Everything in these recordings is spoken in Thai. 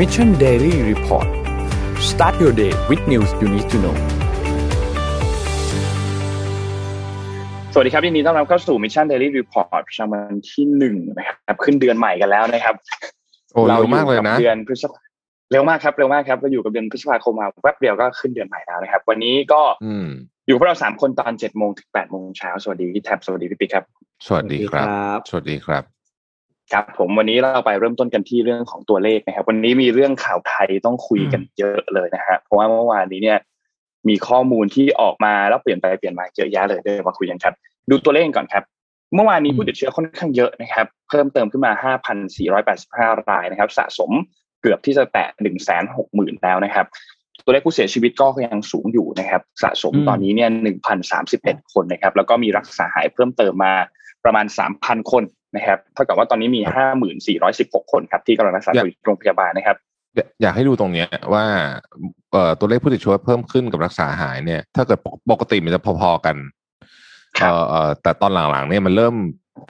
Mission Daily Report start your day with news you need to know สวัสดีครับยินดีต้อนรับเข้าสู่ Mission Daily Report ประจำวันที่หนึ่งนะครับ ขึ้นเดือนใหม่กันแล้วนะครับโอ้เร็วมากเลยนะเดือนพฤษภาเร็วมากครับเร็วมากครับเราอยู่กับเดือนพฤษภาคมมาแวบเดียวก็ขึ้นเดือนใหม่แล้วนะครับ วันนี้ก็อืมอยู่พวกเราสามคนตอนเจ็ดโมงถึงแปดโมงเช้าสวัสดีพี่แท็บสวัสดีพี่ปิ๊กครับ สวัสดีครับ สวัสดีครับ ครับผมวันนี้เราไปเริ่มต้นกันที่เรื่องของตัวเลขนะครับ วันนี้มีเรื่องข่าวไทยต้องคุยกันเยอะเลยนะฮะเพราะว่าเมื่อวานนี้เนี่ย มีข้อมูลที่ออกมาแล้วเปลี่ยนไปเปลี่ยนมาเยอะแยะเลยเดี๋ยวมาคุยกันครับ ดูตัวเลขก่อนครับ เมื่อวานนี้ผู้ติดเชื้อค่อนข้างเยอะนะครับ เพิ่มเติมขึ้นมา 5,485 รายนะครับ สะสมเกือบที่จะแตะ160,000แล้วนะครับ ตัวเลขผู้เสียชีวิตก็ยังสูงอยู่นะครับ สะสมตอนนี้เนี่ย1,031 คนนะครับ แล้วก็มีรักษาหายเพิ่มเติมมาประมาณ 3,000 คน นะครับเท่ากับว่าตอนนี้มี5,416คนครับที่กำลังรักษาตัวอยู่โรงพยาบาลนะครับ อยากอยากให้ดูตรงเนี้ยว่าเอ่อตัวเลขผู้ติดเชื้อเพิ่มขึ้นกับรักษาหายเนี่ย ถ้าเกิดปกปกติมันจะพอๆกันครัเอ่บอเอ่อแต่ตอนหลังๆเนี่ยมันเริ่ม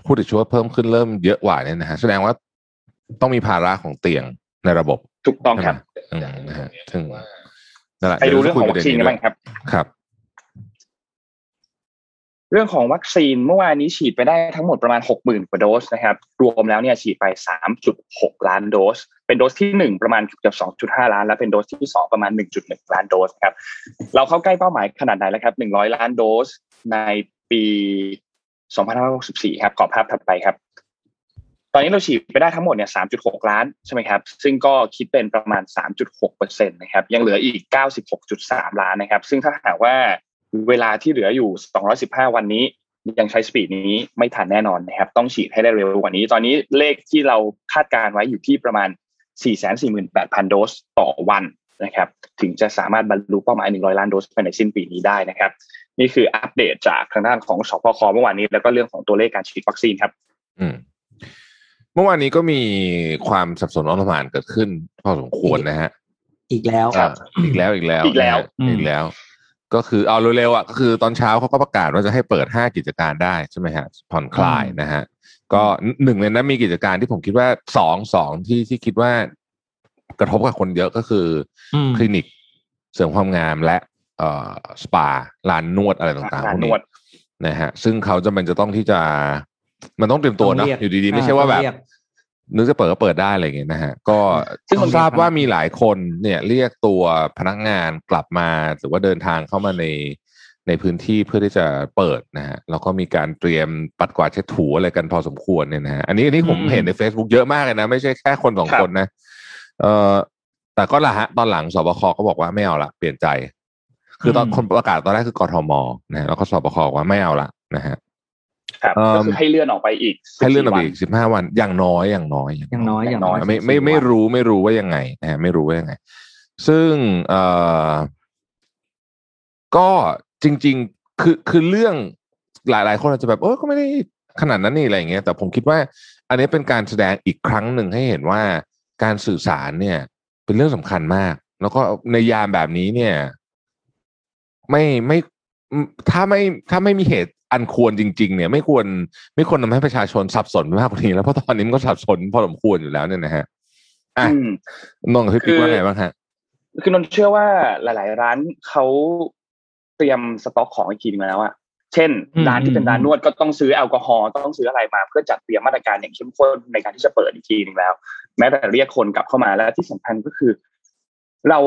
ผู้ติดเชื้อเพิ่มขึ้นเริ่มเยอะกว่าเนี่ยนะฮะแสดงว่าต้องมีภาระของเตียงในระบบถูกต้องครับอืมนะฮะซึ่งนั่นแหละไปดูเรื่องของวัคซีนกันบ้างครับ ครับ เรื่องของวัคซีนเมื่อวานนี้ฉีดไปได้ทั้งหมดประมาณ 60,000กว่าโดสนะครับ รวมแล้วเนี่ยฉีดไป 3.6 ล้านโดส เป็นโดสที่ 1 ประมาณเกือบ2.5 ล้าน และเป็นโดสที่ 2 ประมาณ 1.1 ล้านโดสครับ เราเข้าใกล้เป้าหมายขนาดไหนแล้วครับ 100 ล้านโดสในปี 2564 ครับกรอบภาพถัดไปครับ ตอนนี้เราฉีดไปได้ทั้งหมดเนี่ย 3.6 ล้านใช่ไหมครับ ซึ่งก็คิดเป็นประมาณ 3.6เปอร์เซ็นต์นะครับ ยังเหลืออีก 96.3 ล้านนะครับ ซึ่งถ้าหากว่า เวลาที่เหลืออยู่ 215 วันนี้ ยังใช้สปีดนี้ไม่ทันแน่นอนนะครับ ต้องฉีดให้ได้เร็วกว่านี้ ตอนนี้เลขที่เราคาดการไว้อยู่ที่ประมาณ 448,000 โดสต่อวันนะครับ ถึงจะสามารถบรรลุเป้าหมาย 100 ล้านโดสภายในสิ้นปีนี้ได้นะครับ นี่คืออัปเดตจากทางด้านของสพคเมื่อวานนี้ แล้วก็เรื่องของตัวเลขการฉีดวัคซีนครับ อืมเมื่อวานนี้ก็มีความสับสนอลหม่านเกิดขึ้นพอสมควรนะฮะ อีกแล้วครับอ่าอีกแล้วอีกแล้วอีกแล้วนะฮะอีกแล้ว ก็คือเอาเร็วๆอะก็คือตอนเช้าเขาก็ประกาศว่าจะให้เปิดห้ากิจการได้ใช่ไหมฮะผ่อนคลายนะฮะก็หนึ่งในนั้นมีกิจการที่ผมคิดว่าสองสองที่ที่คิดว่ากระทบกับคนเยอะก็คืออมคลินิกเสริมความงามและเอ่อสปาลานนวดอะไรต่างๆร้าพนวกนนี้วดนะฮะซึ่งเขาจะเป็นจะต้องที่จะมันต้องเตรียมตัวเนอะต้องเรียกอยู่ดีๆ ไม่ใช่ว่าแบบต้องเรียก นึกจะเปิดก็เปิดได้อะไรอย่างเงี้ยนะฮะก็ซึ่งมันมีทราบว่ามีหลายคนเนี่ยเรียกตัวพนักงานกลับมาหรือว่าเดินทางเข้ามาในในพื้นที่เพื่อที่จะเปิดนะฮะแล้วก็มีการเตรียมปัดกวาดเช็ดถูอะไรกันพอสมควรเนี่ยนะฮะอันนี้อันนี้ผมอืมเห็นใน Facebook เยอะมากเลยนะ ไม่ใช่แค่คนสองครับคนนะเออแต่ก็ละฮะตอนหลังสบคก็บอกว่าไม่เอาละเปลี่ยนใจ คือตอนคนประกาศตอนแรกคือกทมนะฮะแล้วก็สบคบอกว่าไม่เอาละนะฮะ ครับเอิ่มก็คือให้เลื่อนออกไปอีกให้เลื่อนออกไป14อีกสิบห้าวันอย่างน้อยอย่างน้อยอย่างน้อยอย่างน้อยไม่ไม่ไม่รู้ไม่รู้ว่ายังไงนะฮะไม่รู้ว่ายังไง ซึ่งเอ่อก็จริง ๆ คือคือเรื่องหลาย ๆ คนอาจจะแบบเออก็ไม่ได้ขนาดนั้นนี่อะไรอย่างเงี้ย แต่ผมคิดว่า อันนี้เป็นการแสดงอีกครั้งหนึ่งให้เห็นว่าการสื่อสารเนี่ย เป็นเรื่องสำคัญมาก แล้วก็ในยามแบบนี้เนี่ย ไม่ไม่ถ้าไม่ถ้าไม่มีเหตุ อันควรจริง ๆ เนี่ย ไม่ควรไม่ควรทำให้ประชาชนสับสนมากกว่านี้แล้วเพราะตอนนี้มันก็สับสนพอสมควรอยู่แล้วเนี่ยนะฮะอะอืมนงกับพี่ปิ๊กว่าไงบ้างฮะคือนนท์เชื่อว่าหลาย ๆ ร้านเขาเตรียมสต็อกของอีกทีนึงแล้วอะเช่นอืมร้านที่เป็นร้านนวดก็ต้องซื้อแอลกอฮอล์ต้องซื้ออะไรมาเพื่อจัดเตรียมมาตรการอย่างเข้มข้นในการที่จะเปิดอีกทีนึงแล้ว แม้แต่เรียกคนกลับเข้ามาแล้วที่สำคัญก็คือ เรา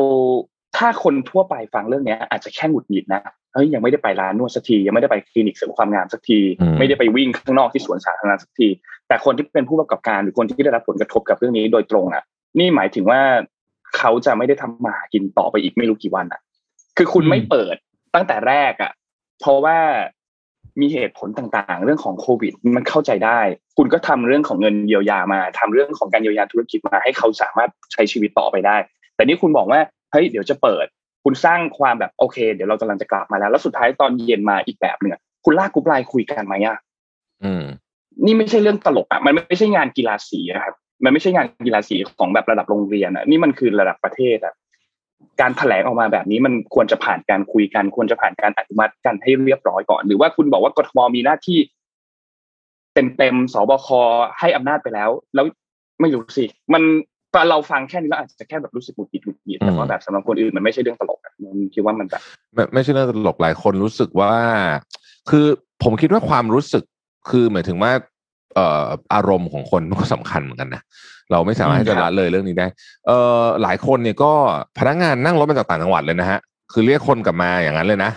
ถ้าคนทั่วไปฟังเรื่องเนี้ย อาจจะแค่หงุดหงิดนะ เฮ้ยยังไม่ได้ไปร้านนวดสักทียังไม่ได้ไปคลินิกเสริมความงามสักทีอืมไม่ได้ไปวิ่งข้างนอกที่สวนสาธารณะสักที แต่คนที่เป็นผู้ประกอบการหรือคนที่ได้รับผลกระทบกับเรื่องนี้โดยตรงอะ นี่หมายถึงว่าเขาจะไม่ได้ทำมาหากินต่อไปอีกไม่รู้กี่วันอะ คือคุณอืมไม่เปิดตั้งแต่แรกอะ เพราะว่ามีเหตุผลต่างๆ เรื่องของโควิด มันเข้าใจได้ คุณก็ทำเรื่องของเงินเยียวยามาทำเรื่องของการเยียวยาธุรกิจมาให้เขาสามารถใช้ชีวิตต่อไปได้ แต่นี่คุณบอกว่าเฮ้ยเดี๋ยวจะเปิด คุณสร้างความแบบโอเค เดี๋ยวเรากำลังจะกลับมาแล้ว แล้วสุดท้ายตอนเย็นมาอีกแบบหนึ่งอะคุณลากกรุ๊ปไลน์คุยกันไหมอะอืมนี่ไม่ใช่เรื่องตลกอะมันไม่ใช่งานกีฬาสีอะครับมันไม่ใช่งานกีฬาสีของแบบระดับโรงเรียนอะนี่มันคือระดับประเทศอะการแถลงออกมาแบบนี้มันควรจะผ่านการคุยกัน ควรจะผ่านการอนุมัติกันให้เรียบร้อยก่อน หรือว่าคุณบอกว่ากทมมีหน้าที่เต็มเต็มๆสบคให้อำนาจไปแล้ว แล้วไม่รู้สิ มันตอน เราฟังแค่นี้เราอาจจะแค่แบบรู้สึกหงุดหงิดหงุดหงิดแต่ว่าแบบสำหรับคนอื่นมันไม่ใช่เรื่องตลกอะมันคิดว่ามันแบบไม่ไม่ใช่เรื่องตลกหลายคนรู้สึกว่า คือผมคิดว่าความรู้สึกคือหมายถึงว่าเอ่ออารมณ์ของคนมันก็สำคัญเหมือนกันนะเราไม่สามารถที่จะละเลยเรื่องนี้ได้ เอ่อหลายคนเนี่ยก็พนักงานนั่งรถมาจากต่างจังหวัดเลยนะฮะ คือเรียกคนกลับมาอย่างนั้นเลยนะ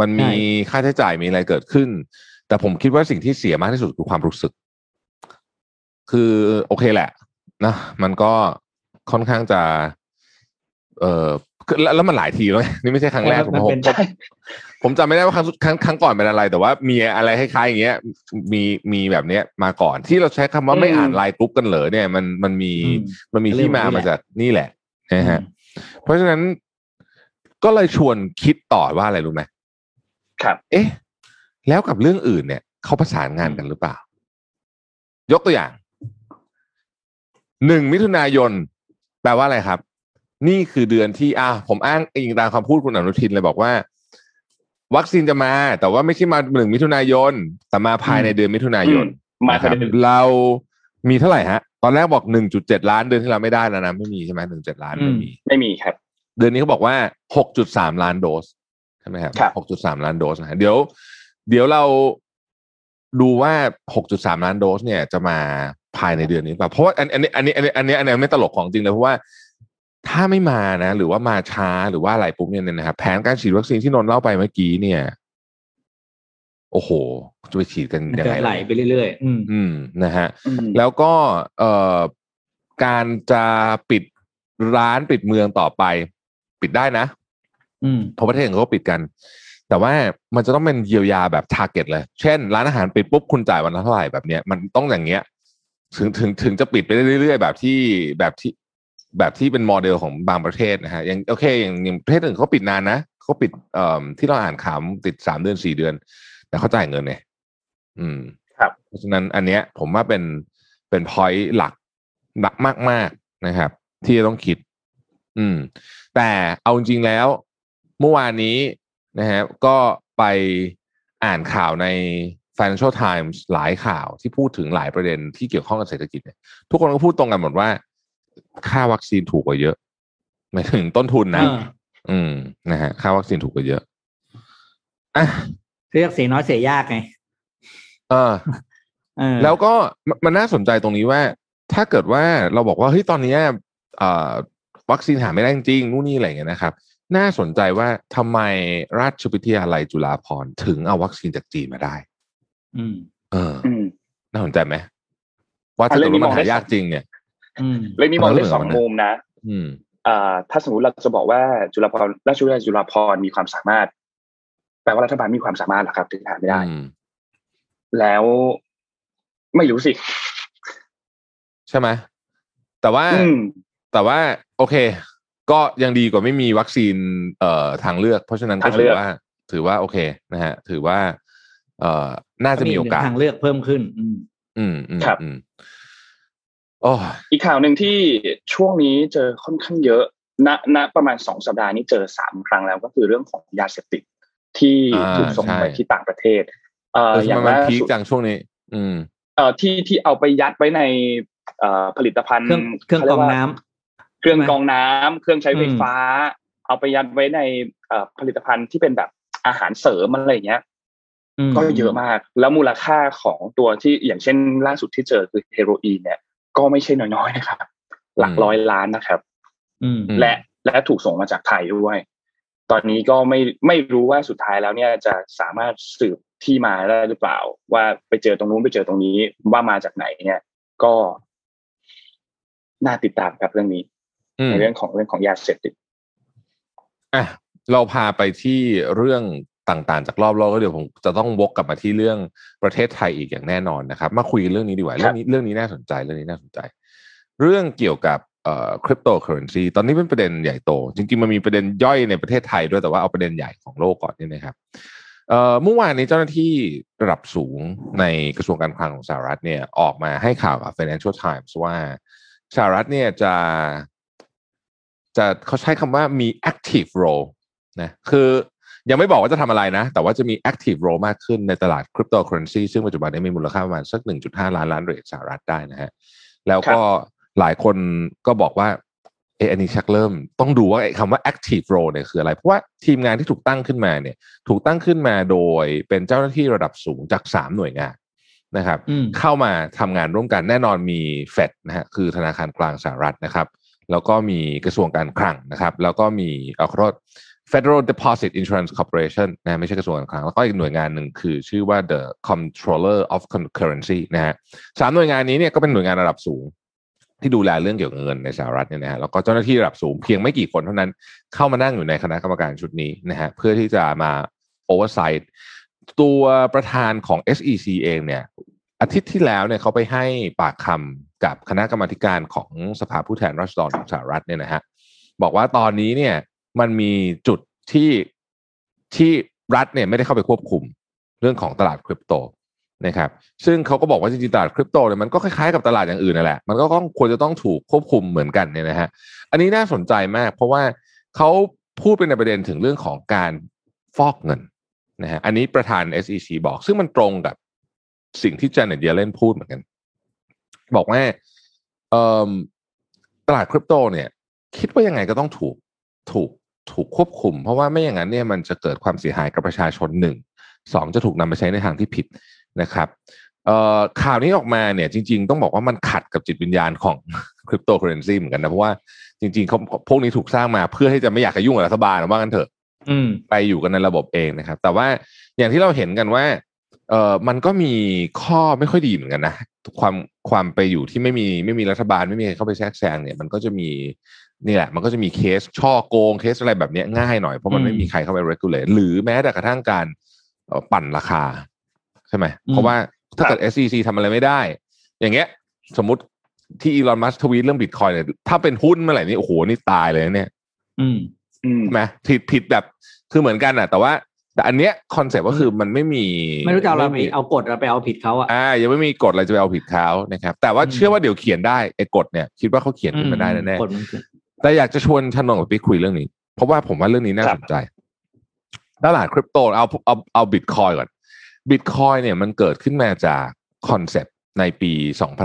มันมีค่าใช้จ่ายมีอะไรเกิดขึ้น แต่ผมคิดว่าสิ่งที่เสียมากที่สุดคือความรู้สึก คือโอเคแหละ นะมันก็ค่อนข้างจะ เอ่อคือแล้วแล้วมันหลายทีแล้วไงนี่ไม่ใช่ครั้งแรกผมมันผมเป็นผมผมจำไม่ได้ว่าครั้งสุดครั้งครั้งก่อนเป็นอะไร แต่ว่ามีอะไรคล้ายๆอย่างเงี้ย มีมีแบบเนี้ยมาก่อนที่เราใช้คำว่าไม่อืมอ่านไลน์กรุ๊ปกันเหรอเนี่ยมันมันมีอืมมันมีเรื่ที่องมานี้แหละมาจากนี่แหละนะฮะ เพราะฉะนั้นก็เลยชวนคิดต่อว่าอะไรรู้ไหมครับ เอ๊ะ แล้วกับเรื่องอื่นเนี่ยเขาประสานงานกันหรือเปล่า ยกตัวอย่าง หนึ่งมิถุนายน แปลว่าอะไรครับ นี่คือเดือนที่อ่าผมอ้างอิงตามคำพูดคุณอนุทินเลยบอกว่า วัคซีนจะมา แต่ว่าไม่ใช่มาหนึ่งมิถุนายน แต่มาภายในเดือนมิถุนายนอืมมานะครับภายในเดือนเรามีเท่าไหร่ฮะ ตอนแรกบอกหนึ่งจุดเจ็ดล้านเดือนที่เราไม่ได้แล้วนะไม่มีใช่ไหมหนึ่งเจ็ดล้านไม่มีไม่มีครับ เดือนนี้เขาบอกว่า6.3ล้านโดสใช่ไหมครับครับ6.3ล้านโดสนะฮะเดี๋ยว เดี๋ยวเราดูว่า 6.3 ล้านโดสเนี่ยจะมา ภายในเดือนนี้ป่ะเพราะว่าอันอันนี้อันนี้อันนี้อันนี้อันนี้ไม่ตลกของจริงเลยเพราะว่าถ้าไม่มานะ หรือว่ามาช้าหรือว่าอะไรปุ๊บเนี่ยนะครับแผนการฉีดวัคซีนที่นนท์เล่าไปเมื่อกี้เนี่ย โอ้โห จะไปฉีดกันมันยังจะไงไหลไปเรื่อยๆ อืมอืมนะฮะอืมแล้วก็เอ่อการจะปิดร้านปิดเมืองต่อไป ปิดได้นะ อืมเพราะประเทศอื่นเขาก็ปิดกัน แต่ว่ามันจะต้องเป็นเยียวยาแบบ target เลย เช่น ร้านอาหารปิดปุ๊บคุณจ่ายวันละเท่าไหร่แบบเนี้ยมันต้องอย่างเงี้ย ถึงถึงถึงจะปิดไปเรื่อยๆ แบบที่แบบที่แบบที่เป็นโมเดลของบางประเทศนะฮะอย่างโอเคอย่างอย่างประเทศอื่นเขาปิดนานนะเขาปิดเอ่อที่เราอ่านข่าวติดสามเดือนสี่เดือน แต่เขาจ่ายเงินเนี่ยอืม ครับเพราะฉะนั้นอันเนี้ย ผมว่าเป็นเป็นพอยต์หลักหนักมาก ๆนะครับ ที่จะต้องคิด อืม แต่เอาจริงๆแล้วเมื่อวานนี้นะฮะก็ไปอ่านข่าวใน Financial Times หลายข่าวที่พูดถึงหลายประเด็นที่เกี่ยวข้องกับเศรษฐกิจเนี่ยทุกคนก็พูดตรงกันหมดว่า ค่าวัคซีนถูกกว่าเยอะหมายถึงต้นทุนนะอ่าอืมนะฮะค่าวัคซีนถูกกว่าเยอะอะเรียกเสียน้อยเสียยากไงเออเออแล้วก็มันมันน่าสนใจตรงนี้ว่า ถ้าเกิดว่าเราบอกว่าเฮ้ยตอนเนี้ยเอ่อวัคซีนหาไม่ได้จริงๆนู่นนี่อะไรอย่างเงี้ยนะครับ น่าสนใจว่าทำไมราชวิทยาลัยจุฬาภรณ์ถึงเอาวัคซีนจากจีนมาได้ อืม เอออืมน่าสนใจไหมว่าถ้าอะเรื่เกิดองนี้ว่ามันมองได้หายากสองจริงเนี่ยอืมเรื่องนี้มองได้สองเอาเรื่องมุมนะอืมอ่าถ้าสมมติเราจะบอกว่าจุฬาภรณ์ราชวิทยาลัยจุฬาภรณ์มีความสามารถ แปลว่ารัฐบาลมีความสามารถเหรอครับถึงหาไม่ได้อืมแล้วไม่รู้สิ ใช่ไหมแต่ว่าอืมแต่ว่า โอเค ก็ยังดีกว่าไม่มีวัคซีน เอ่อทางเลือก เพราะฉะนั้นก็ทางเลืถืออกว่า ถือว่าโอเค นะฮะ ถือว่า เอ่อ น่าจะมีโอกาสทางเลือกเพิ่มขึ้น อืมอืมอืมครับอืมโอ้อีกข่าวหนึ่งที่ช่วงนี้เจอค่อนข้างเยอะณณประมาณสองสัปดาห์นี้เจอสามครั้งแล้วก็คือเรื่องของยาเสพติดที่อ่าถูกส่งใช่ไปที่ต่างประเทศ เอ่อเอออย่าทำงไมมันล่าพีคสุดจังช่วงนี้ อืม เอ่อที่ที่เอาไปยัดไว้ในเอ่อผลิตภัณฑ์เครื่องเครื่องกรองน้ำเครื่องกรองน้ำเครื่องใช้ไฟอืมฟ้า เอาไปยัดไว้ในเอ่อผลิตภัณฑ์ที่เป็นแบบอาหารเสริมอะไรอย่างเงี้ยม ก็เยอะมาก แล้วมูลค่าของตัวที่อย่างเช่นล่าสุดที่เจอคือเฮโรอีนเนี่ย ก็ไม่ใช่น้อยๆนะครับ หลักร้อยล้านนะครับอืมอืมและและถูกส่งมาจากไทยด้วย ตอนนี้ก็ไม่ไม่รู้ว่าสุดท้ายแล้วเนี่ยจะสามารถสืบที่มาได้หรือเปล่า ว่าไปเจอตรงนู้นไปเจอตรงนี้ว่ามาจากไหนเนี่ยก็น่าติดตามครับเรื่องนี้อืมในเรื่องของเรื่องของยาเสพติดอะเราพาไปที่เรื่อง ต่างๆ จากรอบโลกแล้วเดี๋ยวผมจะต้องวกกลับมาที่เรื่องประเทศไทยอีกอย่างแน่นอนนะครับ มาคุยกันเรื่องนี้ดีกว่าครับเรื่องนี้เรื่องนี้น่าสนใจเรื่องนี้น่าสนใจ เรื่องเกี่ยวกับเอ่อคริปโตเคอเรนซีตอนนี้เป็นประเด็นใหญ่โต จริงๆ มันมีประเด็นย่อยในประเทศไทยด้วยแต่ว่าเอาประเด็นใหญ่ของโลกก่อนนี่นะครับเอ่อเมื่อวานนี้เจ้าหน้าที่ระดับสูงในกระทรวงการคลังของสหรัฐเนี่ยออกมาให้ข่าวกับ Financial Times ว่าสหรัฐเนี่ยจะจะเขาใช้คำว่ามี active role นะคือ ยังไม่บอกว่าจะทำอะไรนะ แต่ว่าจะมี active role มากขึ้นในตลาดคริปโตเคอเรนซีซึ่งปัจจุบันนี้มีมูลค่าประมาณสัก 1.5 ล้านล้านเหรียญสหรัฐได้นะฮะ แล้วก็หลายคนก็บอกว่าเอออันนี้ชักเริ่มต้องดูว่าไอ้คำว่า active role เนี่ยคืออะไร เพราะว่าทีมงานที่ถูกตั้งขึ้นมาเนี่ย ถูกตั้งขึ้นมาโดยเป็นเจ้าหน้าที่ระดับสูงจากสามหน่วยงานนะครับอืมเข้ามาทำงานร่วมกันแน่นอนมีเฟดนะฮะคือธนาคารกลางสหรัฐนะครับ แล้วก็มีกระทรวงการคลังนะครับ แล้วก็มีเอาขอโทษ Federal Deposit Insurance Corporation นะไม่ใช่กระทรวงการคลังแล้วก็อีกหน่วยงานหนึ่งคือชื่อว่า the Controller of Currency นะฮะสามหน่วยงานนี้เนี่ยก็เป็นหน่วยงานระดับสูง ที่ดูแลเรื่องเกี่ยวกับเงินในสหรัฐเนี่ยนะฮะแล้วก็เจ้าหน้าที่ระดับสูงเพียงไม่กี่คนเท่านั้นเข้ามานั่งอยู่ในคณะกรรมการชุดนี้นะฮะเพื่อที่จะมา oversight ตัวประธานของ SEC เองเนี่ยอาทิตย์ที่แล้วเนี่ยเขาไปให้ปากคำกับคณะกรรมาการของสภาผู้แทนราษฎรของสหรัฐเนี่ยนะฮะบอกว่าตอนนี้เนี่ย มันมีจุดที่ที่รัฐเนี่ยไม่ได้เข้าไปควบคุมเรื่องของตลาดคริปโตนะครับซึ่งเขาก็บอกว่าจริงๆตลาดคริปโตเนี่ยมันก็คล้ายๆกับตลาดอย่างอื่นนั่นแหละมันก็ต้องควรจะต้องถูกควบคุมเหมือนกันเนี่ยนะฮะอันนี้น่าสนใจมาก เพราะว่าเขาพูดเป็นในประเด็นถึงเรื่องของการฟอกเงินนะฮะอันนี้ประธาน SEC บอก ซึ่งมันตรงกับสิ่งที่ Janet Yellen พูดเหมือนกัน บอกว่าตลาดคริปโตเนี่ย คิดว่ายังไงก็ต้องถูกถูก ถูกควบคุม เพราะว่าไม่อย่างนั้นเนี่ยมันจะเกิดความเสียหายกับประชาชนหนึ่งสองจะถูกนำไปใช้ในทางที่ผิดนะครับเอ่อข่าวนี้ออกมาเนี่ยจริง ๆ ต้องบอกว่ามันขัดกับจิตวิญญาณของคริปโตเคอเรนซีเหมือนกันนะเพราะว่าจริงๆเขาพวกนี้ถูกสร้างมาเพื่อที่จะไม่อยากจะยุ่งกับรัฐบาลว่ากันเถอะอืมไปอยู่กันในระบบเองนะครับ แต่ว่าอย่างที่เราเห็นกันว่าเออมันก็มีข้อไม่ค่อยดีเหมือนกันนะความความไปอยู่ที่ไม่มีไม่มีรัฐบาลไม่มีใครเข้าไปแทรกแซงเนี่ย มันก็จะมี นี่แหละมันก็จะมีเคสช่อโกงเคสอะไรแบบเนี้ยง่ายหน่อยเพราะมันอืมไม่มีใครเข้าไป regulate หรือแม้แต่กระทั่งการเอ่อปั่นราคา ใช่ไหมอืมเพราะว่าถ้าเกิด SEC ทำอะไรไม่ได้ อย่างเงี้ย สมมติที่อีลอนมัสก์ทวีตเรื่องบิตคอยน์เนี่ยถ้าเป็นหุ้นเมื่อไหร่นี่โอ้โหนี่ตายเลยนะเนี่ยอืมอืมใช่ไหมผิดผิดแบบคือเหมือนกันอะ แต่ว่าแต่อันเนี้ยคอนเซ็ปต์ก็คือมันไม่มี ไม่รู้จะเอาเราไปมีเอากฎเราไปเอาผิดเขาอะอ่ายังไม่มีกฎอะไรจะไปเอาผิดเขานะครับ แต่ว่าอืมเชื่อว่าเดี๋ยวเขียนได้ไอ้กฎเนี่ย คิดว่าเขาเขียนขึ้นมาได้แน่กฎมันคือๆ แต่อยากจะชวนชนนกับพี่คุยเรื่องนี้ เพราะว่าผมว่าเรื่องนี้น่าครัสบนใจ ตลาดคริปโตเอาเอาเอาบิตคอยน์ก่อนบิตคอยน์เนี่ยมันเกิดขึ้นมาจากคอนเซปต์ในปี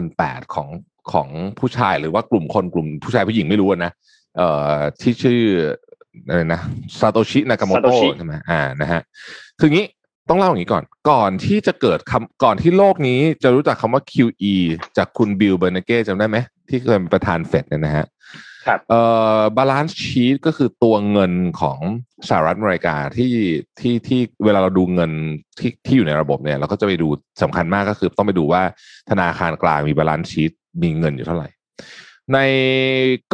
2008 ของของผู้ชายหรือว่ากลุ่มคนกลุ่มผู้ชายผู้หญิงไม่รู้อะนะเอ่อที่ชื่ออะไรนะซาโตชินากาโมโต Satoshi ใช่ไหมอ่านะฮะคืองี้ต้องเล่าอย่างนี้ก่อน ก่อนที่จะเกิดคำก่อนที่โลกนี้จะรู้จักคำว่า QE จากคุณเบนเบอร์นันเก้จำได้ไหม ที่เคยเป็นประธานเฟดเนี่ยนะฮะครับเอ่อ balance sheet ก็คือตัวเงินของสหรัฐอเมริกาที่ที่ที่เวลาเราดูเงินที่ที่อยู่ในระบบเนี่ย เราก็จะไปดูสำคัญมากก็คือต้องไปดูว่าธนาคารกลางมี balance sheet มีเงินอยู่เท่าไหร่ ใน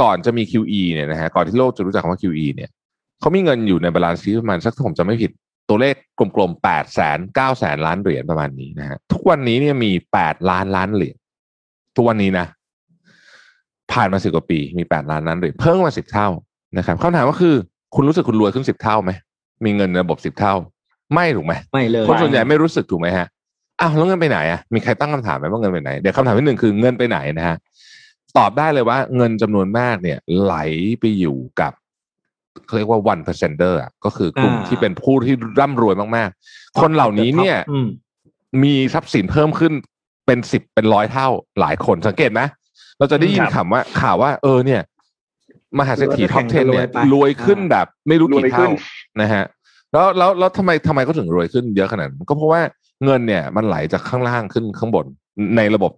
ก่อนจะมี QE เนี่ยนะฮะก่อนที่โลกจะรู้จักคำว่า QE เนี่ยเขามีเงินอยู่ใน balance sheet ประมาณสักถ้าผมจำไม่ผิดตัวเลขกลมๆแปดแสนเก้าแสนล้านเหรียญประมาณนี้นะฮะทุกวันนี้เนี่ยมีแปดล้านล้านเหรียญทุกวันนี้นะ ผ่านมาสิบกว่าปีมีแปดล้านล้านเหรียญเพิ่มมาสิบเท่านะครับคำถามก็คือคุณรู้สึกคุณรวยขึ้นสิบเท่าไหมมีเงินในระบบสิบเท่า ไม่ถูกไหมไม่เลยคนส่วนใหญ่ไม่รู้สึกถูกไหมฮะอ้าวแล้วเงินไปไหนอะมีใครตั้งคำถามไหมว่าเงินไปไหนเดี๋ยวคำถามที่หนึ่งคือเงินไปไหนนะฮะตอบได้เลยว่าเงินจำนวนมากเนี่ย ไหลไปอยู่กับเขาเรียกว่า one percenter อะก็คือกลุ่มอ่าที่เป็นผู้ที่ร่ำรวยมากๆ คนเหล่านี้เนี่ยอืมมีทรัพย์สินเพิ่มขึ้นเป็นสิบเป็นร้อยเท่าหลายคนสังเกตไหม เราจะได้ยินครับคำว่าข่าวว่าเออเนี่ย มหาเศรษฐีท็อปแข่ง10กันรวยเนี่ยไปรวยขึ้นอ่าแบบไม่รู้รวยกี่ขึ้เท่านนะฮะแล้วแล้วแล้วทำไมทำไมเขาถึงรวยขึ้นเยอะขนาดนั้นก็เพราะว่าเงินเนี่ยมันไหลจากข้างล่างขึ้นข้างบนในระบบ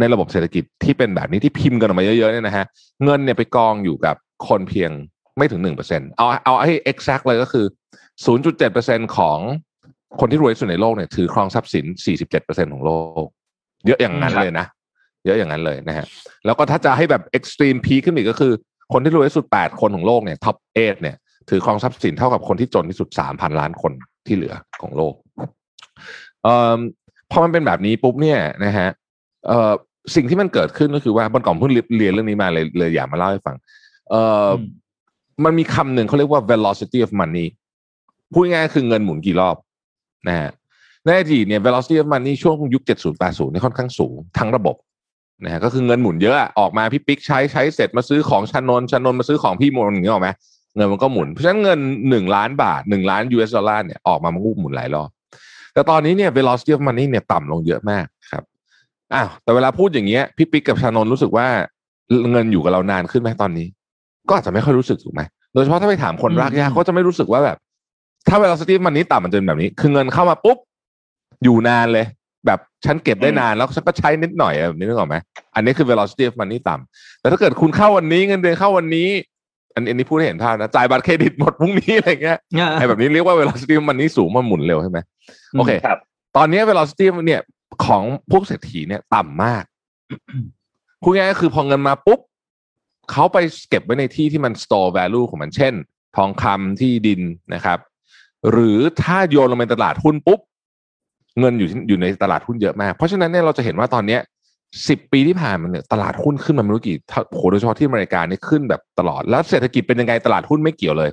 ในระบบเศรษฐกิจที่เป็นแบบนี้ที่พิมพ์กันออกมาเยอะๆเนี่ยนะฮะเงินเนี่ยไปกองอยู่กับคนเพียงไม่ถึงหนึ่งเปอร์เซ็นเอาเอาให้ exact เลยก็คือศูนย์จุดเจ็ดเปอร์เซ็นต์ของคนที่รวยที่สุดในโลกเนี่ยถือครองทรัพย์สินสี่สิบเจ็ดเปอร์เซ็นต์ของโลก เยอะอย่างนั้นครับเลยนะ เยอะอย่างนั้นเลยนะฮะแล้วก็ถ้าจะให้แบบ extreme ขึ้นอีกก็คือ คนที่รวยที่สุดแปดคนของโลกเนี่ย top eight เนี่ยถือครองทรัพย์สินเท่ากับคนที่จนที่สุดสามพันล้านคนที่เหลือของโลกเอ่อพอมันเป็นแบบนี้ปุ๊บเนี่ยนะฮะเอ่อสิ่งที่มันเกิดขึ้นก็คือว่าบนก่อนเพิ่งเรียนเรื่องนี้มาเลยเลยอยากมาเล่าให้ฟัง เอ่ออมมันมีคำหนึ่งเขาเรียกว่า velocity of money พูดง่ายๆคือเงินหมุนกี่รอบนะฮะในอดีตเนี่ย velocity of money ช่วงยุค 70 80เนี่ยค่อนข้างสูงทั้งระบบ นะฮะก็คือเงินหมุนเยอะอะออกมาพี่ปิ๊กใช้ใช้เสร็จมาซื้อของชานนท์ชานนท์มาซื้อของพี่มนอย่างเงี้ยหรอกไหมเงินมันก็หมุน เพราะฉะนั้นเงินหนึ่งล้านบาทหนึ่งล้าน US ดอลลาร์เนี่ยออกมามันก็หมุนหลายรอบ แต่ตอนนี้เนี่ย velocity of money เนี่ยต่ำลงเยอะมากครับอ้าวแต่เวลาพูดอย่างเงี้ยพี่ปิ๊กกับชานนท์รู้สึกว่าเงินอยู่กับเรานานขึ้นไหมตอนนี้ ก็อาจจะไม่ค่อยรู้สึกถูกไหมโดยเฉพาะถ้าไปถามคนรากหญ้าเขาจะไม่รู้สึกว่าแบบ ถ้าเวลาสตีฟมันนี้ต่ำมันจะเป็นแบบนี้ คือเงินเข้ามาปุ๊บอยู่นานเลย แบบฉันเก็บได้นานแล้วฉันก็ใช้นิดหน่อยแบบนี้นึกออกไหมอันนี้คือ velocity of money ต่ำแต่ถ้าเกิดคุณเข้าวันนี้เงินเดือนเข้าวันนี้อันอันนี้พูดให้เห็นภาพนะจ่ายบัตรเครดิตหมดพรุ่งนี้อะไรเงี้ยไอ้แบบนี้เรียกว่า velocity of money สูงมันหมุนเร็วใช่ไหมโอเคครับตอนนี้ velocity เนี่ยของพวกเศรษฐีเนี่ยต่ำมากพูดง่ายๆก็คือพอเงินมาปุ๊บเขาไปเก็บไว้ในที่ที่มัน store value ของมันเช่น ทองคำที่ดินนะครับ หรือถ้าโยนลงในตลาดหุ้นปุ๊บ เงินอยู่ที่อยู่ในตลาดหุ้นเยอะมาก เพราะฉะนั้นเนี่ยเราจะเห็นว่าตอนเนี้ยสิบปีที่ผ่านมาเนี่ยตลาดหุ้นขึ้นมาไม่รู้กี่เท่าโหโดยเฉพาะที่อเมริกาเนี่ยขึ้นแบบตลอด แล้วเศรษฐกิจเป็นยังไงตลาดหุ้นไม่เกี่ยวเลย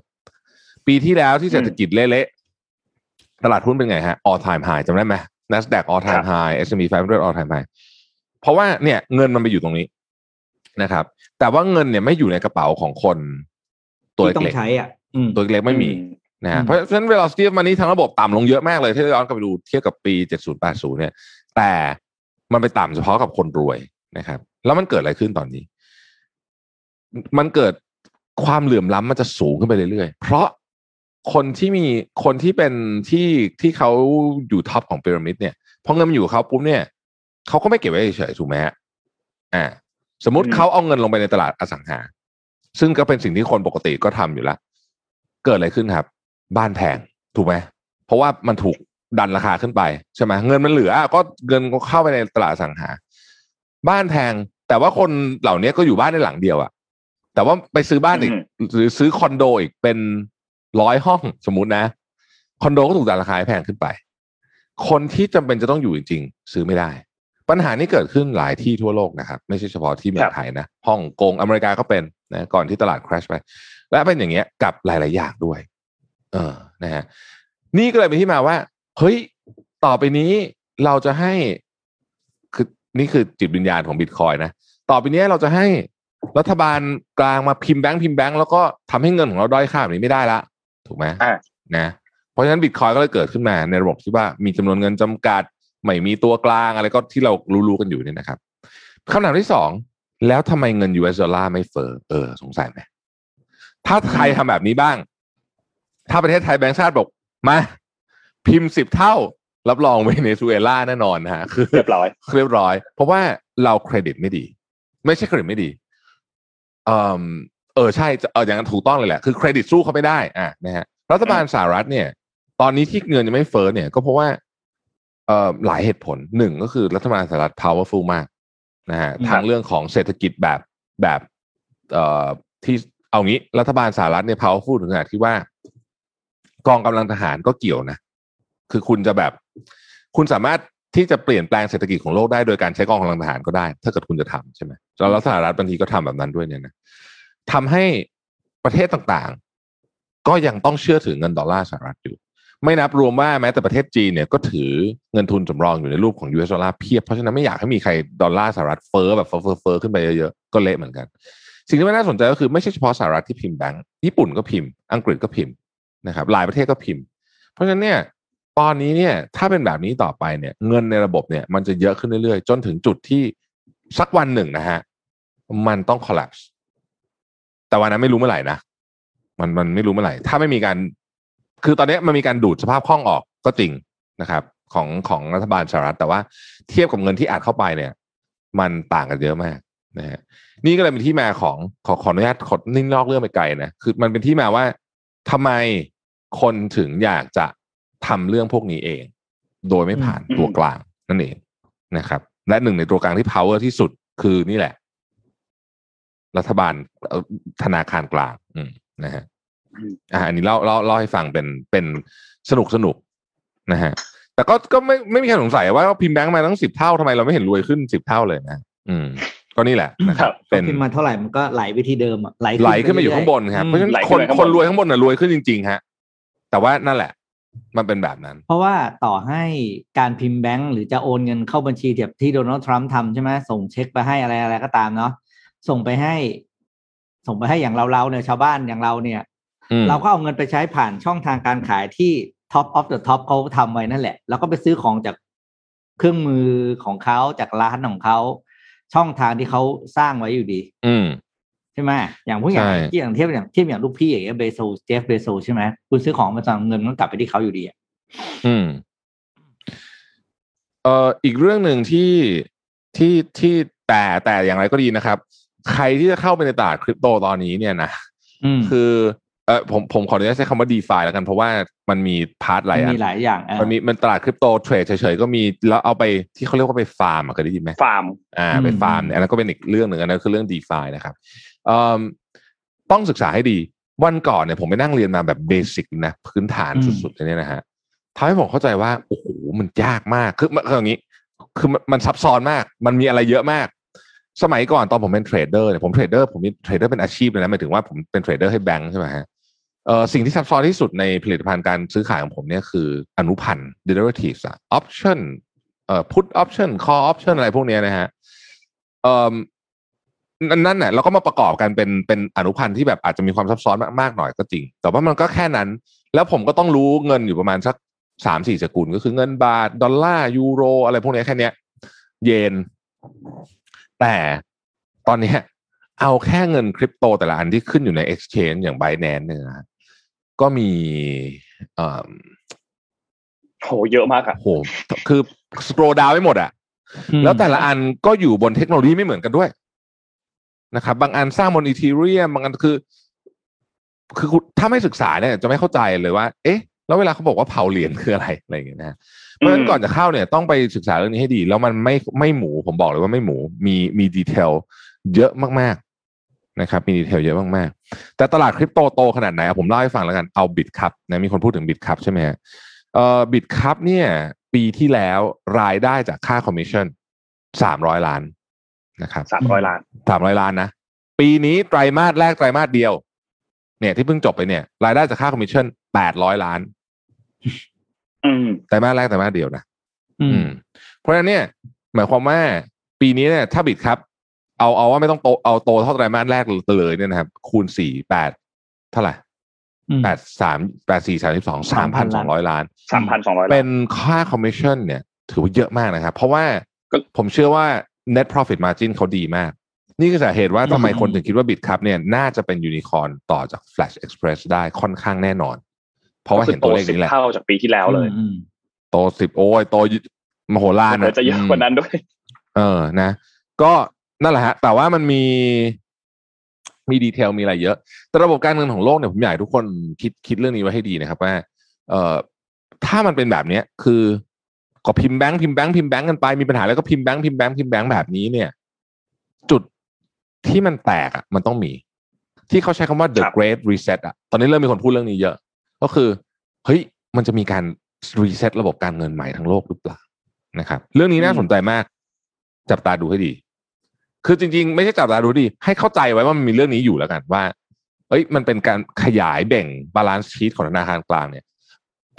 ปีที่แล้วที่เศรษฐกิจเละๆตลาดหุ้นเป็นไงฮะ all time high จำได้ไหม NASDAQ all ครั time บ high S&P 500 all time high เพราะว่าเนี่ยเงินมันไปอยู่ตรงนี้นะครับ แต่ว่าเงินเนี่ยไม่อยู่ในกระเป๋าของคน ตัวที่ต้องเล็กใช้อะอืมๆตัวเล็กๆไม่มี นะฮะอืมเพราะฉะนั้น velocity of money ทั้งระบบต่ำลงเยอะมากเลยถ้าย้อนกลับไปดูเทียบกับปี 70 80 เนี่ย แต่มันไปต่ำเฉพาะกับคนรวยนะครับ แล้วมันเกิดอะไรขึ้นตอนนี้ มันเกิดความเหลื่อมล้ำมันจะสูงขึ้นไปเรื่อยๆ เพราะคนที่มีคนที่เป็นที่ที่เขาอยู่ท็อปของพีระมิดเนี่ยพอเงินมันอยู่กับเขาปุ๊บเนี่ยเขาก็ไม่เก็บไว้เฉยๆถูกไหมฮะอ่า สมมติอืมเขาเอาเงินลงไปในตลาดอสังหา ซึ่งก็เป็นสิ่งที่คนปกติก็ทำอยู่แล้ว เกิดอะไรขึ้นครับ บ้านแพงถูกไหมเพราะว่ามันถูกดันราคาขึ้นไปใช่ไหมเงินมันเหลือก็เงินก็เข้าไปในตลาดอสังหา บ้านแพงแต่ว่าคนเหล่านี้ก็อยู่บ้านในหลังเดียวอะแต่ว่าไปซื้อบ้านอีกหรือซื้อคอนโดอีกเป็นร้อยห้องสมมุตินะ คอนโดก็ถูกดันราคาให้แพงขึ้นไป คนที่จำเป็นจะต้องอยู่จริงๆซื้อไม่ได้ ปัญหานี้เกิดขึ้นหลายที่ทั่วโลกนะครับ ไม่ใช่เฉพาะที่เมืองไทยนะฮ่องกงอเมริกาก็เป็นนะก่อนที่ตลาด crash ไป และเป็นอย่างเงี้ยกับหลาย ๆ อย่างด้วย เออนะฮะนี่ก็เลยเป็นที่มาว่า เฮ้ยต่อไปนี้เราจะให้คือนี่คือจิตวิญญาณของบิตคอยนะ ต่อไปนี้เราจะให้รัฐบาลกลางมาพิมพ์แบงค์พิมพ์แบงค์แล้วก็ทำให้เงินของเราด้อยค่าแบบนี้ไม่ได้ละ ถูกไหมอ่านะเพราะฉะนั้นบิตคอยก็เลยเกิดขึ้นมาในระบบที่ว่ามีจำนวนเงินจำกัด ไม่มีตัวกลางอะไรก็ที่เรารู้ๆกันอยู่เนี่ยนะครับคำถามที่สองแล้วทำไมเงิน US ดอลลาร์ไม่เฟ้อเออสงสัยไหมถ้าใครทำแบบนี้บ้าง ถ้าประเทศไทยแบงก์ชาติบอกมาพิมพ์สิบเท่า รับรองเวเนซุเอลาแน่นอนนะฮะคือเรียบร้อยเรียบร้อย เพราะว่าเราเครดิตไม่ดี ไม่ใช่เครดิตไม่ดี เออเออใช่เอออย่างนั้นถูกต้องเลยแหละคือเครดิตสู้เขาไม่ได้อะนะฮะรัฐบาลสหรัฐเนี่ย ตอนนี้ที่เงินยังไม่เฟ้อเนี่ย ก็เพราะว่าเอ่อหลายเหตุผลหนึ่งก็คือรัฐบาลสหรัฐ powerful มากนะฮะครับทางเรื่องของเศรษฐกิจแบบแบบเอ่อที่เอางี้รัฐบาลสหรัฐเนี่ย powerful ถึงขนาดที่ว่า กองกำลังทหารก็เกี่ยวนะ คือคุณจะแบบ คุณสามารถที่จะเปลี่ยนแปลงเศรษฐกิจของโลกได้โดยการใช้กองกำลังทหารก็ได้ ถ้าเกิดคุณจะทำใช่ไหมแล้วสหรัฐบางทีก็ทำแบบนั้นด้วยเนี่ยนะทำให้ประเทศต่างๆ ก็ยังต้องเชื่อถือเงินดอลลาร์สหรัฐอยู่ ไม่นับรวมว่าแม้แต่ประเทศจีนเนี่ยก็ถือเงินทุนสำรองอยู่ในรูปของ US ดอลลาร์เพียบ เพราะฉะนั้นไม่อยากให้มีใครดอลลาร์สหรัฐเฟ้อแบบเฟ้อเฟ้อเฟ้อขึ้นไปเยอะๆ ก็เละเหมือนกัน สิ่งที่น่าสนใจก็คือไม่ใช่เฉพาะสหรัฐที่พิมพ์แบงก์ญี่ปุ่นก็พิมพ์ อังกฤษก็พิมพ์ นะครับหลายประเทศก็พิมพ์ เพราะฉะนั้นเนี่ยตอนนี้เนี่ยถ้าเป็นแบบนี้ต่อไปเนี่ยเงินในระบบเนี่ยมันจะเยอะขึ้นเรื่อยๆ จนถึงจุดที่สักวันหนึ่งนะฮะมันต้อง collapse แต่วันนั้นไม่รู้เมื่อไหร่นะมันมันไม่รู้เมื่อไหร่ ถ้าไม่มีการคือตอนนี้มันมีการดูดสภาพคล่องออกก็จริงนะครับ ของของรัฐบาลสหรัฐ แต่ว่าเทียบกับเงินที่อัดเข้าไปเนี่ย มันต่างกันเยอะมากนะฮะนี่ก็เลยเป็นที่มาของขอขออนุญาตขอนิ่นอกเรื่องไปไกลนะคือมันเป็นที่มาว่าทำไม คนถึงอยากจะทำเรื่องพวกนี้เอง โดยไม่ผ่านอืมตัวกลางนั่นเองนะครับ และหนึ่งในตัวกลางที่ power ที่สุดคือนี่แหละ รัฐบาลเอ่อธนาคารกลาง อืมนะฮะอืมอ่าอันนี้เล่าเล่าเล่าให้ฟังเป็นเป็นสนุกสนุกนะฮะแต่ก็ก็ไม่ไม่มีใครสงสัยว่าพิมพ์แบงค์มาตั้งสิบเท่าทำไมเราไม่เห็นรวยขึ้นสิบเท่าเลยนะอืม ก็นี่แหละนะคครัรับบเป็นพิมพ์มาเท่าไหร่มันก็ไหลไปที่เดิมอะไหลไหลขึ้นมาอยู่ข้างบนครับอืมเพราะฉะนั้นไหลคขึ้นนไปข้างบนคนรวยข้างบนน่ะรวยขึ้นจริงๆฮะ แต่ว่านั่นแหละ มันเป็นแบบนั้น เพราะว่าต่อให้การพิมพ์แบงก์หรือจะโอนเงินเข้าบัญชีแบบที่โดนัลด์ทรัมป์ทำใช่ไหมส่งเช็คไปให้อะไรอะไรก็ตามเนาะส่งไปให้ ส่งไปให้อย่างเราเราเนี่ยชาวบ้านอย่างเราเนี่ยอืมเราก็เอาเงินไปใช้ผ่านช่องทางการขายที่ Top of the Top เขาทำไว้นั่นแหละ แล้วก็ไปซื้อของจากเครื่องมือของเขาจากร้านของเขาช่องทางที่เขาสร้างไว้อยู่ดี อืม ใช่ไหมอย่างพวกอย่างใช่ที่อย่างเทียบอย่างเทียบอย่างลูกพี่อย่างเงี้ยเบโซเจฟเบโซใช่ไหมคุณซื้อของมาจากเงินมันกลับไปที่เขาอยู่ดีอะอืมเอ่ออีกเรื่องหนึ่งที่ที่ที่แต่แต่อย่างไรก็ดีนะครับ ใครที่จะเข้าไปในตลาดคริปโตตอนนี้เนี่ยนะอืมคือเออผมผมขออนุญาตใช้คำว่า DeFi แล้วกัน เพราะว่ามันมี part หลายอันมีหลายอย่างอะมันมีมันตลาดคริปโตเทรดเฉยๆก็มีแล้วเอาไปที่เขาเรียกว่าไปฟาร์มอะเคยได้ยินไหมฟาร์มอ่าไปฟาร์มเนี่ยอันนั้นก็เป็นอีกเรื่องหนึ่งอันนั้นคือเรื่อง d e f i นะครับเอ่อ ต้องศึกษาให้ดี วันก่อนเนี่ยผมไปนั่งเรียนมาแบบ basic นะพื้นฐานสุดๆเลยเนี่ยนะฮะทำให้ผมเข้าใจว่าโอ้โหมันยากมากคือคืออย่างนี้ คือมันมันซับซ้อนมาก มันมีอะไรเยอะมาก สมัยก่อนตอนผมเป็นเทรดเดอร์เนี่ยผมเทรดเดอร์ผมมีเทรดเดอร์เป็นอาชีพเลยนะหมายถึงว่าผมเป็นเทรดเดอร์ให้แบงค์ใช่ไหมฮะเอ่อสิ่งที่ซับซ้อนที่สุดในผลิตภัณฑ์การซื้อขายของผมเนี่ยคืออนุพันธ์ derivatives อะ option เอ่อ put option call option อะไรพวกเนี้ยนะฮะเอ่อ นั่นนั่นน่ะเราก็มาประกอบกันเป็นเป็นอนุพันธ์ที่แบบอาจจะมีความซับซ้อนมากๆหน่อยก็จริง แต่ว่ามันก็แค่นั้น แล้วผมก็ต้องรู้เงินอยู่ประมาณสักสามสี่สกุลก็คือเงินบาท ดอลลาร์ยูโร อะไรพวกเนี้ยแค่เนี้ยเยน แต่ตอนเนี้ยเอาแค่เงินคริปโตแต่ละอันที่ขึ้นอยู่ใน Exchange อย่าง Binance เนี่ยนะก็มีเอ่อโหเยอะมากอะโหคือ scroll down ไม่หมดอะอืมแล้วแต่ละอันก็อยู่บนเทคโนโลยีไม่เหมือนกันด้วย นะครับ บางอันสร้างบน Ethereum บางอันคือ คือถ้าไม่ศึกษาเนี่ย จะไม่เข้าใจเลยว่า เอ๊ะ แล้วเวลาเขาบอกว่าเผาเหรียญคืออะไรอะไรอย่างเงี้ยนะเพราะฉะนั้นก่อนจะเข้าเนี่ยต้องไปศึกษาเรื่องนี้ให้ดี แล้วมันไม่ไม่หมูผมบอกเลยว่าไม่หมูมีมี detail เยอะมากๆนะครับ มี detail เยอะมากๆ แต่ตลาดคริปโตโตขนาดไหนผมเล่าให้ฟังแล้วกันเอา Bitkub นะมีคนพูดถึง Bitkub ใช่ไหมฮะเอ่อ Bitkub เนี่ย ปีที่แล้วรายได้จากค่าคอมมิชชั่นสามร้อยล้าน นะครับสามร้อยล้านสามร้อยล้านนะ ปีนี้ไตรมาสแรกไตรมาสเดียว เนี่ยที่เพิ่งจบไปเนี่ยรายได้จากค่าคอมมิชชั่นแปดร้อยล้านอืมไตรมาสแรกไตรมาสเดียวนะอืมอืมเพราะฉะนั้นเนี่ย หมายความว่า ปีนี้เนี่ย ถ้า Bitkub เอาเอาว่าไม่ต้องโตเอาโตเท่าไตรมาสแรกเลยเนี่ยนะครับ คูณสี่แปดเท่าไหร่อืมแปดสามแปดสี่สามสิบสองสามพันสองร้อยล้านสามพันสองร้อยเป็ล้านนค่าคอมมิชชั่นเนี่ย ถือว่าเยอะมากนะครับ เพราะว่าก็ผมเชื่อว่า net profit margin เขาดีมาก นี่คือสาเหตุว่าทำไมอืมคนถึงคิดว่าบิตครับเนี่ยน่าจะเป็นยูนิคอร์นต่อจาก Flash Express ได้ค่อนข้างแน่นอน เพราะว่าก็คืเห็อนตัวเลขสิบนี้แหละเท่าจากปีที่แล้วเลยอืมโตสิบโอ้ยโตมโหฬารเดี๋ยวจะเยอะกว่านั้นด้วย เออนะ ก็นั่นแหละฮะ แต่ว่ามันมีมีดีเทลมีอะไรเยอะ แต่ระบบการเงินของโลกเนี่ยผมอยากให้ทุกคนคิดคิดเรื่องนี้ไว้ให้ดีนะครับว่า เอ่อถ้ามันเป็นแบบเนี้ยคือ ก็พิมพ์แบงค์พิมพ์แบงค์พิมพ์แบงค์กันไปมีปัญหาแล้วก็พิมพ์แบงค์พิมพ์แบงค์พิมพ์แบงค์แบบนี้เนี่ย จุดที่มันแตกอะ มันต้องมี ที่เขาใช้คำว่า the ครับ great reset อะตอนนี้เริ่มมีคนพูดเรื่องนี้เยอะ ก็คือเฮ้ยมันจะมีการ reset ระบบการเงินใหม่ทั้งโลกหรือเปล่านะครับ เรื่องนี้น่าสนใจมาก จับตาดูให้ดี คือจริง ๆ ไม่ใช่จับตาดูให้ดี ให้เข้าใจไว้ว่ามันมีเรื่องนี้อยู่แล้วกันว่า เอ้ย มันเป็นการขยายแบ่ง balance sheet ของธนาคารกลางเนี่ย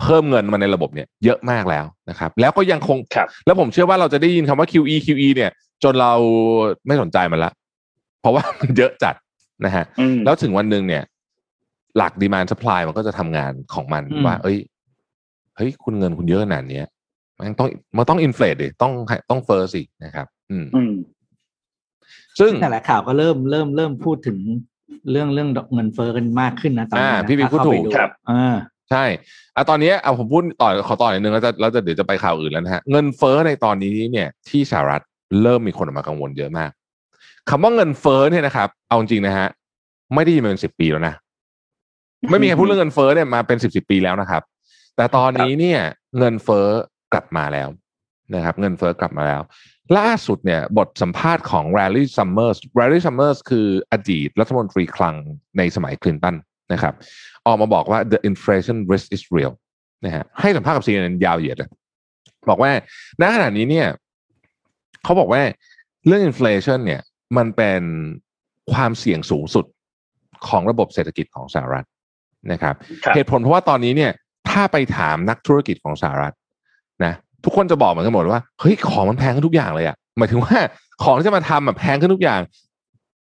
เพิ่มเงินมาในระบบเนี่ยเยอะมากแล้วนะครับ แล้วก็ยังคงครับแล้วผมเชื่อว่าเราจะได้ยินคำว่า QE QE เนี่ย จนเราไม่สนใจมันละ เพราะว่ามันเยอะจัดนะฮะอืมแล้วถึงวันหนึ่งเนี่ย หลัก demand supply มันก็จะทำงานของมันอืมว่า เอ้ยเฮ้ยคุณเงินคุณเยอะขนาดเนี้ยมันต้องมันต้องอินฟล t ดิต้องต้องเฟ้อสินะครับอืมอืมซึ่งแต่ละข่าวก็เริ่มเริ่มเริ่มพูดถึงเรื่องเรื่องเงินเฟ้อกันมากขึ้นนะตอนนี้อ่านะพี่บิ๊กถ้าเข้าพูดไปถูกดูครับอ่า ใช่อะตอนนี้เอาผมพูดต่อขอต่อหน่อยนึงแล้วจะแล้วจะเดี๋ยวจะไปข่าวอื่นแล้วนะฮะเงินเฟ้อในตอนนี้เนี่ย ที่สหรัฐเริ่มมีคนออกมากังวลเยอะมากคำว่าเงินเฟ้อเนี่ยนะครับ เอาจริงนะฮะไม่ได้ยินมาเป็นสิบปีแล้วนะไม่มีใครพูดเรื่องเงินเฟ้อเนี่ยมาเป็นสิบสิบปีแล้วนะครับ แต่ตอนนี้เนี่ย เงินเฟ้อกลับมาแล้วนะครับ เงินเฟ้อกลับมาแล้ว ล่าสุดเนี่ย บทสัมภาษณ์ของ Rally Summers Rally Summers คืออดีตรัฐมนตรีคลังในสมัยคลินตัน นะครับออกมาบอกว่า the inflation risk is real นะฮะให้สัมภาษณ์กับ CNN ยาวเหยียดเลยบอกว่าณขณะนี้เนี่ยเขาบอกว่าเรื่อง inflation เนี่ยมันเป็นความเสี่ยงสูงสุดของระบบเศรษฐกิจของสหรัฐนะครับครับเหตุผลเพราะว่าตอนนี้เนี่ยถ้าไปถามนักธุรกิจของสหรัฐนะทุกคนจะบอกเหมือนกันหมดว่าเฮ้ยของมันแพงขึ้นทุกอย่างเลยอะหมายถึงว่าของที่จะมาทำอะแพงขึ้นทุกอย่าง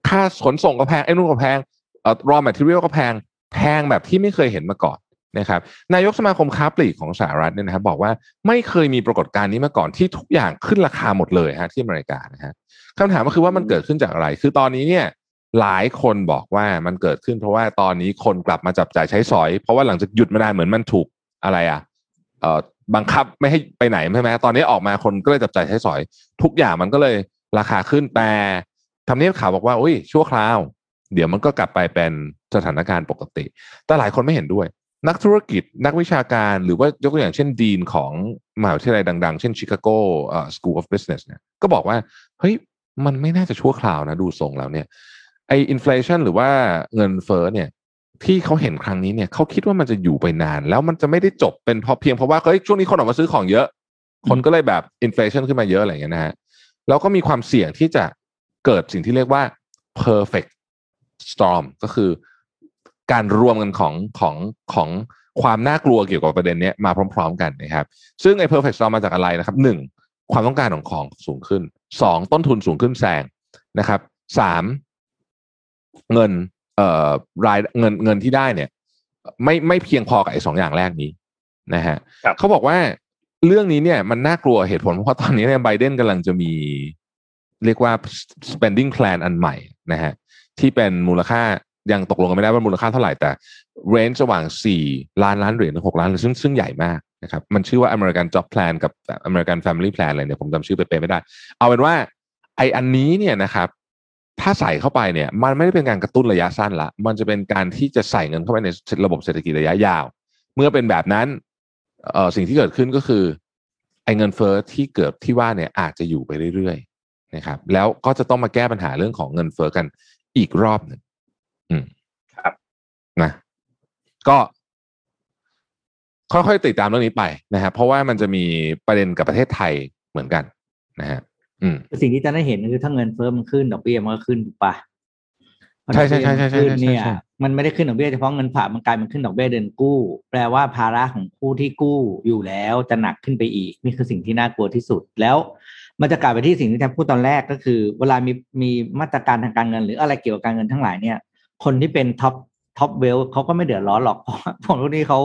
ค่าขนส่งก็แพงไอ้นู่นก็แพงเอ่อ raw material ก็แพง แพงแบบที่ไม่เคยเห็นมาก่อนนะครับนายกสมาคมค้าปลีกของสหรัฐเนี่ยนะครับบอกว่าไม่เคยมีปรากฏการณ์นี้มาก่อนที่ทุกอย่างขึ้นราคาหมดเลยฮะที่อเมริกานะฮะคำถามก็คือว่ามันเกิดขึ้นจากอะไร คือตอนนี้เนี่ยหลายคนบอกว่ามันเกิดขึ้นเพราะว่าตอนนี้คนกลับมาจับจ่ายใช้สอย เพราะว่าหลังจากหยุดมานานเหมือนมันถูกอะไรอะเอ่อบังคับไม่ให้ไปไหนใช่ไหมตอนนี้ออกมาคนก็เลยจับจ่ายใช้สอย ทุกอย่างมันก็เลยราคาขึ้นแต่ทำเนียบข่าวบอกว่าอุ้ยชั่วคราว เดี๋ยวมันก็กลับไปเป็นสถานการณ์ปกติ แต่หลายคนไม่เห็นด้วย นักธุรกิจนักวิชาการหรือว่ายกตัวอย่างเช่นดีนของมหาวิทยาลัยดัง ๆ เช่นชิคาโกเอ่อ School of Business เนี่ยก็บอกว่าเฮ้ยมันไม่น่าจะชั่วคราวนะดูทรงแล้วเนี่ยไออินฟลชันหรือว่าเงินเฟ้อเนี่ยที่เขาเห็นครั้งนี้เนี่ยเขาคิดว่ามันจะอยู่ไปนาน แล้วมันจะไม่ได้จบเป็นเพราะเพียงเพราะว่าเฮ้ยช่วงนี้คนออกมาซื้อของเยอะ คนก็เลยแบบอินฟลชันขึ้นมาเยอะอะไรอย่างเงี้ยนะฮะแล้วก็มีความเสี่ยงที่จะเกิดสิ่งที่เรียกว่า perfect storm ก็คือการรวมกันของของของความน่ากลัวเกี่ยวกับประเด็นนี้มาพร้อม ๆ กันนะครับ ซึ่งไอ้ perfect storm มาจากอะไรนะครับหนึ่งความต้องการของของสูงขึ้นสองต้นทุนสูงขึ้นแซงนะครับสามเงินเอ่อรายเงินเงินที่ได้เนี่ย ไม่ไม่เพียงพอกับไอ้สองอย่างแรกนี้นะฮะครับเขาบอกว่าเรื่องนี้เนี่ยมันน่ากลัวเหตุผลเพราะว่าตอนนี้เนี่ยไบเดนกำลังจะมี เรียกว่า spending plan อันใหม่นะฮะ ที่เป็นมูลค่ายังตกลงกันไม่ได้ว่ามูลค่าเท่าไหร่แต่ range ระหว่าง 4 ล้านล้านเหรียญถึง6ล้านเหรียญซึ่งซึ่งใหญ่มากนะครับมันชื่อว่า American Job Plan กับ American Family Plan อะไรเนี่ยผมจำชื่อไปเป๊ะไม่ได้ เอาเป็นว่าไออันนี้เนี่ยนะครับถ้าใส่เข้าไปเนี่ยมันไม่ได้เป็นการกระตุ้นระยะสั้นละ มันจะเป็นการที่จะใส่เงินเข้าไปในระบบเศรษฐกิจระยะยาว เมื่อเป็นแบบนั้นเอ่อสิ่งที่เกิดขึ้นก็คือไอ้เงินเฟ้อที่เกิดที่ว่าเนี่ยอาจจะอยู่ไปเรื่อยๆนะครับแล้วก็จะต้องมาแก้ปัญหาเรื่องของเงินเฟ้อกัน อีกรอบหนึ่งอืมครับนะ ก็ค่อยๆติดตามเรื่องนี้ไปนะครับเพราะว่ามันจะมีประเด็นกับประเทศไทยเหมือนกันนะฮะอืมสิ่งที่จะได้เห็นคือถ้าเงินเฟ้อมันขึ้นดอกเบี้ยมันก็ขึ้นถูกปะใช่ใช่ใช่ใช่ใช่ขึ้นเนี่ยใช่ใช่มันไม่ได้ขึ้นดอกเบี้ยเฉพาะเงินฝากมันกลายเป็นขึ้นดอกเบี้ยเดินกู้ แปลว่าภาระของผู้ที่กู้อยู่แล้วจะหนักขึ้นไปอีก นี่คือสิ่งที่น่ากลัวที่สุดแล้ว มันจะกลับไปที่สิ่งที่แทบพูดตอนแรกก็คือ เวลามีมีมาตรการทางการเงิน หรืออะไรเกี่ยวกับการเงินทั้งหลายเนี่ย คนที่เป็น top top level เขาก็ไม่เดือดร้อนหรอกเพราะว่าพวกนี้เขา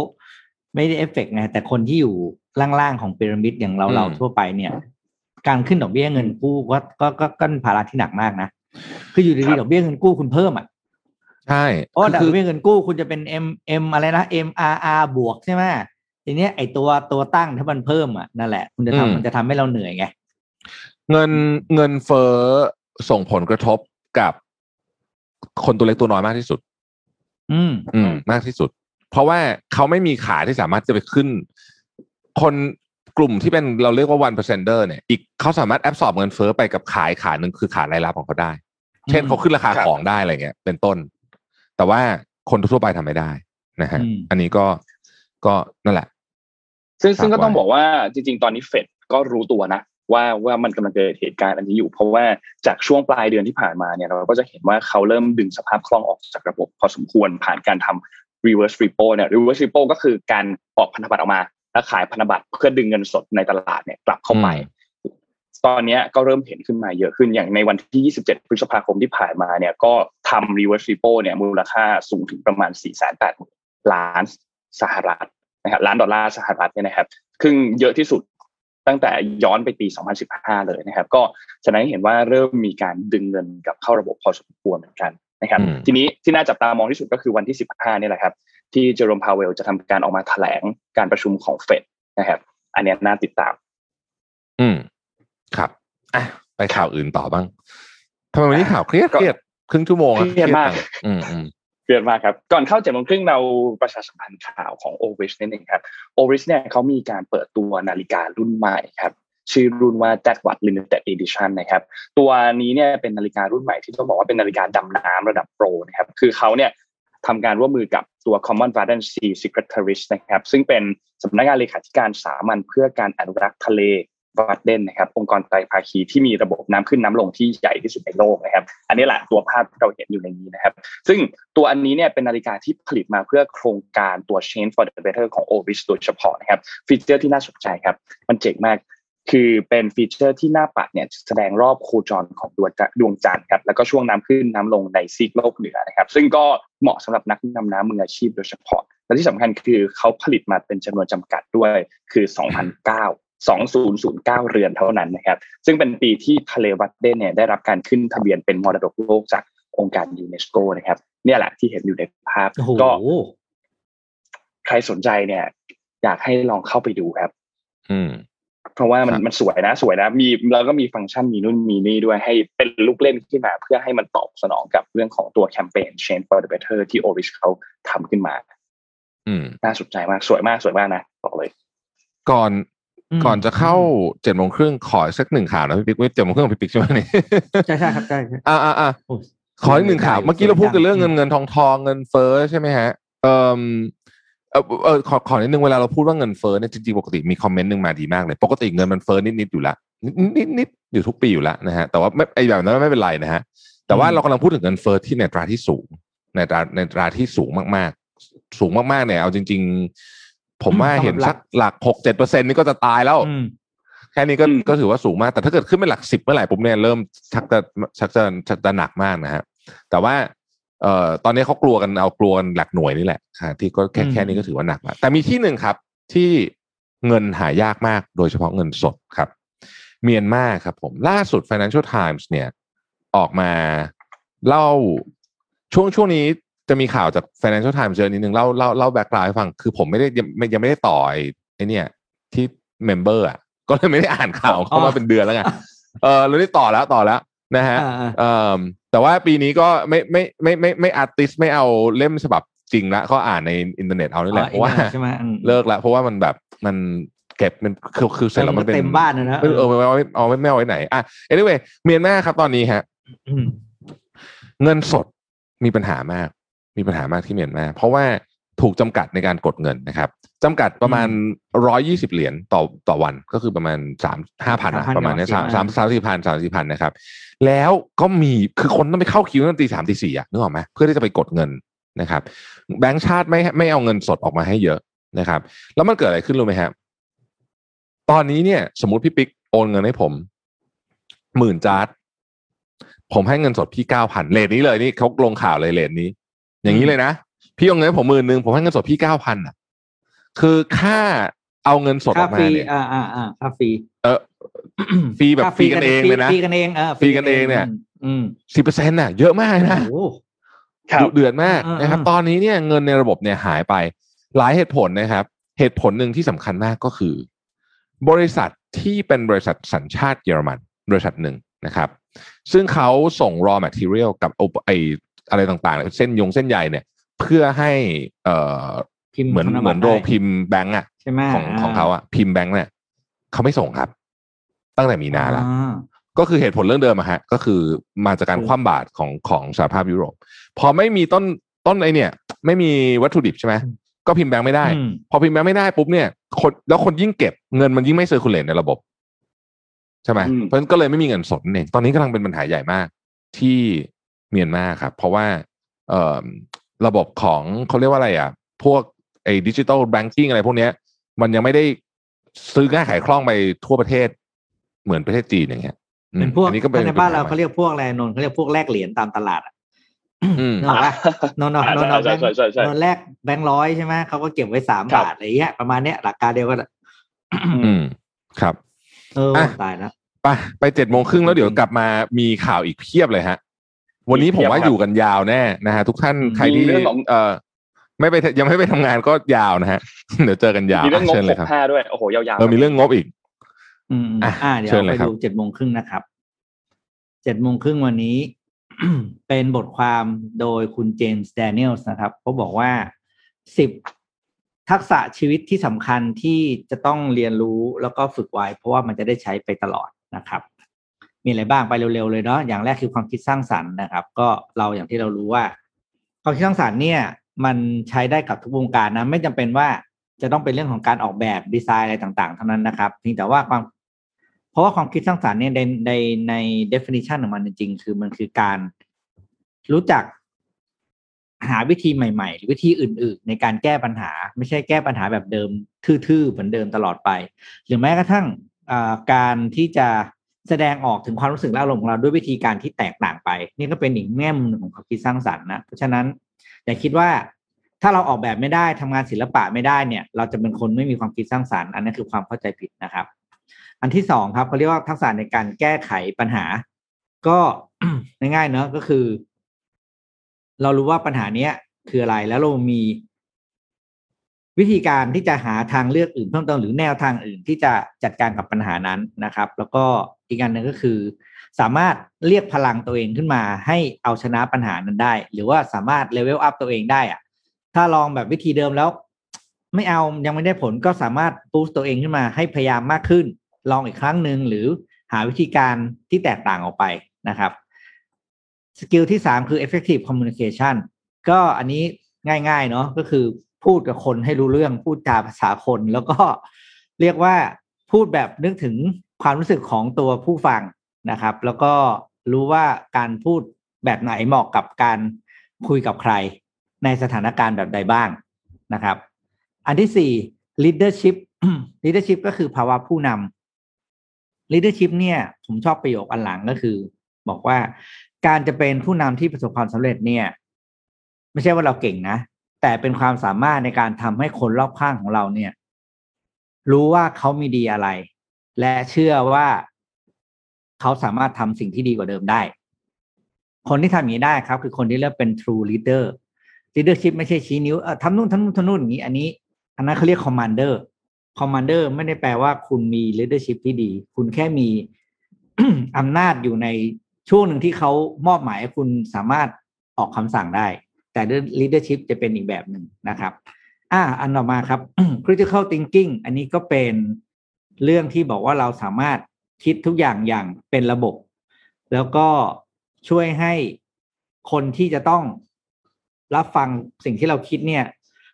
ไม่ได้เอฟเฟกต์ไงแต่คนที่อยู่ล่างๆของพีระมิดอย่างเราเราอืมทั่วไปเนี่ย การขึ้นดอกเบี้ยเงินกู้ก็ก็ก็ก็เป็นภาระที่หนักมากนะคืออยู่ดีๆครับดอกเบี้ยเงินกู้คุณเพิ่มอะใช่เพราะว่าคือดอกเบี้ยเงินกู้คุณจะเป็น M M อะไรนะ M R R บวกใช่ไหมทีเนี้ยไอตัวตัวตั้งถ้ามันเพิ่มอะนั่นแหละ คุณจะทำมันจะทำให้เราเหนื่อยไง เงินเงินเฟ้อส่งผลกระทบกับคนตัวเล็กตัวน้อยมากที่สุด อืม อืม มากที่สุด เพราะว่าเขาไม่มีขาที่สามารถจะไปขึ้น คนกลุ่มที่เป็นเราเรียกว่า one percenter เนี่ย อีกเขาสามารถแอบสอบเงินเฟ้อไปกับขายขาหนึ่งคือขารายรับของเขาได้ เช่นอืมเขาขึ้นราคาครับของได้อะไรเงี้ย เป็นต้น แต่ว่าคนทั่วไปทำไม่ได้นะฮะอืมอันนี้ก็ก็นั่นแหละ ซึ่งซึ่งก็ฝากไว้ต้องบอกว่าจริง ๆ ตอนนี้เฟดก็รู้ตัวนะ ว่าว่ามันกำลังเกิดเหตุการณ์อันนี้อยู่ เพราะว่าจากช่วงปลายเดือนที่ผ่านมาเนี่ยเราก็จะเห็นว่าเขาเริ่มดึงสภาพคล่องออกจากระบบ พอสมควรผ่านการทำ reverse repo เนี่ย reverse repo ก็คือการออกพันธบัตรออกมาแล้วขายพันธบัตรเพื่อดึงเงินสดในตลาดเนี่ยกลับเข้าไปตอนเนี้ยก็เริ่มเห็นขึ้นมาเยอะขึ้นอย่างในวันที่ 27 พฤษภาคมที่ผ่านมาเนี่ยก็ทำ reverse repo เนี่ยมูลค่าสูงถึงประมาณ 4,800ล้านสหรัฐนะครับล้านดอลลาร์สหรัฐเนี่ยนะครับซึ่งเยอะที่สุด ตั้งแต่ย้อนไปปี 2015 เลยนะครับ ก็แสดงให้เห็นว่าเริ่มมีการดึงเงินกลับเข้าระบบพอสมควรเหมือนกันนะครับอืมทีนี้ที่น่าจับตามองที่สุดก็คือวันที่ 15เนี่ยแหละครับ ที่เจอร์มพาวเวลจะทำการออกมาแถลงการประชุมของเฟดนะครับ อันเนี้ยน่าติดตาม อืมครับอะไปข่าวอื่นต่อบ้างทำไมวันนี้ข่าวเครียดก็เครียดครึ่งชั่วโมงอะเครียดมากจังอืมอืม เดือนมากครับก่อนเข้าเจ็ดโมงครึ่งเราประชาสัมพันธ์ข่าวของ o r i s นิดนึงครับ o r i s เนี่ยเขามีการเปิดตัวนาฬิการุ่นใหม่ครับชื่อรุ่นว่า j a c w a t Limited Edition นะครับ ตัวนี้เนี่ยเป็นนาฬิการุ่นใหม่ที่ต้องบอกว่าเป็นนาฬิกาดำน้ำระดับโปรนะครับ คือเขาเนี่ยทำการร่วมมือกับตัว Common Garden Sea Secretaries นะครับ ซึ่งเป็นสำนักงานเลขาธิการสามัญเพื่อการอนุรักษ์ทะเล Wadden นะครับองค์กรไตรภาคีที่มีระบบน้ำขึ้นน้ำลงที่ใหญ่ที่สุดในโลกนะครับ อันนี้แหละตัวภาพที่เราเห็นอยู่ในนี้นะครับ ซึ่งตัวอันนี้เนี่ยเป็นนาฬิกาที่ผลิตมาเพื่อโครงการตัว Change for the Better ของ Oris โดยเฉพาะนะครับ ฟีเจอร์ที่น่าสนใจครับ มันเจ๋งมากคือเป็นฟีเจอร์ที่หน้าปัดเนี่ยแสดงรอบโคจรของดวงจันทร์ดวงจันทร์ครับแล้วก็ช่วงน้ำขึ้นน้ำลงในซีกโลกเหนือนะครับ ซึ่งก็เหมาะสำหรับนักดำน้ำมืออาชีพโดยเฉพาะและที่สำคัญคือเขาผลิตมาเป็นจำนวนจำกัดด้วยคือ 2009 2009 เรือนเท่านั้นนะครับ ซึ่งเป็นปีที่ทะเลวัดเดนเนี่ยได้รับการขึ้นทะเบียนเป็นมรดกโลกจากองค์การยูเนสโกนะครับ เนี่ยแหละที่เห็นอยู่ในภาพโอ้โหก็ใครสนใจเนี่ย อยากให้ลองเข้าไปดูครับ อืม เพราะว่ามันครับมันสวยนะ สวยนะ มีแล้วก็มีฟังก์ชันมีนู่นมีนี่ด้วยให้เป็นลูกเล่นขึ้นมา เพื่อให้มันตอบสนองกับเรื่องของตัวแคมเปญ Change for the Better ที่ o r i c h เขาทำขึ้นมา อืม น่าสนใจมาก สวยมากสวยมากนะบอกเลย ก่อนอืม ก่อนจะเข้าเจ็ดโมงครึ่งขอสักหนึ่งข่าวนะพี่ปิ๊กเจ็ดโมงครึ่งของพี่ปิ๊กใช่ไหมนี่ใช่ใช่ครับใช่ใช่อ่าอ่าอ่าโอ้ขออีกหนึ่งข่าวเมื่อกี้เราพูดกันเรื่องเงินเงินทองทองเงินเฟ้อใช่ไหมฮะ เอ่อเออเออขอขอนิดนึงเวลาเราพูดว่าเงินเฟ้อเนี่ยจริงๆปกติมีคอมเมนต์หนึ่งมาดีมากเลยปกติเงินมันเฟ้อนิดๆอยู่ละนิดนิดนิดอยู่ทุกปีอยู่ละนะฮะแต่ว่าไม่ไอแบบนั้นไม่เป็นไรนะฮะแต่ว่าเรากำลังพูดถึงเงินเฟ้อที่ในตราที่สูงในตราในตราที่สูงมากๆ สูงมากๆเนี่ยเอาจริง ๆ ผมว่าเห็นสักหลักหกเจ็ดเปอร์เซ็นนี่ก็จะตายแล้วอืมแค่นี้ก็อืมก็ถือว่าสูงมาก แต่ถ้าเกิดขึ้นเป็นหลักสิบเมื่อไหร่ปุ๊บเนี่ยเริ่มชักจะชักจะชักจะหนักมากนะฮะแต่ว่าเอ่อตอนนี้เขากลัวกันเอากลัวกันหลักหน่วยนี่แหละค่ะที่ก็แค่อืมแค่นี้ก็ถือว่าหนักแล้วแต่มีที่หนึ่งครับที่เงินหายากมากโดยเฉพาะเงินสดครับ เมียนมาครับผมล่าสุด Financial Times เนี่ยออกมาเล่าช่วงช่วงนี้ จะมีข่าวจาก Financial Times เยอะนิดนึงเล่าเล่าเล่า background ให้ฟัง คือผมไม่ได้ยังไม่ยังไม่ได้ต่อไอ้ไอ้เนี่ย ที่ member อะก็เลยไม่ได้อ่านข่าวเข้ามาเป็นเดือนแล้วไงเออเราได้ต่อแล้วต่อแล้วนะฮะอ่าอ่าเอ่อแต่ว่าปีนี้ก็ไม่ไม่ไม่ไม่ไม่อาร์ติสไม่เอาเล่มฉบับจริงละก็อ่านในอินเทอร์เน็ตเอานี่แหละเพราะว่าใช่ไหมอืมเลิกแล้วเพราะว่ามันแบบมันเก็บมันคือคือเสร็จแล้วมันเป็นเต็มบ้านนะนะเออเออเอาไว้เอาไว้ไม่เอาไว้ไหนอะ anyway เมียนมาครับตอนนี้ฮะอืมเงินสดมีปัญหามาก มีปัญหามากที่เมียนมา เพราะว่าถูกจำกัดในการกดเงินนะครับจำกัดประมาณร้อยี่สิบเหรียญต่อต่อวันก็คือประมาณสามห้าพันอะประมาณเนี้ยสามสามสามสี่พันสามสี่พันนะครับ แล้วก็มีคือคนต้องไปเข้าคิวตั้งตีสามตีสี่อะนึกออกไหมเพื่อที่จะไปกดเงินนะครับ แบงก์ชาติไม่ไม่เอาเงินสดออกมาให้เยอะนะครับ แล้วมันเกิดอะไรขึ้นรู้ไหมครับตอนนี้เนี่ย สมมติพี่ปิ๊กโอนเงินให้ผมหมื่นจ๊าดผมให้เงินสดพี่เก้าพัน rate นี้เลยนี่เขาลงข่าวเลย rate นี้ อย่างนี้เลยนะ พี่เอาเงินให้ผมหมื่นหนึ่งผมให้เงินสดพี่เก้าพันอะ คือค่าเอาเงินสดออกมาค่า fee เนี่ยอ่าอ่าอ่าค่าฟรีเออฟรีแบบค่าฟรีกันเองเลยนะฟรีกันเองเออฟรีกันเองเนี่ยอืมสิบเปอร์เซ็นต์น่ะ เยอะมากนะโอ้โหครับดุเดือดมากอ่าๆนะครับ ตอนนี้เนี่ยเงินในระบบเนี่ยหายไป หลายเหตุผลนะครับ เหตุผลหนึ่งที่สำคัญมากก็คือ บริษัทที่เป็นบริษัทสัญชาติเยอรมัน บริษัทหนึ่งนะครับ ซึ่งเขาส่ง raw material กับไอไออะไรต่างๆ เส้นยงเส้นใยเนี่ย เพื่อให้เอ่อพิมพ์เหมือนธนบัตรเหมือนโรได้พิมพ์แบงก์อะใช่ไหมของของเขาอะพิมพ์แบงก์เนี่ยเขาไม่ส่งครับ ตั้งแต่มีนาแล้วอ่าก็คือเหตุผลเรื่องเดิมอะฮะ ก็คือมาจากการอืมคว่ำบาตรของของสหภาพยุโรป พอไม่มีต้นต้นไอเนี่ย ไม่มีวัตถุดิบใช่ไหมก็พิมพ์แบงค์ไม่ได้อืมพอพิมพ์แบงค์ไม่ได้ปุ๊บเนี่ยคนแล้วคนยิ่งเก็บเงินมันยิ่งไม่ circulate ในระบบ ใช่ไหมอืมเพราะฉะนั้นก็เลยไม่มีเงินสดนั่นเองตอนนี้กำลังเป็นปัญหาใหญ่มาก ที่ เมียนมาครับ เพราะว่าเอ่อระบบของเขาเรียกว่าอะไรอะ พวกไอ้ดิจิตอลแบงกิ้งอะไรพวกเนี้ย มันยังไม่ได้ซื้อง่ายขายคล่องไปทั่วประเทศ เหมือนประเทศจีนอย่างเงี้ยอืมเป็นพวกอันนี้ก็เป็นในบ้านเราปัญหเขาเรียกพวกอะไรนนท์เขาเรียกพวกแลกเหรียญตามตลาดอะอืมนึกออกปะนนท์นนท์นนท์เอาแบใช่งค์ใช่ใช่ใช่นนท์แลกแบงค์ร้อยใช่ไหมเขาก็เก็บไว้สามครับบาทอะไรเงี้ยประมาณเนี้ยหลักการเดียวกันอะอืมครับ เอออะตายแล้วไปไปเจ็ดโมงครึ่งแล้วเดี๋ยวกลับมามีข่าวอีกเพียบเลยฮะ วันนี้ผมว่าอยู่กันยาวแน่นะฮะทุกท่านอืมใครที่มีเรื่องของเอ่อไม่ไปยังไม่ไปทำงานก็ยาวนะฮะเดี๋ยวเจอกันยาวมีเรื่องงบเชิญหเลยกครับห้าด้วยโอ้โหยาวๆเออมีเรื่องงบอีก อืมอะอ่าเดี๋ยวเชิญเลไปยครับดูเจ็ดโมงครึ่งนะครับเจ็ดโมงครึ่งวันนี้ เป็นบทความโดยคุณเจมส์แดเนียลส์นะครับเขาบอกว่าสิบทักษะชีวิตที่สำคัญที่จะต้องเรียนรู้แล้วก็ฝึกไว้ เพราะว่ามันจะได้ใช้ไปตลอดนะครับ มีอะไรบ้างไปเร็วๆเลยเนาะอย่างแรกคือความคิดสร้างสรรค์นะครับ ก็เราอย่างที่เรารู้ว่า ความคิดสร้างสรรค์เนี่ย มันใช้ได้กับทุกวงการนะไม่จำเป็นว่าจะต้องเป็นเรื่องของการออกแบบดีไซน์อะไรต่างๆเท่านั้นนะครับเพียงแต่ว่าความ เพราะว่าความคิดสร้างสรรค์เนี่ยในในใน definition ของมันจริงๆ คือมันคือการรู้จักหาวิธีใหม่ๆ หรือวิธีอื่น ๆ ในการแก้ปัญหา ไม่ใช่แก้ปัญหาแบบเดิมทื่อๆเหมือนเดิมตลอดไป หรือแม้กระทั่งการที่จะ แสดงออกถึงความรู้สึกและอารมณ์ของเราด้วยวิธีการที่แตกต่างไป นี่ก็เป็นอีกแง่มุมหนึ่งของความคิดสร้างสรรค์นะเพราะฉะนั้นอย่าคิดว่าถ้าเราออกแบบไม่ได้ทำงานศิลปะไม่ได้เนี่ย เราจะเป็นคนไม่มีความคิดสร้างสารรค์อันนั้นคือความเข้าใจผิดนะครับ อันที่สองครับเขาเรียกว่าทักษะในการแก้ไขปัญหา ก็ง่ายๆเนอะก็คือ เรารู้ว่าปัญหาเนี้ยคืออะไรแล้วเรามี วิธีการที่จะหาทางเลือกอื่นเพิ่มเติมหรือแนวทางอื่นที่จะจัดการกับปัญหานั้นนะครับ แล้วก็อีกอันหนึ่งก็คือ สามารถเรียกพลังตัวเองขึ้นมาให้เอาชนะปัญหานั้นได้ หรือว่าสามารถเลเวลอัพตัวเองได้อะถ้าลองแบบวิธีเดิมแล้ว ไม่เอายังไม่ได้ผลก็สามารถบูสต์ตัวเองขึ้นมาให้พยายามมากขึ้น ลองอีกครั้งหนึ่งหรือหาวิธีการที่แตกต่างออกไปนะครับสกิลที่สามคือ effective communication ก็อันนี้ง่ายๆเนาะก็คือ พูดกับคนให้รู้เรื่องพูดจาภาษาคน แล้วก็เรียกว่าพูดแบบนึกถึงความรู้สึกของตัวผู้ฟังนะครับ แล้วก็รู้ว่าการพูดแบบไหนเหมาะกับการคุยกับใคร ในสถานการณ์แบบใดบ้างนะครับ อันที่สี่ leadership leadership ก็คือภาวะผู้นำ leadership เนี่ยผมชอบประโยคอันหลังก็คือ บอกว่าการจะเป็นผู้นำที่ประสบความสำเร็จเนี่ย ไม่ใช่ว่าเราเก่งนะ แต่เป็นความสามารถในการทำให้คนรอบข้างของเราเนี่ย รู้ว่าเขามีดีอะไร และเชื่อว่าเขาสามารถทำสิ่งที่ดีกว่าเดิมได้ คนที่ทำอย่างนี้ได้ครับ คือคนที่เรียกเป็น true leader leadership ไม่ใช่ชี้นิ้วเออทำนู่นทำนู่นทำนู่นอย่างนี้ อันนี้อันนั้นเขาเรียก commander commander ไม่ได้แปลว่าคุณมี leadership ที่ดี คุณแค่มีอำนาจอยู่ในช่วงหนึ่งที่เขามอบหมายให้คุณสามารถออกคำสั่งได้ แต่ leadership จะเป็นอีกแบบหนึ่งนะครับ อ่า อันต่อมาครับ critical thinking อันนี้ก็เป็นเรื่องที่บอกว่าเราสามารถคิดทุกอย่างอย่างเป็นระบบ แล้วก็ช่วยให้คนที่จะต้องรับฟังสิ่งที่เราคิดเนี่ย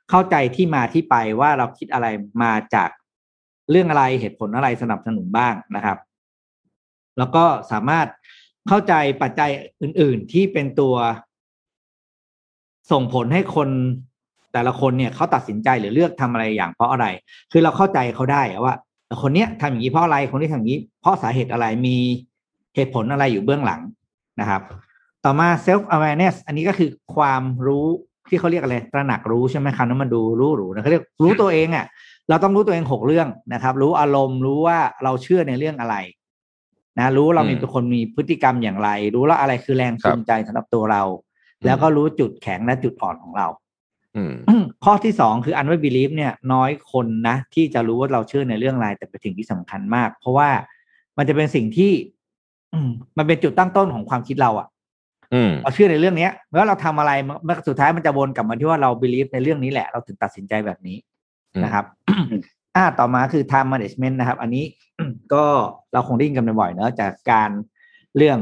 เข้าใจที่มาที่ไปว่าเราคิดอะไรมาจากเรื่องอะไรเหตุผลอะไรสนับสนุนบ้างนะครับ แล้วก็สามารถเข้าใจปัจจัยอื่น ๆ ที่เป็นตัว ส่งผลให้คนแต่ละคนเนี่ยเขาตัดสินใจหรือเลือกทำอะไรอย่างเพราะอะไร คือเราเข้าใจเขาได้ว่าคนเนี้ยทำอย่างนี้เพราะอะไรคนที่ทำอย่างนี้ เพราะสาเหตุอะไรมีเหตุผลอะไรอยู่เบื้องหลังนะครับ ต่อมา self awareness อันนี้ก็คือความรู้ที่เขาเรียกอะไรตระหนักรู้ใช่ไหมครับนั้นมาดูรู้รู้นะเขาเรียกรู้ตัวเองอะ่ะเราต้องรู้ตัวเองหกเรื่องนะครับ รู้อารมณ์รู้ว่าเราเชื่อในเรื่องอะไร นะ รู้เรามีเป็นคนมีพฤติกรรมอย่างไร รู้แล้วอะไรคือแรงจูงใจสำหรับตัวเรา แล้วก็รู้จุดแข็งและจุดอ่อนของเราข้อที่สองคืออันว่า belief เนี่ยน้อยคนนะ ที่จะรู้ว่าเราเชื่อในเรื่องอะไรแต่เป็นสิ่งที่สำคัญมาก เพราะว่ามันจะเป็นสิ่งที่ อืมันเป็นจุดตั้งต้นของความคิดเราอะ่ะเราเชื่อในเรื่องเนี้ยแล้วเราทำอะไรมันสุดท้ายมันจะวนกลับมาที่ว่าเรา believe ในเรื่องนี้แหละ เราถึงตัดสินใจแบบนี้นะครับอ่าต่อมาคือ time management นะครับ อันนี้ก็เราคงได้ยินกันบ่อยเนอะจากการเรื่อง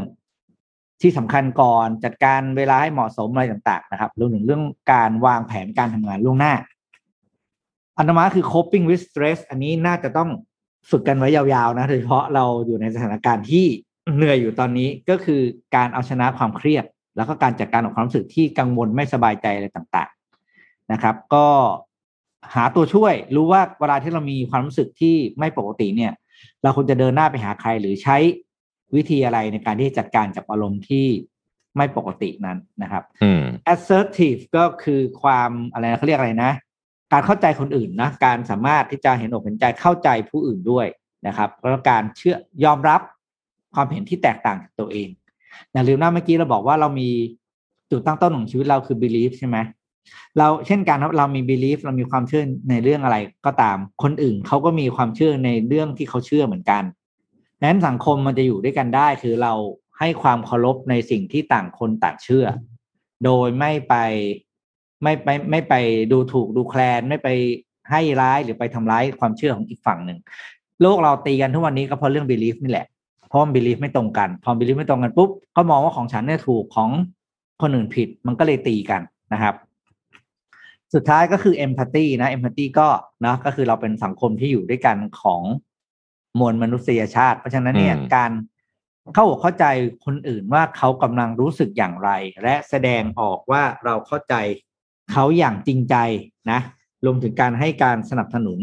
ที่สำคัญก่อนจัดการเวลาให้เหมาะสมอะไรต่างๆนะครับรวมถึงเรื่องการวางแผนการทำงานล่วงหน้า อันตรมาคือ coping with stress อันนี้น่าจะต้องฝึกกันไว้ยาวๆนะโดยเฉพาะเราอยู่ในสถานการณ์ที่เหนื่อยอยู่ตอนนี้ก็คือการเอาชนะความเครียด แล้วก็การจัดการกับความรู้สึกที่กังวลไม่สบายใจอะไรต่างๆนะครับ ก็หาตัวช่วยรู้ว่าเวลาที่เรามีความรู้สึกที่ไม่ปกติเนี่ย เราควรจะเดินหน้าไปหาใครหรือใช้ วิธีอะไรในการที่จัดการกับอารมณ์ที่ไม่ปกตินั้นนะครับ assertive ก็คือความอะไรเขาเรียกอะไรนะ การเข้าใจคนอื่นนะ การสามารถที่จะเห็นอกเห็นใจเข้าใจผู้อื่นด้วยนะครับ แล้วการเชื่อยอมรับความเห็นที่แตกต่างจากตัวเอง อย่าลืมนะเมื่อกี้เราบอกว่าเรามีจุดตั้งต้นของชีวิตเราคือ belief ใช่ไหมเราเช่นกันเรามี belief เรามีความเชื่อในเรื่องอะไรก็ตาม คนอื่นเขาก็มีความเชื่อในเรื่องที่เขาเชื่อเหมือนกันดัง นั้นสังคมมันจะอยู่ด้วยกันได้ คือเราให้ความเคารพในสิ่งที่ต่างคนต่างเชื่อ โดยไม่ไปไม่ไปไม่ไปดูถูกดูแคลนไม่ไปให้ร้ายหรือไปทำร้ายความเชื่อของอีกฝั่งหนึ่งโลกเราตีกันทุกวันนี้ก็เพราะเรื่อง belief นี่แหละเพราะบิลีฟไม่ตรงกัน พอบิลีฟไม่ตรงกันปุ๊บก็มองว่าของฉันเนี่ยถูกของคนอื่นผิดมันก็เลยตีกันนะครับ สุดท้ายก็คือเอมพัตตีนะเอมพัตตีก็นะก็คือเราเป็นสังคมที่อยู่ด้วยกันของ มวลมนุษยชาติ เพราะฉะนั้นเนี่ยการเข้าเข้าใจคนอื่นว่าเขากำลังรู้สึกอย่างไร และแสดงออกว่าเราเข้าใจเขาอย่างจริงใจนะรวมถึงการให้การสนับสนุน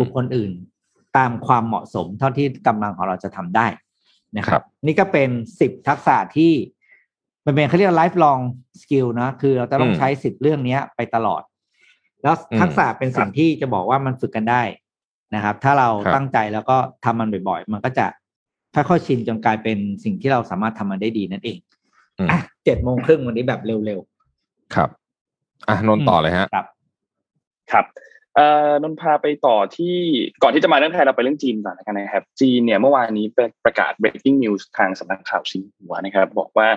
บุคคลอื่น ตามความเหมาะสมเท่าที่กำลังของเราจะทำได้นะครับ นี่ก็เป็นสิบทักษะที่มันเป็นเขาเรียก lifelong skill นะ คือเราจะต้องอืมใช้สิทธิ์เรื่องเนี้ยไปตลอด แล้วอืมทักษะเป็นสิ่งที่จะบอกว่ามันฝึกกันได้ นะครับ ถ้าเราครับตั้งใจแล้วก็ทำมันบ่อยๆ มันก็จะค่อยๆชินจนกลายเป็นสิ่งที่เราสามารถทำมันได้ดีนั่นเองอืมอะเจ็ดโมงครึ่งวันนี้แบบเร็วครับอะนนท์ต่อเลยฮะๆครับ ครับเอ่อนนท์พาไปต่อที่ก่อนที่จะมาเรื่องไทยเราไปเรื่องจีนก่อนนะครับนะครับ จีนเนี่ยเมื่อวานนี้เป็นประกาศ breaking news ทางสำนักข่าวซินหัวนะครับ บอกว่า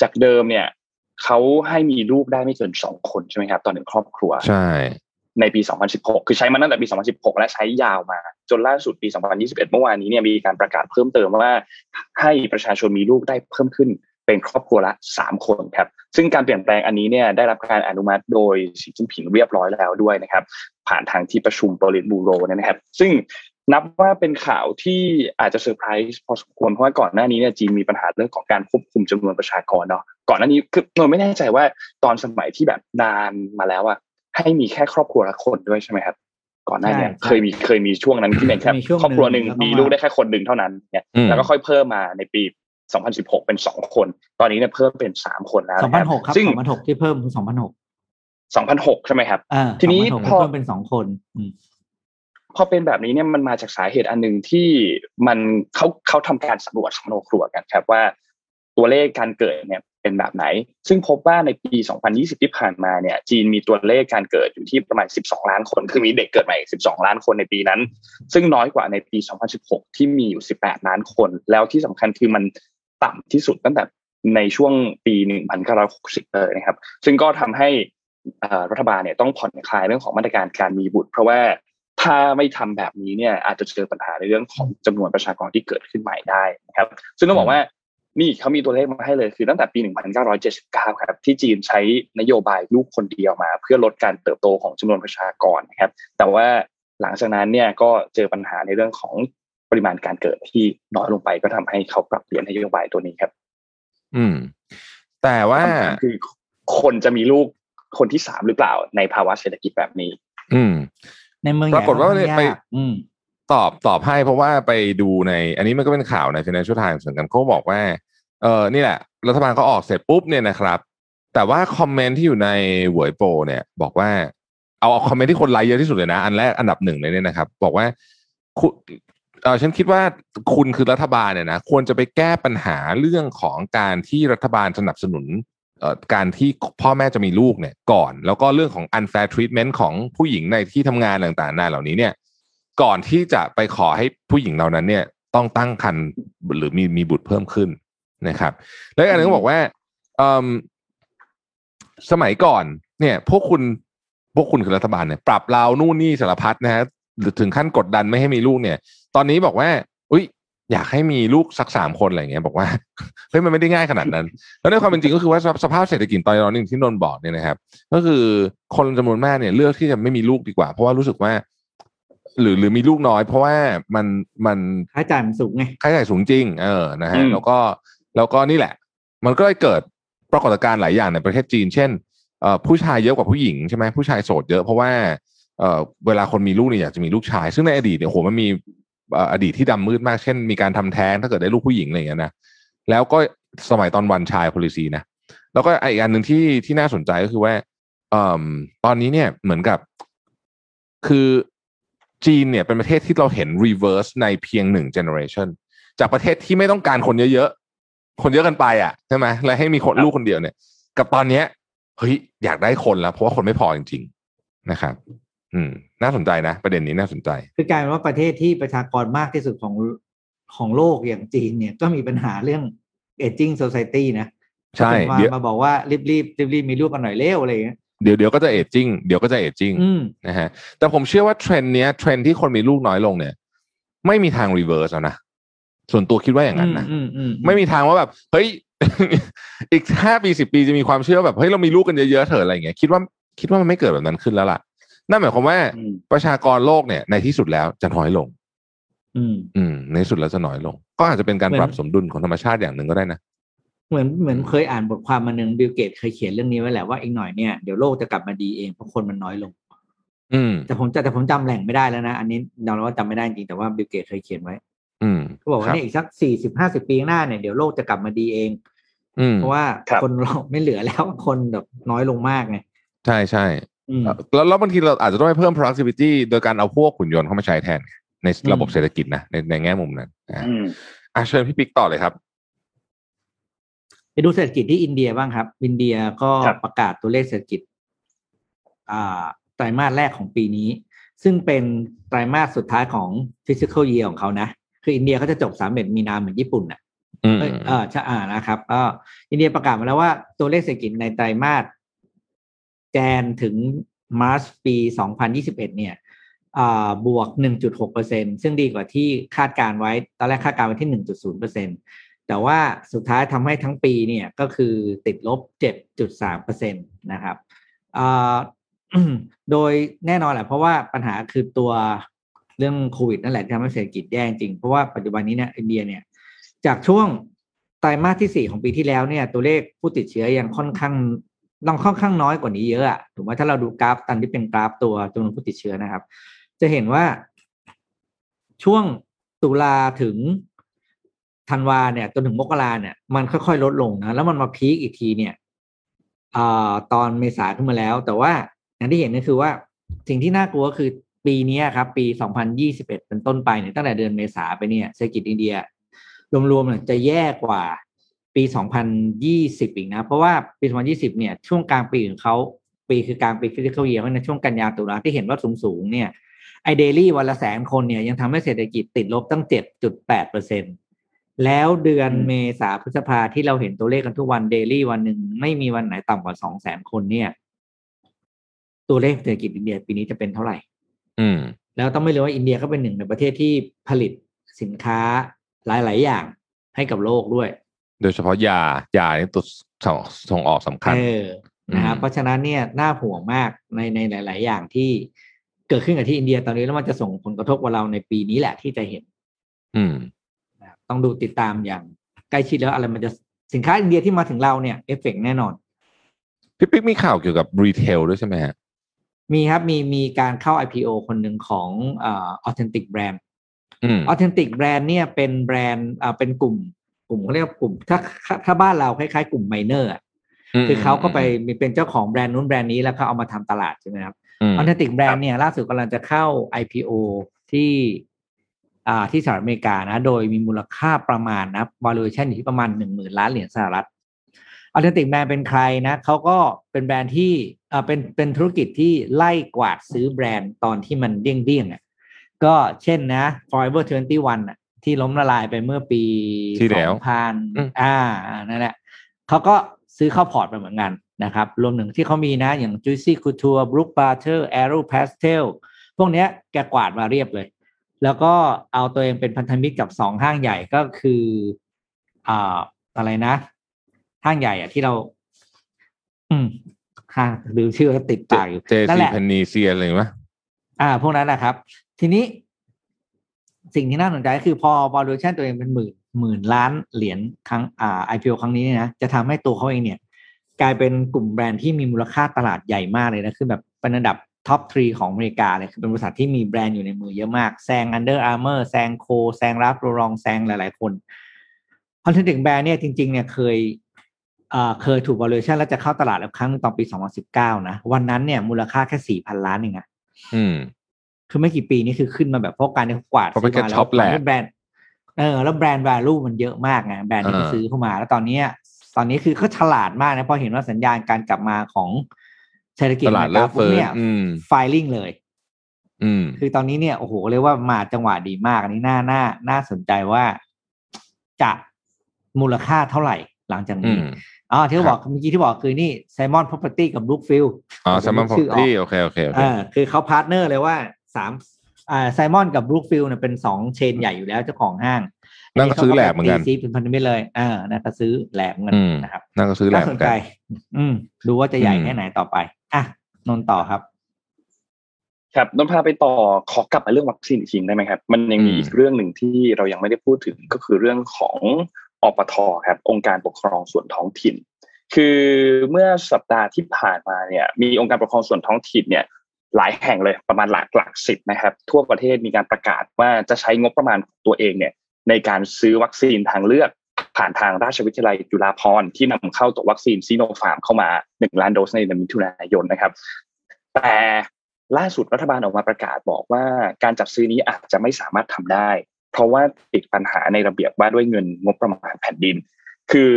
จากเดิมเนี่ยเขาให้มีลูกได้ไม่เกินสองคนใช่ไหมครับต่อหนึ่งครอบครัว ใช่ ในปี 2016 คือใช้มาตั้งแต่ปี 2016 และใช้ยาวมา จนล่าสุดปี 2021 เมื่อวานนี้เนี่ยมีการประกาศเพิ่มเติมว่า ให้ประชาชนมีลูกได้เพิ่มขึ้นเป็นครอบครัวละ 3 คนครับ ซึ่งการเปลี่ยนแปลงอันนี้เนี่ยได้รับการอนุมัติโดยสีจิ้นผิงเรียบร้อยแล้วด้วยนะครับ ผ่านทางที่ประชุมโปลิตบูโรนะครับ ซึ่งนับว่าเป็นข่าวที่อาจจะเซอร์ไพรส์พอสมควรเพราะว่าก่อนหน้านี้เนี่ยจีนมีปัญหาเรื่องของการควบคุมจำนวนประชากรเนาะก่อนหน้านี้คือเราไม่แน่ใจว่าตอนสมัยที่แบบนานมาแล้วอะ ให้มีแค่ครอบครัวละคนด้วยใช่ไหมครับ ก่อนหน้าเนี้ใช่ใช่เคยมีเคยมีช่วงนั้นที่เป็นแค่มีช่วงครอบครัวหนึ่งหนึ่งแล้วก็มีลูกได้แค่คนหนึ่งเท่านั้นเนี่ยอืมแล้วก็ค่อยเพิ่มมาในปี 2016 เป็นสองคน ตอนนี้เนี่ยเพิ่มเป็นสามคนแล้วสองนะพันหกครับซึ่งสองพันหกที่เพิ่มคือสองพันหก2006ใช่ไหมครับอ่าทีนี้2006พอเพิ่มเป็นสองคนอืมพอเป็นแบบนี้เนี่ยมันมาจากสาเหตุอันหนึ่งที่มันเขาเขาทำการสำรวจสำรวจครัวกันครับว่า ตัวเลขการเกิดเนี่ย เป็นแบบไหน ซึ่งพบว่าในปี 2020 ที่ผ่านมาเนี่ยจีนมีตัวเลขการเกิดอยู่ที่ประมาณ 12 ล้านคน คือมีเด็กเกิดใหม่ 12 ล้านคนในปีนั้น ซึ่งน้อยกว่าในปี 2016 ที่มีอยู่ 18 ล้านคน แล้วที่สำคัญคือมันต่ำที่สุดตั้งแต่ในช่วงปี 1960 เลยนะครับ ซึ่งก็ทำให้รัฐบาลเนี่ยต้องผ่อนคลายเรื่องของมาตรการการมีบุตร เพราะว่าถ้าไม่ททำแบบนี้เนี่ยอาจจะเจอปัญหาในเรื่องของจำนวนประชากรที่เกิดขึ้นใหม่ได้นะครับ ซึ่งต้องบอกว่า นี่เขามีตัวเลขมาให้เลยคือตั้งแต่ปี 1979 ครับ ที่จีนใช้นโยบายลูกคนเดียวมา เพื่อลดการเติบโตของจำนวนประชากรนะครับ แต่ว่าหลังจากนั้นเนี่ยก็เจอปัญหาในเรื่องของปริมาณการเกิดที่น้อยลงไปก็ทำให้เขาปรับเปลี่ยนนโยบายตัวนี้ครับ อืม แต่ว่าคำถามคือคนจะมีลูกคนที่สามหรือเปล่าในภาวะเศรษฐกิจแบบนี้ อืม ในเมืองใหปญ่รากฏว่าค่อนข้งไปยกอืม ตอบตอบให้เพราะว่าไปดูใน อันนี้มันก็เป็นข่าวใน Financial Times เหมือนกันเขาบอกว่าเออนี่แหละ รัฐบาลก็ออกเสร็จปุ๊บเนี่ยนะครับ แต่ว่าคอมเมนต์ที่อยู่ในหวยโปรเนี่ย บอกว่าเอาเอาคอมเมนต์ที่คนไลค์เยอะที่สุดเลยนะ อันแรกอันดับหนึ่งเลยเนี่ยนะครับ บอกว่าคุณเออฉันคิดว่าคุณคือรัฐบาลเนี่ยนะควรจะไปแก้ปัญหาเรื่องของการที่รัฐบาลสนับสนุนการที่พ่อแม่จะมีลูกเนี่ยก่อน แล้วก็เรื่องของ unfair treatment ของผู้หญิงในที่ทำงานต่างๆนานาเหล่านี้เนี่ย ก่อนที่จะไปขอให้ผู้หญิงเหล่านั้นเนี่ยต้องตั้งครรภ์หรือมีมีบุตรเพิ่มขึ้นนะครับ แล้วอันหนึงก็บอกว่าอมสมัยก่อนเนี่ย พวกคุณพวกคุณคือรัฐบาลเนี่ยปรับเรานู่นนี่สารพัดนะฮะหรือถึงขั้นกดดันไม่ให้มีลูกเนี่ย ตอนนี้บอกว่า อุ้ยอยากให้มีลูกสักสามคนอะไรเงี้ยบอกว่าเฮ้ยมันไม่ได้ง่ายขนาดนั้น แล้วในความเป็นจริงก็คือว่าสภาพเศรษฐกิจตอนนี้ที่นนบอกเนี่ยนะครับ ก็คือคนจำนวนมากเนี่ยเลือกที่จะไม่มีลูกดีกว่า เพราะว่ารู้สึกว่า หรือหรือมีลูกน้อย เพราะว่ามันมันค่าใช้จ่ายมันสูงไงค่าใช้จ่ายสูงจริง เออนะฮะอืมแล้วก็แล้วก็นี่แหละ มันก็เลยเกิดปรากฏการณ์หลายอย่างในประเทศจีน เช่นเอ่อผู้ชายเยอะกว่าผู้หญิงใช่ไหมผู้ชายโสดเยอะเพราะว่าเอ่อเวลาคนมีลูกเนี่ยอยากจะมีลูกชาย ซึ่งในอดีตเนี่ยโหมันมีเอ่ออดีตที่ดำมืดมากเช่น มีการทำแท้งถ้าเกิดได้ลูกผู้หญิงอะไรอย่างเงี้ยนะแล้วก็สมัยตอนวันชาย policy นะแล้วก็อีกอันหนึ่งที่ที่น่าสนใจก็คือว่าเอ่อตอนนี้เนี่ยเหมือนกับ คือ จีนเนี่ยเป็นประเทศที่เราเห็น reverse ในเพียงหนึ่ง generation จากประเทศที่ไม่ต้องการคนเยอะๆ คนเยอะกันไปอะใช่ไหมและให้มีคนครับลูกคนเดียวเนี่ย กับตอนเนี้ยเฮ้ยอยากได้คนแล้ว เพราะว่าคนไม่พอจริง ๆ นะครับ อืม น่าสนใจนะ ประเด็นนี้น่าสนใจ คือกลายเป็นว่าประเทศที่ประชากรมากที่สุดของของโลกอย่างจีนเนี่ยก็มีปัญหาเรื่อง aging society นะใช่ก็ถึงมาเดี๋ยวมาบอกว่ารีบรีบรีบรีบมีลูกกันหน่อยเร็วอะไรอย่างเงี้ย เดี๋ยวเดี๋ยวก็จะเอจจิ้งเดี๋ยวก็จะเอจจิ้งอืมนะฮะแต่ผมเชื่อว่าเทรนด์เนี้ยเทรนด์ที่คนมีลูกน้อยลงเนี่ย ไม่มีทาง reverse แล้วนะส่วนตัวคิดว่าอย่างนั้นนะอืมอืมไม่มีทางว่าแบบ เฮ้ย อีกห้าปีสิบปีจะมีความเชื่อแบบเฮ้ยเรามีลูกกันเยอะๆเถอะอะไรอย่างเงี้ยคิดว่าคิดว่ามันไม่เกิดแบบนั้นขึ้นแล้วล่ะนั่นหมายความว่าอืมประชากรโลกเนี่ย ในที่สุดแล้วจะน้อยลง อืม อืม ในที่สุดแล้วจะน้อยลง ก็อาจจะเป็นการเหมือนปรับสมดุลของธรรมชาติอย่างหนึ่งก็ได้นะ เหมือนเหมือนเคยอ่านบทความมาหนึ่งบิลเกตส์เคยเขียนเรื่องนี้ไว้แหละว่าอีกหน่อยเนี่ยเดี๋ยวโลกจะกลับมาดีเองเพราะคนมันน้อยลง อืม แต่ผมจะแต่ผมจำแหล่งไม่ได้แล้วนะ อันนี้ยอมรับว่าจำไม่ได้จริงแต่ว่าบิลเกตส์เคยเขียนไว้ อืมเขาบอกว่าครับเนี่ยอีกสักสี่สิบห้าสิบปีข้างหน้าเนี่ยเดี๋ยวโลกจะกลับมาดีเองอืมเพราะว่าครับคนเราไม่เหลือแล้วคนแบบน้อยลงมากไงใช่ใช่อืมแล้วแล้วบางทีเราอาจจะต้องไปเพิ่ม productivity โดยการเอาพวกหุ่นยนต์เข้ามาใช้แทน ในระบบอืมเศรษฐกิจนะในในแง่มุมนั้นอะอืมอะเชิญพี่ปิ๊กต่อเลยครับไป ดูเศรษฐกิจที่อินเดียบ้างครับ อินเดียก็ครับประกาศตัวเลขเศรษฐกิจอ่าไตรมาสแรกของปีนี้ ซึ่งเป็นไตรมาสสุดท้ายของ fiscal year ของเขานะ คืออินเดียเขาจะจบสามเอ็ดมีนาเหมือนญี่ปุ่นน่ะอืมเอ้ยเออใช่อ่านะครับก็อินเดียประกาศมาแล้วว่าตัวเลขเศรษฐกิจในไตรมาส Jan ถึง March ปี 2021 เนี่ยอ่าบวก 1.6เปอร์เซ็นซึ่งดีกว่าที่คาดการไว้ ตอนแรกคาดการไว้ที่ 1.0เปอร์เซ็น แต่ว่าสุดท้ายทำให้ทั้งปีเนี่ยก็คือติดลบ 7.3เปอร์เซ็นตนะครับโดยแน่นอนแหละเพราะว่าปัญหาคือตัวเรื่องโควิดนั่นแหละที่ทำให้เศรษฐกิจแย่จริง เพราะว่าปัจจุบันนี้เนี่ยอินเดียเนี่ยจากช่วงไตรมาสที่สี่ของปีที่แล้วเนี่ย ตัวเลขผู้ติดเชื้อยังค่อนข้างต้องค่อนข้างน้อยกว่านี้เยอะอะถูกไหมถ้าเราดูกราฟตามที่เป็นกราฟตัวจำนวนผู้ติดเชื้อนะครับ จะเห็นว่าช่วงตุลาถึง ธันวาเนี่ยจนถึงมกราเนี่ยมันค่อยๆ ลดลงนะแล้วมันมา peak อีกทีเนี่ยอตอนเมษาขึ้นมาแล้ว แต่ว่าอย่างที่เห็นก็คือว่าสิ่งที่น่ากลัวก็คือปีนี้ครับ ปี 2021 เป็นต้นไปเนี่ยตั้งแต่เดือนเมษาไปเนี่ยเศรษฐกิจอินเดีย รวมๆเนี่ยจะแย่กว่าปี 2020 อีกนะ เพราะว่าปี 2020 เนี่ยช่วงกลางปีของเขาปีคือกลางปี fiscal year ในช่วงกันยาตุลาที่เห็นว่าสูงๆเนี่ยไอ daily วันละแสนคนเนี่ยยังทำให้เศรษฐกิจติดลบตั้ง 7.8เปอร์เซ็น แล้วเดือนอืมเมษาพฤษภาที่เราเห็นตัวเลขกันทุกวัน daily วันหนึ่งไม่มีวันไหนต่ำกว่า2 0 0แสนคนเนี่ย ตัวเลขเศรษฐกิจอินเดียปีนี้จะเป็นเท่าไหร่ อืม แล้วต้องไม่ลืมว่าอินเดียก็เป็นหนึ่งในประเทศที่ผลิตสินค้าหลาย ๆ อย่างให้กับโลกด้วย โดยเฉพาะยายานี่ตัวส่งส่งออกสำคัญเออนะครับอืมเพราะฉะนั้นเนี่ยน่าห่วงมากในในหลาย ๆ อย่างที่เกิดขึ้นกับที่อินเดียตอนนี้แล้วมันจะส่งผลกระทบกับเราในปีนี้แหละที่จะเห็น อืมนะครับ ต้องดูติดตามอย่างใกล้ชิดแล้วอะไรมันจะสินค้าอินเดียที่มาถึงเราเนี่ยเอฟเฟกแน่นอนพี่ปิ๊กมีข่าวเกี่ยวกับ retail ด้วยใช่ไหมฮะมีครับมีมีการเข้า IPO คนหนึ่งของเอ่อ Authentic Brand อืม Authentic Brand เนี่ยเป็นแบรนด์อ่าเป็นกลุ่ม กลุ่มเขาเรียกว่ากลุ่มถ้าถ้าถ้าบ้านเราคล้ายๆ กลุ่มไมเนอร์มคือเขาก็ไปมีเป็นเจ้าของแบรนด์นู้นแบรนด์นี้แล้วเขาเอามาทำตลาดใช่ไหมครับอืม Authentic Brand เนี่ยล่าสุดกำลังจะเข้า IPO ที่อ่า ที่สหรัฐอเมริกานะโดยมีมูลค่าประมาณนะ valuation อยู่ที่ประมาณหนึ่งหมื่นล้านเหรียญสหรัฐ Authentic Brand เป็นใครนะเขาก็เป็นแบรนด์ที่อ่าเป็นเป็นธุรกิจที่ไล่กวาดซื้อแบรนด์ตอนที่มันเดี้ยงเดี้ยงๆอะก็เช่นนะ Forever 21อะที่ล้มละลายไปเมื่อปีที่แล้วสองพันอืมอ่านั่นแหละเขาก็ซื้อเข้าพอร์ตไปเหมือนกันนะครับ รวมถึงที่เขามีนะอย่าง Juicy Couture Brook Butter Aero Pastel พวกเนี้ยแกกวาดมาเรียบเลย แล้วก็เอาตัวเองเป็นพันธมิตรกับสองห้างใหญ่ก็คืออ่าอะไรนะ ห้างใหญ่อะที่เรา อืมห้างลืมชื่อแล้วติดปากอยู่เจนั่นซีแหละเพนนีเซียอะไรไหมอ่า พวกนั้นแหละครับ ทีนี้ สิ่งที่น่าสนใจก็คือพอ valuation ตัวเองเป็นหมื่นหมื่นล้านเหรียญครั้งอ่า IPO ครั้งนี้เนี่ยนะจะทำให้ตัวเขาเองเนี่ย กลายเป็นกลุ่มแบรนด์ที่มีมูลค่าตลาดใหญ่มากเลยนะคือแบบเป็นอันดับ ท็อปทรีของอเมริกาเลยคือเป็นบริษัทที่มีแบรนด์อยู่ในมือเยอะมากแซง Under Armour แซงโคแซงรับโรลองแซงหลาย ๆ คนคอนเทนต์แบรนด์เนี่ยจริง ๆ เนี่ยเคยเอ่อเคยถูก valuation แล้วจะเข้าตลาดแล้วครั้งหนึงตอนปี 2019 นะ วันนั้นเนี่ยมูลค่าแค่ 4,000 ล้านเองอะอืมคือไม่กี่ปีนี้คือขึ้นมาแบบเพราะการที่เขากวาดเพราะเป็นซื้มาแค่ top ตอนนี้ lab แบรนด์เออแล้วแบรนด์ value มันเยอะมากไงแบรนด์ที่เขาอ่าซื้อเข้ามา แล้วตอนเนี้ยตอนนี้คือเขาฉลาดมากนะพอเห็นว่าสัญญาณการกลับมาของ เศรษฐกิจตลาดอมเลิริกกาเฟิร์เนี่ยอืมไฟลิ่งเลยอืมคือตอนนี้เนี่ยโอ้โหเรียกว่ามาจังหวะดีมาก อันนี้น่าน่าน่าสนใจว่าจะมูลค่าเท่าไหร่หลังจากอืนี้มอ๋อที่เขาบอกเมื่อกี้ที่บอกคือนี่ไซมอน property กับ Brookfield อ๋อแซมมอนพอชื่อออกที่โอเคโอเคโอเคเออคือเขาพาร์ทเนอร์เลยว่าสามอ่าไซมอนกับบรูคฟิลเนี่ยเป็นสองเชนใหญ่อยู่แล้วเจ้าของห้าง นั่นก็ซื้อแหลกเหมือนกันตีซีเป็นพันธมิตรเลยเออนั่นก็ซื้อแหลกเหมือนกันอืมนะครับนั่นก็ซื้อแหลน่ากเหสมืนอนใจกันอืมดูว่าจะใหญ่อืมแค่ไหนต่อไปอะนนท์ต่อครับ ครับนนท์พาไปต่อขอกลับมาเรื่องวัคซีนอีกทีได้ไหมครับ มันยังมีอืมอีกเรื่องหนึ่งที่เรายังไม่ได้พูดถึงก็คือเรื่องของอปทครับ องค์การปกครองส่วนท้องถิ่น คือเมื่อสัปดาห์ที่ผ่านมาเนี่ย มีองค์การปกครองส่วนท้องถิ่นเนี่ยหลายแห่งเลยประมาณหลักหลักสิบนะครับ ทั่วประเทศมีการประกาศว่าจะใช้งบประมาณของตัวเองเนี่ย ในการซื้อวัคซีนทางเลือก ผ่านทางราชวิทยาลัยจุฬาภรณ์ที่นำเข้าตัววัคซีนซีโนฟาร์มเข้ามาหนึ่งล้านโดสในเดือนมิถุนายนนะครับ แต่ล่าสุดรัฐบาลออกมาประกาศบอกว่าการจัดซื้อนี้อาจจะไม่สามารถทำได้ เพราะว่าติดปัญหาในระเบียบว่าด้วยเงินงบประมาณแผ่นดิน คือ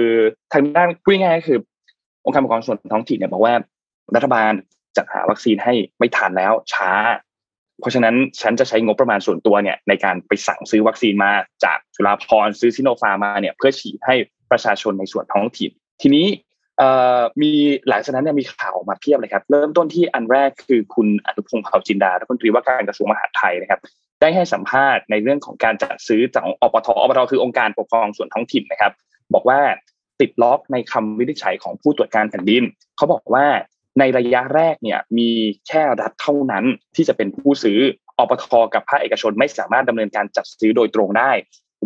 ทางด้านพูดง่ายๆคือ องค์การปกครองส่วนท้องถิ่นเนี่ยบอกว่า รัฐบาลจัดหาวัคซีนให้ไม่ทันแล้วช้า เพราะฉะนั้นฉันจะใช้งบประมาณส่วนตัวเนี่ยในการไปสั่งซื้อวัคซีนมาจากจุฬาภรณ์ซื้อซิโนฟาร์มาเนี่ยเพื่อฉีดให้ประชาชนในส่วนท้องถิ่น ทีนี้มีหลังจากนั้นเนี่ยมีข่าวมาเพียบเลยครับ เริ่มต้นที่อันแรกคือคุณอนุพงศ์เผ่าจินดารัฐมนตรีว่าการกระทรวงมหาดไทยนะครับ ได้ให้สัมภาษณ์ในเรื่องของการจัดซื้อจากอปทอปทคือองค์การปกครองส่วนท้องถิ่นนะครับ บอกว่าติดล็อกในคำวินิจฉัยของผู้ตรวจการแผ่นดินเขาบอกว่า ในระยะแรกเนี่ยมีแค่รัฐเท่านั้นที่จะเป็นผู้ซื้ออปทกับภาคเอกชนไม่สามารถดำเนินการจัดซื้อโดยตรงได้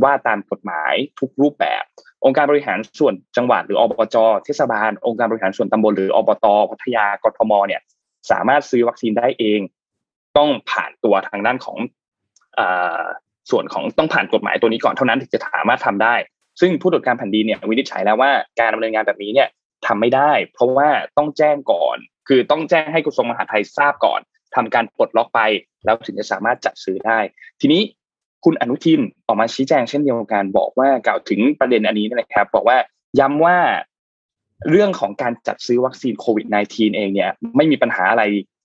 ว่าตามกฎหมายทุกรูปแบบ องค์การบริหารส่วนจังหวัดหรืออบจเทศบาล องค์การบริหารส่วนตำบลหรืออบตพัทยากทมเนี่ยสามารถซื้อวัคซีนได้เอง ต้องผ่านตัวทางด้านของส่วนของต้องผ่านกฎหมายตัวนี้ก่อนเท่านั้นถึงจะสามารถทำได้ ซึ่งผู้ตรวจการแผ่นดินเนี่ยวินิจฉัยแล้วว่าการดำเนินงานแบบนี้เนี่ย ทำไม่ได้ เพราะว่าต้องแจ้งก่อน คือต้องแจ้งให้กระทรวงมหาดไทยทราบก่อนทำการปลดล็อกไป แล้วถึงจะสามารถจัดซื้อได้ ทีนี้คุณอนุทินออกมาชี้แจงเช่นเดียวกันบอกว่ากล่าวถึงประเด็นอันนี้นะครับ บอกว่าย้ำว่าเรื่องของการจัดซื้อวัคซีนโควิด -19 เองเนี่ยไม่มีปัญหาอะไร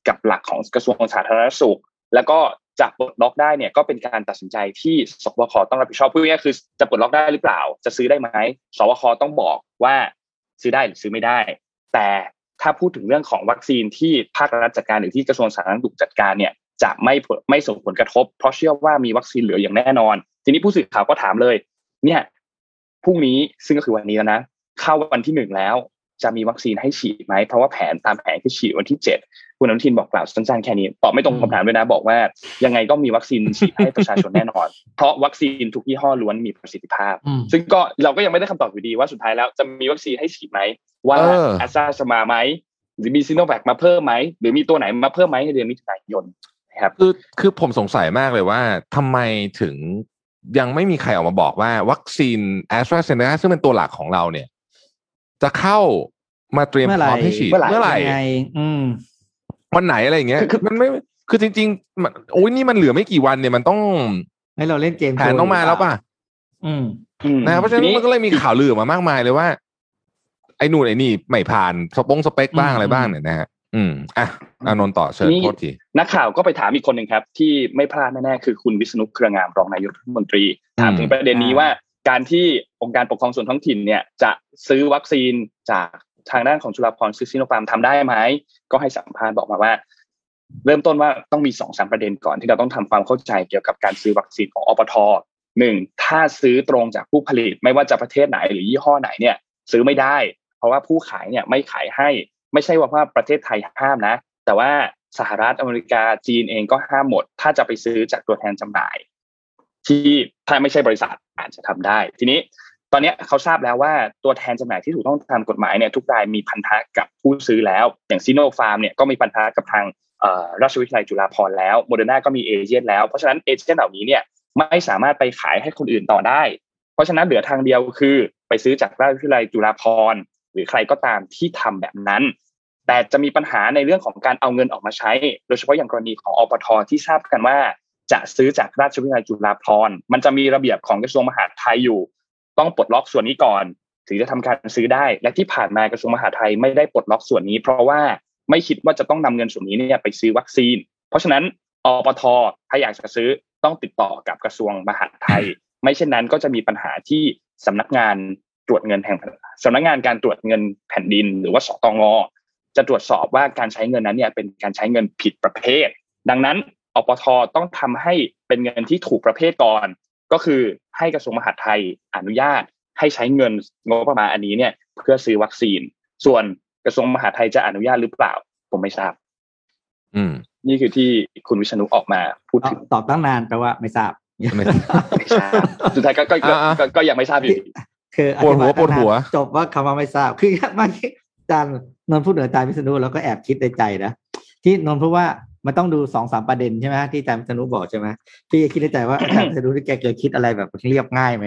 กับหลักของกระทรวงสาธารณสุข แล้วก็จะปลดล็อกได้เนี่ยก็เป็นการตัดสินใจที่สบคต้องรับผิดชอบพูดง่ายคือจะปลดล็อกได้หรือเปล่า จะซื้อได้ไหมสบคต้องบอกว่า ซื้อได้หรือซื้อไม่ได้ แต่ถ้าพูดถึงเรื่องของวัคซีนที่ภาครัฐจัดการหรือที่กระทรวงสาธารณสุขจัดการเนี่ยจะไม่ไม่ส่งผลกระทบ เพราะเชื่อว่ามีวัคซีนเหลืออย่างแน่นอน ทีนี้ผู้สื่อข่าวก็ถามเลย เนี่ยพรุ่งนี้ซึ่งก็คือวันนี้แล้วนะเข้าวันที่หนึ่งแล้ว จะมีวัคซีนให้ฉีดไหม เพราะว่าแผนตามแผนคือฉีดวันที่เจ็ดคุณอนุทินบอกกล่าวสั้นๆแค่นี้ตอบไม่ตรงคำถามด้วยนะ บอกว่ายังไงก็มีวัคซีนฉีดให้ประชาชนแน่นอน เพราะวัคซีนทุกยี่ห้อล้วนมีประสิทธิภาพ ซึ่งก็เราก็ยังไม่ได้คำตอบอยู่ดีว่าสุดท้ายแล้วจะมีวัคซีนให้ฉีดไหมว่าแอสตราจะมาไหมหรือมีซีโนแวคมาเพิ่มไหมหรือมีตัวไหนมาเพิ่มไหมในเดือนมิถุนายนครับคือคือผมสงสัยมากเลยว่าทำไมถึงยังไม่มีใครออกมาบอกว่าวัคซีนแอสตราเซเนกาซึ่งเป็นตัวหลักของเราเนี่ย จะเข้ามาเตรียมพร้อมให้ฉีดเมื่อไหร่วันไหนอะไรอย่างเงี้ยมันไม่คือจริงๆมันโอ้ยนี่มันเหลือไม่กี่วันเนี่ยมันต้องให้เราเล่นเกมแผนต้องมาแล้วป่ะอืมนะเพราะฉะนั้นมันก็เลยมีข่าวลือออกมามากมายเลยว่า ไอ้นู่นไอ้นี่ไม่ผ่านสปงสเปกบ้างอะไรบ้างเนี่ยนะฮะอืมอะอะนนท์ต่อเชิญโทษทีนักข่าวก็ไปถามอีกคนหนึ่งครับ ที่ไม่พลาดแน่ๆคือคุณวิษณุเครืองามรองนายกรัฐมนตรี ถามถึงประเด็นนี้ว่า การที่องค์การปกครองส่วนท้องถิ่นเนี่ยจะซื้อวัคซีนจากทางด้านของจุฬาภรณ์ซิซิโนฟาร์มทำได้ไหมก็ให้สัมภาษณ์บอกมาว่า เริ่มต้นว่าต้องมีสองสามประเด็นก่อนที่เราต้องทำความเข้าใจเกี่ยวกับการซื้อวัคซีนของอปทหนึ่งถ้าซื้อตรงจากผู้ผลิตไม่ว่าจะประเทศไหนหรือยี่ห้อไหนเนี่ย ซื้อไม่ได้ เพราะว่าผู้ขายเนี่ยไม่ขายให้ ไม่ใช่ว่าประเทศไทยห้ามนะ แต่ว่าสหรัฐอเมริกาจีนเองก็ห้ามหมด ถ้าจะไปซื้อจากตัวแทนจำหน่าย ที่ถ้าไม่ใช่บริษัทอาจจะทำได้ ทีนี้ตอนนี้เขาทราบแล้วว่าตัวแทนจำหน่ายที่ถูกต้องตามกฎหมายเนี่ยทุกรายมีพันธะกับผู้ซื้อแล้ว อย่างซีโนฟาร์มเนี่ยก็มีพันธะกับทางราชวิทยาลัยจุฬาภรณ์แล้วโมเดอร์นาก็มี agent แล้ว เพราะฉะนั้น agent เหล่านี้เนี่ยไม่สามารถไปขายให้คนอื่นต่อได้ เพราะฉะนั้นเหลือทางเดียวคือไปซื้อจากราชวิทยาลัยจุฬาภรณ์หรือใครก็ตามที่ทำแบบนั้น แต่จะมีปัญหาในเรื่องของการเอาเงินออกมาใช้ โดยเฉพาะอย่างกรณีของอปทที่ทราบกันว่า จะซื้อจากราชวิทยาลัยจุฬาภรณ์มันจะมีระเบียบของกระทรวงมหาดไทยอยู่ ต้องปลดล็อกส่วนนี้ก่อน ถึงจะทำการซื้อได้ และที่ผ่านมากระทรวงมหาดไทยไม่ได้ปลดล็อกส่วนนี้ เพราะว่าไม่คิดว่าจะต้องนำเงินส่วนนี้เนี่ยไปซื้อวัคซีน เพราะฉะนั้นอปทถ้าอยากจะซื้อต้องติดต่อกับกระทรวงมหาดไทย ไม่เช่นนั้นก็จะมีปัญหาที่สำนักงานตรวจเงินแห่งสำนักงานการตรวจเงินแผ่นดิน หรือว่าสตงจะตรวจสอบว่าการใช้เงินนั้นเนี่ยเป็นการใช้เงินผิดประเภท ดังนั้น อปทต้องทำให้เป็นเงินที่ถูกประเภทก่อน ก็คือให้กระทรวงมหาดไทยอนุญาต ให้ใช้เงินงบประมาณอันนี้เนี่ย เพื่อซื้อวัคซีน ส่วนกระทรวงมหาดไทยจะอนุญาตหรือเปล่า ผมไม่ทราบ อืม นี่คือที่คุณวิชนุออกมาพูดถึงตอบตั้งนานแปลว่าไม่ทราบไม่ทราบสุดท้ายก็ก็ก็ยังไม่ทราบอยู่คือปวดหัวปวดหัว จบว่าคำว่าไม่ทราบ คือมันจารย์นนพูดเหนืออาจารย์วิษณุเราก็แอบคิดในใจนะที่นนพูดว่า มันต้องดูสองสามประเด็นใช่ไหมที่อาจารย์วิษณุบอกใช่ไหมพี่คิดในใจว่าอาจารย์วิษณุที่แกเคยคิดอะไรแบบเรียบง่ายไหม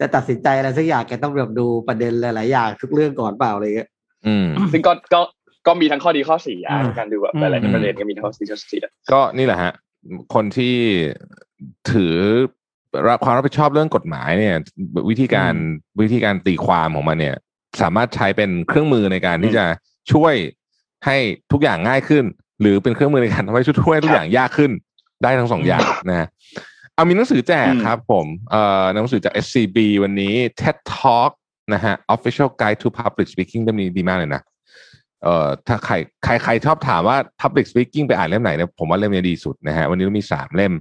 จะตัดสินใจอะไรสักอย่างแกต้องแบบดูประเด็นหลายๆอย่างทุกเรื่องก่อนเปล่าอะไรเงี้ยอืมซึ่งก็ก็ก็มีทั้งข้อดีข้อเสียอืมการดูแบบอืมหลายๆประเด็นก็มีทั้งข้อดีข้อเสียก็นี่แหละฮะ คนที่ถือรับความรับผิดชอบเรื่องกฎหมายเนี่ย วิธีการวิธีการตีความของมันเนี่ย สามารถใช้เป็นเครื่องมือในการที่จะช่วยให้ทุกอย่างง่ายขึ้น หรือเป็นเครื่องมือในการทำให้ช่วยให้ทุกอย่างยากขึ้น ได้ทั้งสองอย่างนะฮะเอามีหนังสือแจกครับผมเอ่อหนังสือจาก SCB วันนี้ TED Talk นะฮะ Official Guide to Public Speaking เล่มนี้ดีมากเลยนะเอ่อถ้าใครใครใครชอบถามว่า public speaking ไปอ่านเล่มไหนเนี่ยผมว่าเล่มนี้ดีสุดนะฮะวันนี้เรามีสามเล่ม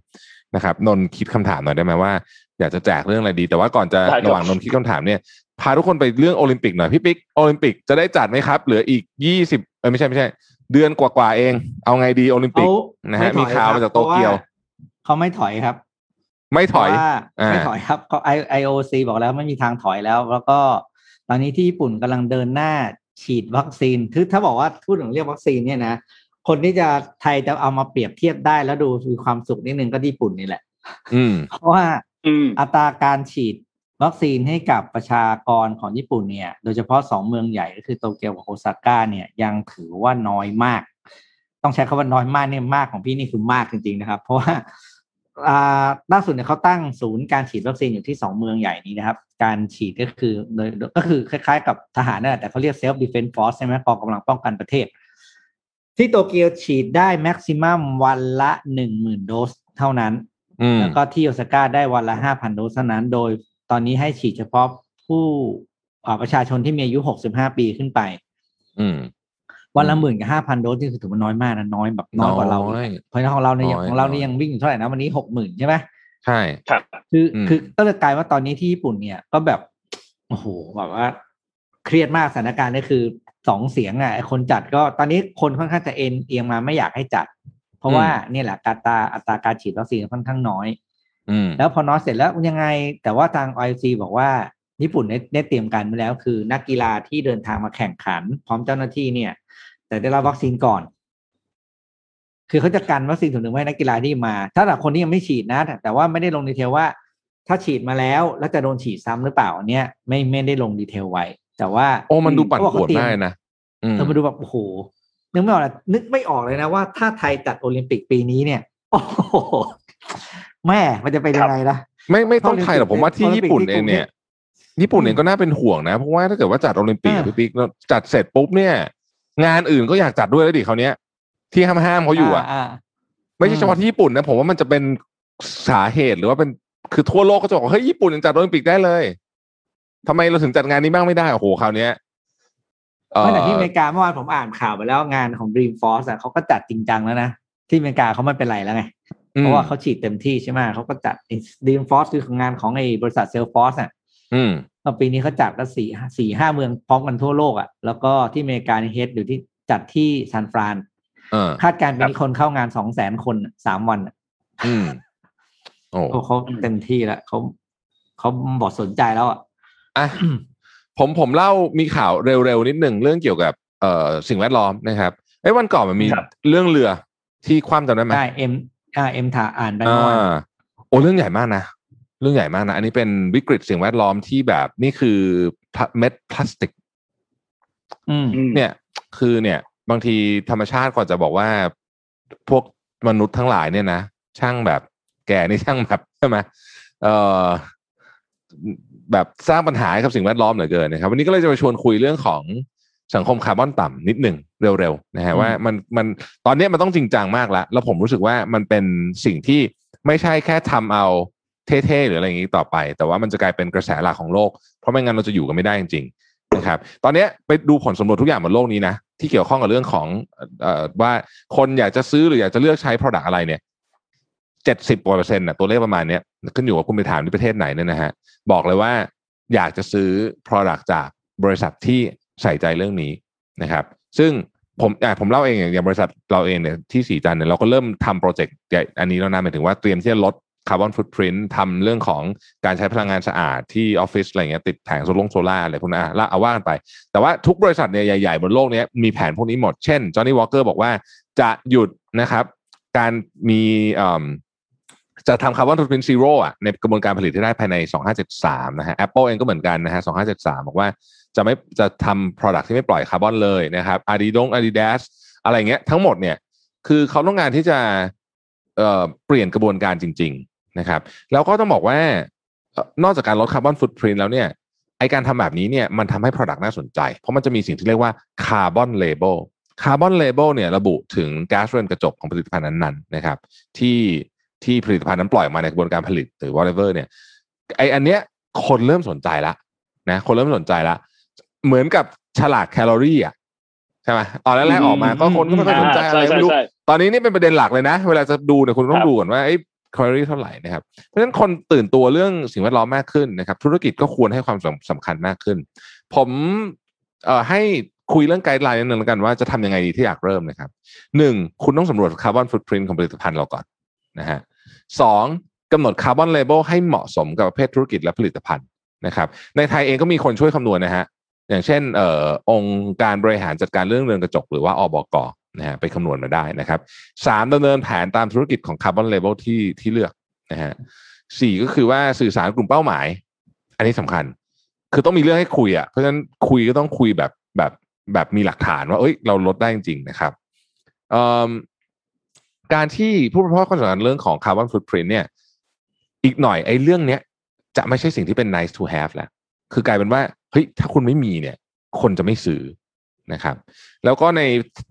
นะครับนนท์คิดคำถามหน่อยได้ไหมว่า อยากจะแจกเรื่องอะไรดี แต่ว่าก่อนจะได้ครับระหว่างนนท์คิดคำถามเนี่ยพาทุกคนไปเรื่องโอลิมปิกหน่อยพี่ปิ๊กโอลิมปิกจะได้จัดไหมครับ เหลืออีกยี่สิบเออไม่ใช่ไม่ใช่ เดือนกว่าๆเอง เอาไงดีโอลิมปิกเขานะฮะไถอยมีข่าวมาจากโตเกียวพราะาเขาไม่ถอยครับ ไม่ถอยเพราะว่าอ่าไม่ถอยครับเขาไอไอโอซีบอกแล้วไม่มีทางถอยแล้ว แล้วก็ตอนนี้ที่ญี่ปุ่นกำลังเดินหน้าฉีดวัคซีนคือถ้าบอกว่าพูดถึงเรื่องวัคซีนเนี่ยนะคนที่จะไทยจะเอามาเปรียบเทียบได้แล้วดูมีความสุขนิดนึงก็ญี่ปุ่นนี่แหละ อืม เพราะว่าอืมอัตราการฉีด วัคซีนให้กับประชากรของญี่ปุ่นเนี่ย โดยเฉพาะสองเมืองใหญ่ก็คือโตเกียวกับโอซาก้าเนี่ยยังถือว่าน้อยมาก ต้องใช้คำว่าน้อยมากเนี่ยมากของพี่นี่คือมากจริงๆนะครับ เพราะว่าอ่าล่าสุดเนี่ยเขาตั้งศูนย์การฉีดวัคซีนอยู่ที่สองเมืองใหญ่นี้นะครับ การฉีดก็คือโดยก็คือคล้ายๆกับทหารนั่นแหละแต่เขาเรียก self defense force ใช่ไหมกองกำลังป้องกันประเทศ ที่โตเกียวฉีดได้แม็กซิมัมวันละหนึ่งหมื่นโดสเท่านั้นอืมแล้วก็ที่โอซาก้าได้วันละห้าพันโดสเท่านั้น โดย ตอนนี้ให้ฉีดเฉพาะผู้อ่าประชาชนที่มีอายุหกสิบห้าปีขึ้นไป อืมวันละหมื่นกับห้าพันโดสนี่คือถือว่าน้อยมากนะน้อยแบบน้อยกว่าเราน้อยเพราะฉะนั้นของเราเนี่ยน้อยของเรานี่น้อยยังวิ่งอยู่เท่าไหร่นะวันนี้หกหมื่นใช่ไหมใช่ครับคืออมคือก็เลยกลายว่าตอนนี้ที่ญี่ปุ่นเนี่ยก็แบบโอ้โหแบบว่า เครียดมากสถานการณ์นี่คือสองเสียงอะไอ้คนจัดก็ตอนนี้คนค่อนข้างจะเอ็นเอียงมาไม่อยากให้จัด เพราะว่าเนี่ยแหละการตาอัตราการฉีดวัคซีนค่อนข้างน้อยอืม แล้วพอน้อยเสร็จแล้วยังไง แต่ว่าทาง IOC บอกว่าญี่ปุ่นได้ได้เตรียมการไว้แล้ว คือนักกีฬาที่เดินทางมาแข่งขัน พร้อมเจ้าหน้าที่เนี่ย แต่ได้รับวัคซีนก่อน คือเขาจะกันวัคซีนส่วนหนึ่งไว้ให้นักกีฬาที่มา ถ้าแต่คนที่ยังไม่ฉีดนะแต่แต่ว่าไม่ได้ลง detail ว่า ถ้าฉีดมาแล้วแล้วจะโดนฉีดซ้ำหรือเปล่าอันเนี้ยไม่ไม่ได้ลง detail ไว้ แต่ว่าโอ้มันดูปั่นเขาบอกป่วนเขาเตรียมมากเลยนะอืมเออมาดูแบบโอ้โหนึกไม่ออกเลยนึกไม่ออกเลยนะว่าถ้าไทยจัดโอลิมปิกปีนี้เนี่ยโอ้โห แม่มันจะเป็นยังไงล่ะ ไม่ไม่ต้องโอลิมปิกไทยหรอกผมว่าที่โอลิมปิกญี่ปุ่นที่เองเนี่ยกรุงเทพญี่ปุ่นเองก็น่าเป็นห่วงนะ เพราะว่าถ้าเกิดว่าจัดโอลิมปิกอ่าพี่ปิ๊กแล้วจัดเสร็จปุ๊บเนี่ย งานอื่นก็อยากจัดด้วยแล้วดิเขาวเนี้ยที่ห้ามห้ามๆเขาอยู่อะาไม่ใช่เฉพาะที่ญี่ปุ่นนะผมว่ามันจะเป็นสาเหตุหรือว่าเป็นคือทั่วโลกก็จะบอกว่าเฮ้ยญี่ปุ่นยังจัดโอลิมปิกได้เลยทำไมเราถึงจัดงานนี้บ้างไม่ได้โอ้โหคราวเนี้ยเอ่อไม่แต่ที่อเมริกาเมื่อวานผมอ่านข่าวไปแล้วงานของ Dreamforce อะเขาก็จัดจริงจังแล้วนะที่อเมริกาเขาไม่เป็นไรแล้วไง เพราะว่าเขาฉีดเต็มที่ใช่ไหมเขาก็จัด Dream Force คือของงานของไอ้บริษัท Salesforce อะอืมก็ปีนี้เขาจัดก็สี่สี่ห้าเมืองพร้อมกันทั่วโลกอะแล้วก็ที่อเมริกาในเฮดอยู่ที่จัดที่ซานฟรานเออคาดการณ์ปีนี้คนเข้างานสองแสนคนอะสามวันอะอืมโอ้เขาเขาเต็มที่แล้วเขาเขาบอกสนใจแล้วอะอะผมผมเล่ามีข่าวเร็วๆนิดหนึ่งเรื่องเกี่ยวกับเอ่อสิ่งแวดล้อมนะครับไอ้ยวันก่อนมันมีครับเรื่องเรือที่คว่ำจำได้ไหมได้เอ็ม อ่าเอ็มถาอ่านได้อ่เมื่อวานาโอ้เรื่องใหญ่มากนะ เรื่องใหญ่มากนะ อันนี้เป็นวิกฤตสิ่งแวดล้อมที่แบบนี่คือพลาเม็ดพลาสติกอืมอืมเนี่ย คือเนี่ย บางทีธรรมชาติก่อนจะบอกว่า พวกมนุษย์ทั้งหลายเนี่ยนะช่างแบบแก่นี่ช่างแบบใช่ไหมเอ่อแบบสร้างปัญหาให้กับสิ่งแวดล้อมเหลือเกินนะครับ วันนี้ก็เลยจะมาชวนคุยเรื่องของ สังคมคาร์บอนต่ำนิดหนึ่งเร็วๆนะฮะอืมว่ามันมันตอนเนี้ยมันต้องจริงจังมากแล้วแล้วผมรู้สึกว่ามันเป็นสิ่งที่ไม่ใช่แค่ทำเอาเท่ๆหรืออะไรอย่างนี้ต่อไป แต่ว่ามันจะกลายเป็นกระแสหลักของโลก เพราะไม่งั้นเราจะอยู่กันไม่ได้จริงๆนะครับตอนเนี้ยไปดูผลสำรวจทุกอย่างบนโลกนี้นะที่เกี่ยวข้องกับเรื่องของเอ่อว่าคนอยากจะซื้อหรืออยากจะเลือกใช้ Product อะไรเนี่ยเจ็ดสิบกว่าเปอร์เซ็นต์นะตัวเลขประมาณเนี้ยขึ้นอยู่กับคุณไปถามที่ประเทศไหนเนี่ยนะฮะบอกเลยว่าอยากจะซื้อ Product จากบริษัทที่ ใส่ใจเรื่องนี้นะครับ ซึ่งผมอะผมเล่าเองอย่างบริษัทเราเองเนี่ยที่สีจันเนี่ยเราก็เริ่มทำโปรเจกต์อันนี้แล้วนะหมายถึงว่าเตรียมที่จะลด carbon footprint ทำเรื่องของการใช้พลังงานสะอาดที่ออฟฟิศอะไรเงี้ยติดแผงโซลงโซล่าอะไรพวกนั้นละเอาว่ากันไป แต่ว่าทุกบริษัทเนี่ยใหญ่ๆ บนโลกนี้มีแผนพวกนี้หมด เช่น Johnnie Walker บอกว่าจะหยุดนะครับ การมีจะทำ carbon footprint zero ในกระบวนการผลิตที่ได้ภายใน 2573 นะฮะ Apple เองก็เหมือนกันนะฮะ 2573 บอกว่า จะไม่จะทำ product ที่ไม่ปล่อยคาร์บอนเลยนะครับ Adidas Adidas อะไรเงี้ยทั้งหมดเนี่ยคือเขาต้องการที่จะเเปลี่ยนกระบวนการจริง ๆนะครับ แล้วก็ต้องบอกว่านอกจากการลด carbon footprint แล้วเนี่ยไอการทำแบบนี้เนี่ยมันทำให้ Product น่าสนใจ เพราะมันจะมีสิ่งที่เรียกว่าcarbon label carbon label เนี่ยระบุถึงก๊าซเรือนกระจกของผลิตภัณฑ์นั้นๆนะครับที่ที่ผลิตภัณฑ์นั้นปล่อยมาในกระบวนการผลิตหรือ whatever เนี่ยไออันเนี้ยคนเริ่มสนใจละนะคนเริ่มสนใจละ เหมือนกับฉลากแคลอรี่อะใช่ไหมตอนแรกๆออกมาก็คนก็ไม่ค่อยสนใจอะไรไม่รู้ตอนนี้นี่เป็นประเด็นหลักเลยนะ เวลาจะดูเนี่ยคุณต้องดูก่อนว่าไอ้แคลอรี่เท่าไหร่นะครับเพราะฉะนั้นคนตื่นตัวเรื่องสิ่งแวดล้อมมากขึ้นนะครับ ธุรกิจก็ควรให้ความสำคัญมากขึ้น ผมเอ่อให้คุยเรื่อง guideline นิดนึงแล้วกันว่าจะทำยังไงดีที่อยากเริ่มนะครับหนึ่งคุณต้องสำรวจ carbon footprint ของผลิตภัณฑ์เราก่อนนะฮะสองกำหนด carbon label ให้เหมาะสมกับประเภทธุรกิจและผลิตภัณฑ์นะครับ ในไทยเองก็มีคนช่วยคำนวณนะฮะ อย่างเช่นเอ่อองค์การบริหารจัดการเรื่องเรือนกระจก หรือว่าอบกนะฮะไปคำนวณมาได้นะครับสามดำเนินแผนตามธุรกิจของ carbon label ที่ที่เลือกนะฮะสี่ก็คือว่าสื่อสารกลุ่มเป้าหมาย อันนี้สำคัญ คือต้องมีเรื่องให้คุยอะเพราะฉะนั้นคุยก็ต้องคุยแบบแบบแบบมีหลักฐานว่าเอ้ยเราลดได้จริง ๆ นะครับการที่ผู้บริโภคคนสำคัญเรื่องของคาร์บอนฟุตพิ้นเนี่ย อีกหน่อยไอ้เรื่องเนี้ยจะไม่ใช่สิ่งที่เป็น nice to have แล้ว คือกลายเป็นว่า เฮ้ยถ้าคุณไม่มีเนี่ย คนจะไม่ซื้อนะครับ แล้วก็ใน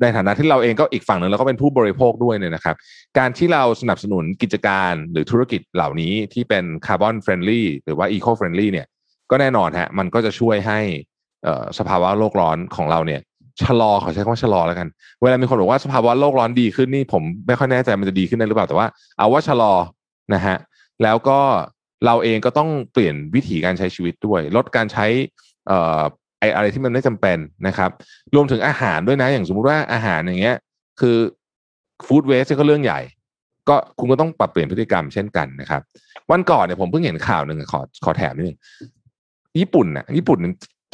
ในฐานะที่เราเองก็อีกฝั่งหนึ่งเราก็เป็นผู้บริโภคด้วยเนี่ยนะครับ การที่เราสนับสนุนกิจการหรือธุรกิจเหล่านี้ที่เป็น carbon friendly หรือว่า eco friendly เนี่ย ก็แน่นอนฮะมันก็จะช่วยให้สภาวะโลกร้อนของเราเนี่ยชะลอขอใช้คำว่าชะลอแล้วกัน เวลามีคนบอกว่าสภาวะโลกร้อนดีขึ้นนี่ผมไม่ค่อยแน่ใจมันจะดีขึ้นได้หรือเปล่าแต่ว่าเอาว่าชะลอนะฮะแล้วก็เราเองก็ต้องเปลี่ยนวิถีการใช้ชีวิตด้วย ลดการใช้ เอ่อไออะไรที่มันไม่จำเป็นนะครับ รวมถึงอาหารด้วยนะ อย่างสมมุติว่าอาหารอย่างเงี้ย คือฟู้ดเวสก็เรื่องใหญ่ ก็คุณก็ต้องปรับเปลี่ยนพฤติกรรมเช่นกันนะครับ วันก่อนเนี่ยผมเพิ่งเห็นข่าวหนึ่งขอขอแถมนิดนึงญี่ปุ่นน่ะญี่ปุ่น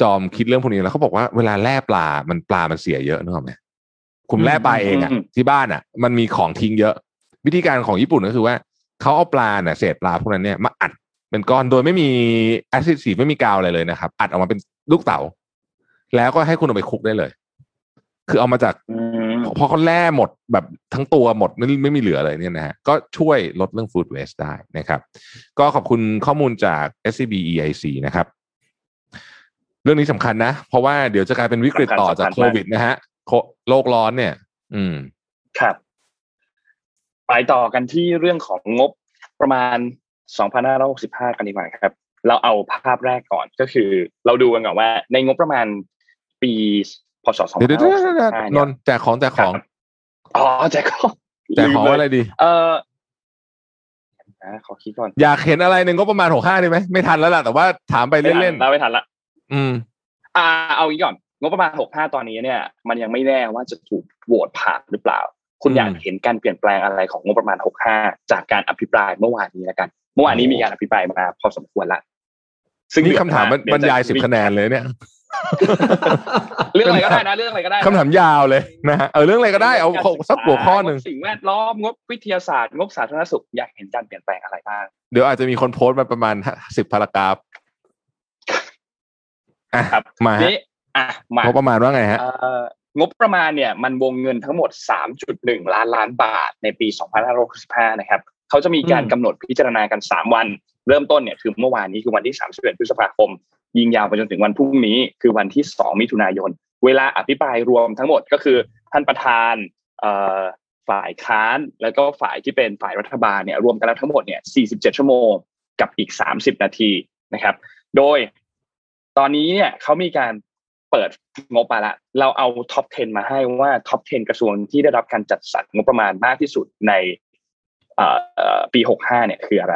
จอมคิดเรื่องพวกนี้แล้วเขาบอกว่าเวลาแล่ปลามันปลามันเสียเยอะนึกออกไหมคุณแล่ปลาเองอะที่บ้านอะ มันมีของทิ้งเยอะ วิธีการของญี่ปุ่นก็คือว่าเขาเอาปลาเนี่ยเศษปลาพวกนั้นเนี่ยมาอัด เป็นก้อนโดยไม่มีแอซิดสีไม่มีกาวอะไรเลยนะครับ อัดออกมาเป็นลูกเต๋าแล้วก็ให้คุณเอาไปคุกได้เลย คือเอามาจากพอเขาแล่หมดแบบทั้งตัวหมดไม่ไม่มีเหลือเลยเนี่ยนะฮะก็ช่วยลดเรื่องฟู้ดเวสได้นะครับ ก็ขอบคุณข้อมูลจาก SCB EIC นะครับ เรื่องนี้สำคัญนะ เพราะว่าเดี๋ยวจะกลายเป็นวิกฤตต่อจากโควิดนะฮะโลกร้อนเนี่ย อืม ครับ ไปต่อกันที่เรื่องของงบประมาณ 2,565 กันดีกว่าครับ เราเอาภาพแรกก่อนก็คือ เราดูกันก่อนว่า ในงบประมาณปีพศ2 5 6 5นนแจกของแจกของอ๋อแจกของแจกของอะไรดี เออขอคิดก่อน อยากเห็นอะไรหนึ่งก็ประมาณหกห้าได้ไหมไม่ทันแล้วล่ะแต่ว่าถามไปเล่นๆเราไม่ทันละอืม อ่า เอางี้ก่อนงบประมาณหกห้าตอนนี้เนี่ย มันยังไม่แน่ว่าจะถูกโหวตผ่านหรือเปล่า คุณอยากเห็นการเปลี่ยนแปลงอะไรของงบประมาณหกห้าจากการอภิปรายเมื่อวานนี้แล้วกัน เมื่อวานนี้มีการอภิปรายมาพอสมควรละซึ่งนี่คำถามบรรยายสิบคะแนนเลยเนี่ย เรื่องอะไรก็ได้นะเรื่องอะไรก็ได้คำถามยาวเลยนะฮะเออเรื่องอะไรก็ได้เอาสักหัวข้อหนึ่งสิ่งแวดล้อมงบวิทยาศาสตร์งบสาธารณสุขอยากเห็นการเปลี่ยนแปลงอะไรบ้างเดี๋ยวอาจจะมีคนโพสต์มาประมาณสิบพารากราฟครับมานี้อะมางบประมาณว่าไงฮะงบประมาณเนี่ยมันวงเงินทั้งหมด 3.1 ล้านล้านบาทในปี 2565 นะครับเขาจะมีการกำหนดพิจารณากัน 3 วัน เริ่มต้นเนี่ยคือเมื่อวานนี้คือวันที่31พฤษภาคม ยิงยาวไปจนถึงวันพรุ่งนี้คือวันที่ 2 มิถุนายน เวลาอภิปรายรวมทั้งหมดก็คือท่านประธานฝ่ายค้านแล้วก็ฝ่ายที่เป็นฝ่ายรัฐบาลเนี่ยรวมกันแล้วทั้งหมดเนี่ย 47 ชั่วโมงกับอีก 30 นาทีนะครับ โดยตอนนี้เนี่ยเขามีการเปิดงบมาละ เราเอาท็อป 10 มาให้ว่าท็อป 10 กระทรวงที่ได้รับการจัดสรรงบประมาณมากที่สุดใน ปี 65 เนี่ยคืออะไร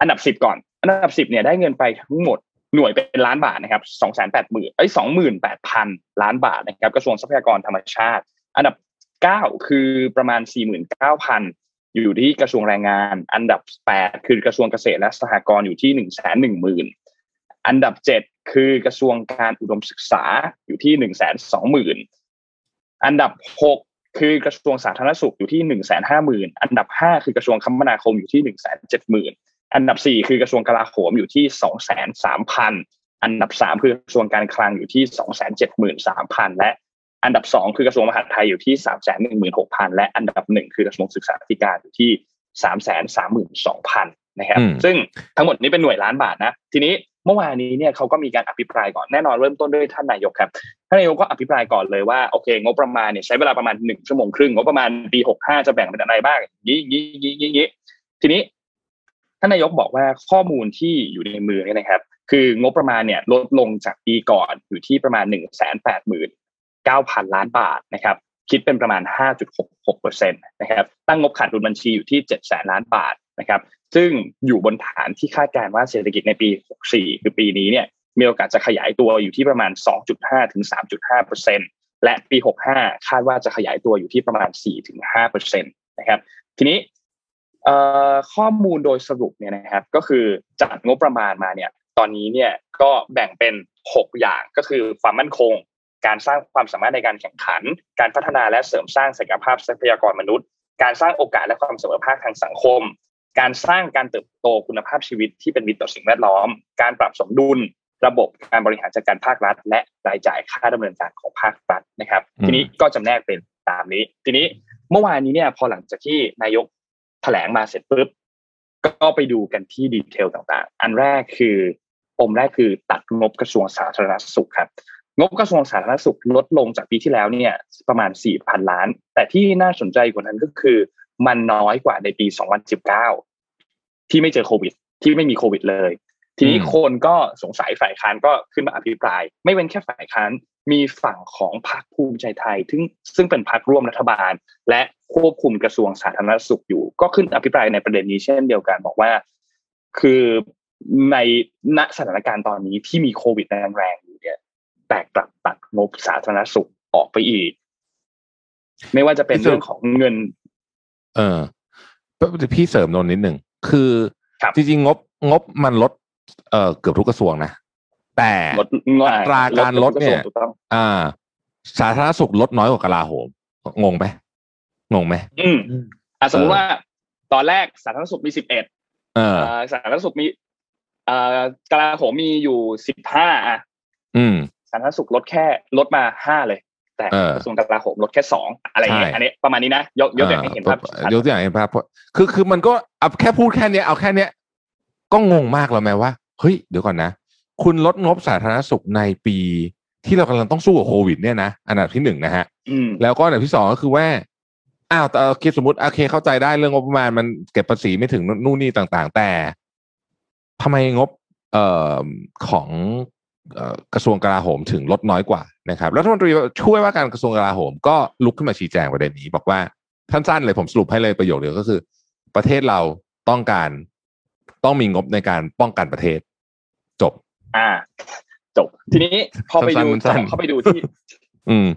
อันดับ 10 ก่อน อันดับ 10เนี่ยได้เงินไปทั้งหมดหน่วยเป็นล้านบาทนะครับ2 8 0 0 0 0ไอ้28,000 ล้านบาทนะครับกระทรวงทรัพยากรธรรมชาติ อันดับ 9 คือประมาณ 49,000อยู่ที่กระทรวงแรงงาน อันดับ 8 คือกระทรวงเกษตรและสหกรณ์อยู่ที่1 1 0 0 0 0อันดับเจ็ดคือกระทรวงการอุดมศึกษาอยู่ที่หนึ่งแสนสองหมื่นอันดับหก คือกระทรวงสาธารณสุขอยู่ที่หนึ่งแสนห้าหมื่นอันดับห้าคือกระทรวงคมนาคมอยู่ที่หนึ่งแสนเจ็ดหมื่นอันดับสี่คือกระทรวงกลาโหมอยู่ที่สองแสนสามพันอันดับสามคือกระทรวงการคลังอยู่ที่สองแสนเจ็ดหมื่นสามพันและอันดับสองคือกระทรวงมหาดไทยอยู่ที่สามแสนหนึ่งหมื่นหกพันและอันดับหนึ่งคือกระทรวงศึกษาธิการอยู่ที่สามแสนสามหมื่นสองพันนะครับ ซึ่งทั้งหมดนี้เป็นหน่วยล้านบาทนะ ทีนี้เมื่อวานนี้เนี่ยเขาก็มีการอภิปรายก่อนแน่นอนเริ่มต้นด้วยท่านนายกครับท่านนายกก็อภิปรายก่อนเลยว่าโอเคงบประมาณเนี่ยใช้เวลาประมาณหนึ่งชั่วโมงครึ่งงบประมาณปีหกห้าจะแบ่งเป็นอะไรบ้างยี่ยี่ยี่ยี่ยี่ทีนี้ท่านนายกบอกว่าข้อมูลที่อยู่ในมือเนี่ยนะครับ คืองบประมาณเนี่ยลดลงจากปีก่อนอยู่ที่ประมาณหนึ่งแสนแปดหมื่นเก้าพันล้านบาทนะครับคิดเป็นประมาณห้าจุดหกหกเปอร์เซ็นต์นะครับ ตั้งงบขาดดุลบัญชีอยู่ที่เจ็ดแสนล้านบาทนะครับ ซึ่งอยู่บนฐานที่คาดการณ์ว่าเศรษฐกิจในปี 64 คือปีนี้เนี่ยมีโอกาสจะขยายตัวอยู่ที่ประมาณ 2.5 ถึง 3.5เปอร์เซ็นและปี 65 คาดว่าจะขยายตัวอยู่ที่ประมาณ 4 ถึง5เปอร์เซ็นตนะครับ ทีนี้ข้อมูลโดยสรุปเนี่ยนะครับ ก็คือจัดงบประมาณมาเนี่ย ตอนนี้เนี่ยก็แบ่งเป็น 6 อย่างก็คือความมั่นคง การสร้างความสามารถในการแข่งขัน การพัฒนาและเสริมสร้างศักยภาพทรัพยากรมนุษย์ การสร้างโอกาสและความเสมอภาคทางสังคม การสร้างการเติบโตคุณภาพชีวิตที่เป็นมิตรต่อสิ่งแวดล้อม การปรับสมดุลระบบการบริหารจัดการภาครัฐ และรายจ่ายค่าดำเนินการของภาครัฐนะครับ ทีนี้ก็จำแนกเป็นตามนี้ ทีนี้เมื่อวานนี้เนี่ย พอหลังจากที่นายกแถลงมาเสร็จปุ๊บก็ไปดูกันที่ดีเทลต่างๆ อันแรกคือปมแรกคือตัดงบกระทรวงสาธารณสุขครับ งบกระทรวงสาธารณสุขลดลงจากปีที่แล้วเนี่ย ประมาณ4ี่พันล้าน แต่ที่น่าสนใจกว่านั้นก็คือ มันน้อยกว่าในปี 2019 ที่ไม่เจอโควิด ที่ไม่มีโควิดเลย ทีนี้คนก็สงสัยฝ่ายค้านก็ขึ้นมาอภิปราย ไม่เว้นแค่ฝ่ายค้านมีฝั่งของพรรคภูมิใจไทยซึ่งซึ่งเป็นพรรคร่วมรัฐบาล และควบคุมกระทรวงสาธารณสุขอยู่ ก็ขึ้นอภิปรายในประเด็นนี้เช่นเดียวกันบอกว่า คือในณสถานการณ์ตอนนี้ที่มีโควิดแรงๆอยู่เนี่ยแตกกลับตัดงบสาธารณสุขออกไปอีก ไม่ว่าจะเป็นเรื่องของเงิน เออพี่เสริมนนนิดหนึ่งคือจริงๆงบงบมันลดเอ่อเกือบทุกกระทรวงนะ แต่อัตราการลดเนี่ย อ่า สาธารณสุขลดน้อยกว่ากลาโหมงงไหมงงไหมอืมอ่าสมมติว่าตอนแรกสาธารณสุขมีสิบเอ็ดเออสาธารณสุขมีอ่ากลาโหมมีอยู่สิบห้าอะอืมสาธารณสุขลดแค่ลดมาห้าเลย แต่กระทรวงกลาโหมลดแค่สองอะไรเงี้ยอันนี้ประมาณนี้นะยกยกตัวอย่างให้เห็นภาพยกตัวอย่างให้เห็นภาพคือคือมันก็เอาแค่พูดแค่เนี้ยเอาแค่เนี้ยก็งงมากแล้วแม้ว่าเฮ้ยเดี๋ยวก่อนนะ คุณลดงบสาธารณสุขในปีที่เรากำลังต้องสู้กับโควิดเนี่ยนะอันดับที่หนึ่งนะฮะแล้วก็อันดับที่สองก็คือว่าอ้าวแต่คิดสมมติโอเคเข้าใจได้เรื่องงบประมาณมันเก็บภาษีไม่ถึงนู่นนี่ต่าง ๆ แต่ทำไมงบเอ่อของ กระทรวงกลาโหมถึงลดน้อยกว่านะครับรัฐมนตรีช่วยว่าการกระทรวงกลาโหมก็ลุกขึ้นมาชี้แจงประเด็นนี้ บอกว่าสั้นๆเลยผมสรุปให้เลยประโยคเดียวก็คือ ประเทศเราต้องการต้องมีงบในการป้องกันประเทศ จบ อ่า จบ ทีนี้พอไปดูเขาไปดูที่